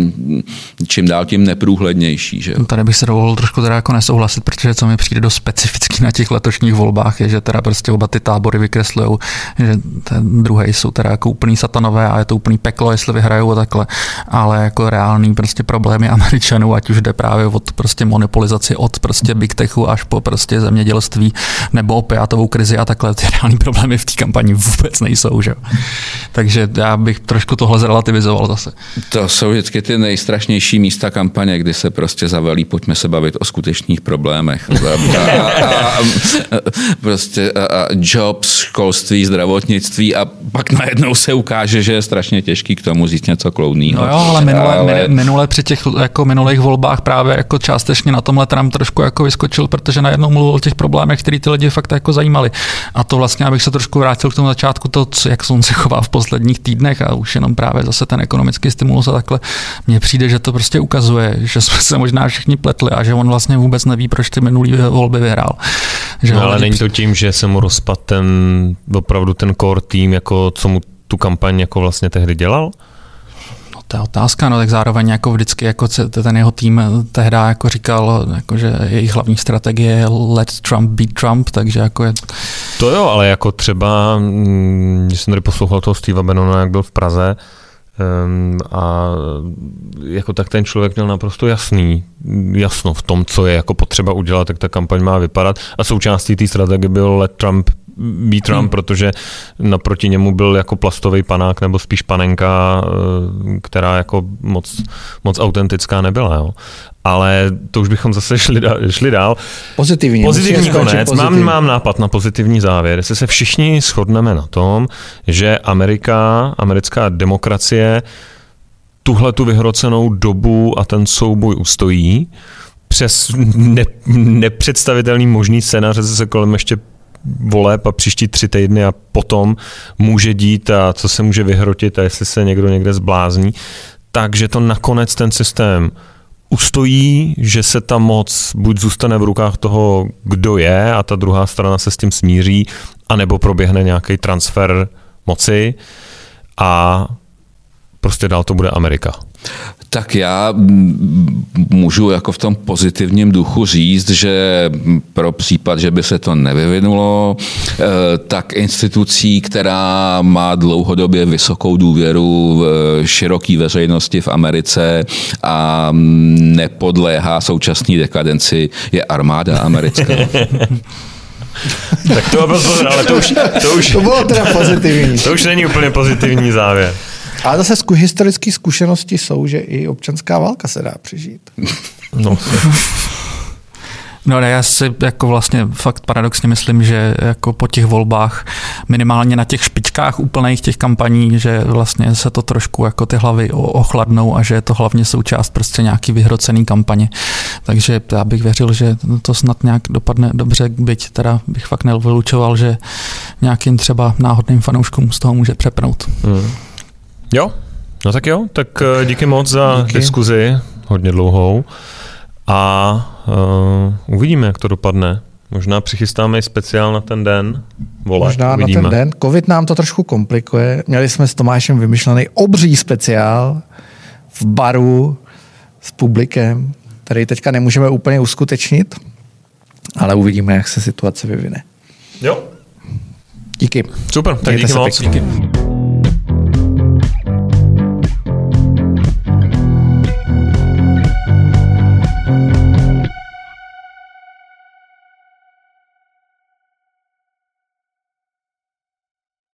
čím dál tím neprůhlednější. Že? Tady bych se dovolil trošku teda jako nesouhlasit, protože co mi přijde do specifický na těch letošních volbách, je, že teda prostě oba ty tábory vykreslují, že ten druhý jsou teda jako úplný satanové a je to úplný peklo, jestli vyhrajou a takhle, ale jako reálný prostě problémy Američanů, ať už jde právě od prostě monopolizaci od prostě big techu až po prostě zemědělství nebo opiátovou krizi a takhle, ty reální problémy v té kampani vůbec nejsou, že? Takže já bych trošku tohle zrelativizoval zase. To jsou vždycky ty nejstrašnější místa kampaně, kdy se prostě zavelí, pojďme se bavit o skutečných problémech. A, a, a, prostě a, a jobs, školství, zdravotnictví a pak najednou se ukáže, že je strašně těžký k tomu říct něco kloudného. No jo, ale minule, ale... minule při těch jako minulých volbách právě jako částečně na tomhle Trump trošku jako vyskočil, protože najednou mluvil o těch problémech, které ty lidi fakt jako zajímali. A to vlastně, abych se trošku vrátil k tomu začátku, to, jak on se chová v posledních týdnech a už jenom právě zase ten ekonomický stimulus a takhle, mně přijde, že to prostě ukazuje, že jsme se možná všichni pletli a že on vlastně vůbec neví, proč ty minulý volby vyhrál. Že no, ale není to tím, že se mu rozpad ten opravdu ten core tým, jako co mu tu kampaň jako vlastně tehdy dělal? No, to je otázka, no tak zároveň jako vždycky jako ten jeho tým tehdy jako říkal, jako, že jejich hlavní strategie je let Trump beat Trump, takže jako je... To jo, ale jako třeba, mm, když jsem tady poslouchal toho Steva Bannona, jak byl v Praze, a jako tak ten člověk měl naprosto jasný, jasno v tom, co je jako potřeba udělat, jak ta kampaň má vypadat. A součástí té strategie byl let Trump být Trump, hmm. protože naproti němu byl jako plastový panák nebo spíš panenka, eh, která jako moc, moc autentická nebyla. Jo. Ale to už bychom zase šli, dál, šli dál. Pozitivní. Pozitivní konec. Mám, mám nápad na pozitivní závěr. Jestli se všichni shodneme na tom, že Amerika, americká demokracie tuhle tu vyhrocenou dobu a ten souboj ustojí, přes ne, nepředstavitelný možný scénář, že se kolem ještě voleb a příští tři týdny a potom může dít a co se může vyhrotit a jestli se někdo někde zblázní. Takže to nakonec ten systém ustojí, že se ta moc buď zůstane v rukách toho, kdo je a ta druhá strana se s tím smíří, anebo proběhne nějaký transfer moci a prostě dál to bude Amerika. Tak já můžu jako v tom pozitivním duchu říct, že pro případ, že by se to nevyvinulo, eh, tak institucí, která má dlouhodobě vysokou důvěru v široké veřejnosti v Americe a nepodléhá současné dekadenci, je armáda americká. [laughs] tak to byl pozor, ale to už, to už... To bylo teda pozitivní. To už není úplně pozitivní závěr. Ale zase zku, historické zkušenosti jsou, že i občanská válka se dá přežít. [laughs] No. No ne, já si jako vlastně fakt paradoxně myslím, že jako po těch volbách minimálně na těch špičkách úplných těch kampaní, že vlastně se to trošku jako ty hlavy ochladnou a že je to hlavně součást prostě nějaký vyhrocený kampaně. Takže já bych věřil, že to snad nějak dopadne dobře, byť teda bych fakt nevylučoval, že nějakým třeba náhodným fanouškům z toho může přepnout. Hmm. Jo, no tak jo, tak eh, díky moc za díky. diskuzi, hodně dlouhou a uh, uvidíme, jak to dopadne. Možná přichystáme i speciál na ten den. Vole, Možná uvidíme. na ten den. Covid nám to trošku komplikuje. Měli jsme s Tomášem vymyšlený obří speciál v baru s publikem, který teďka nemůžeme úplně uskutečnit, ale uvidíme, jak se situace vyvine. Jo. Díky. Super, tak díky moc. Díky.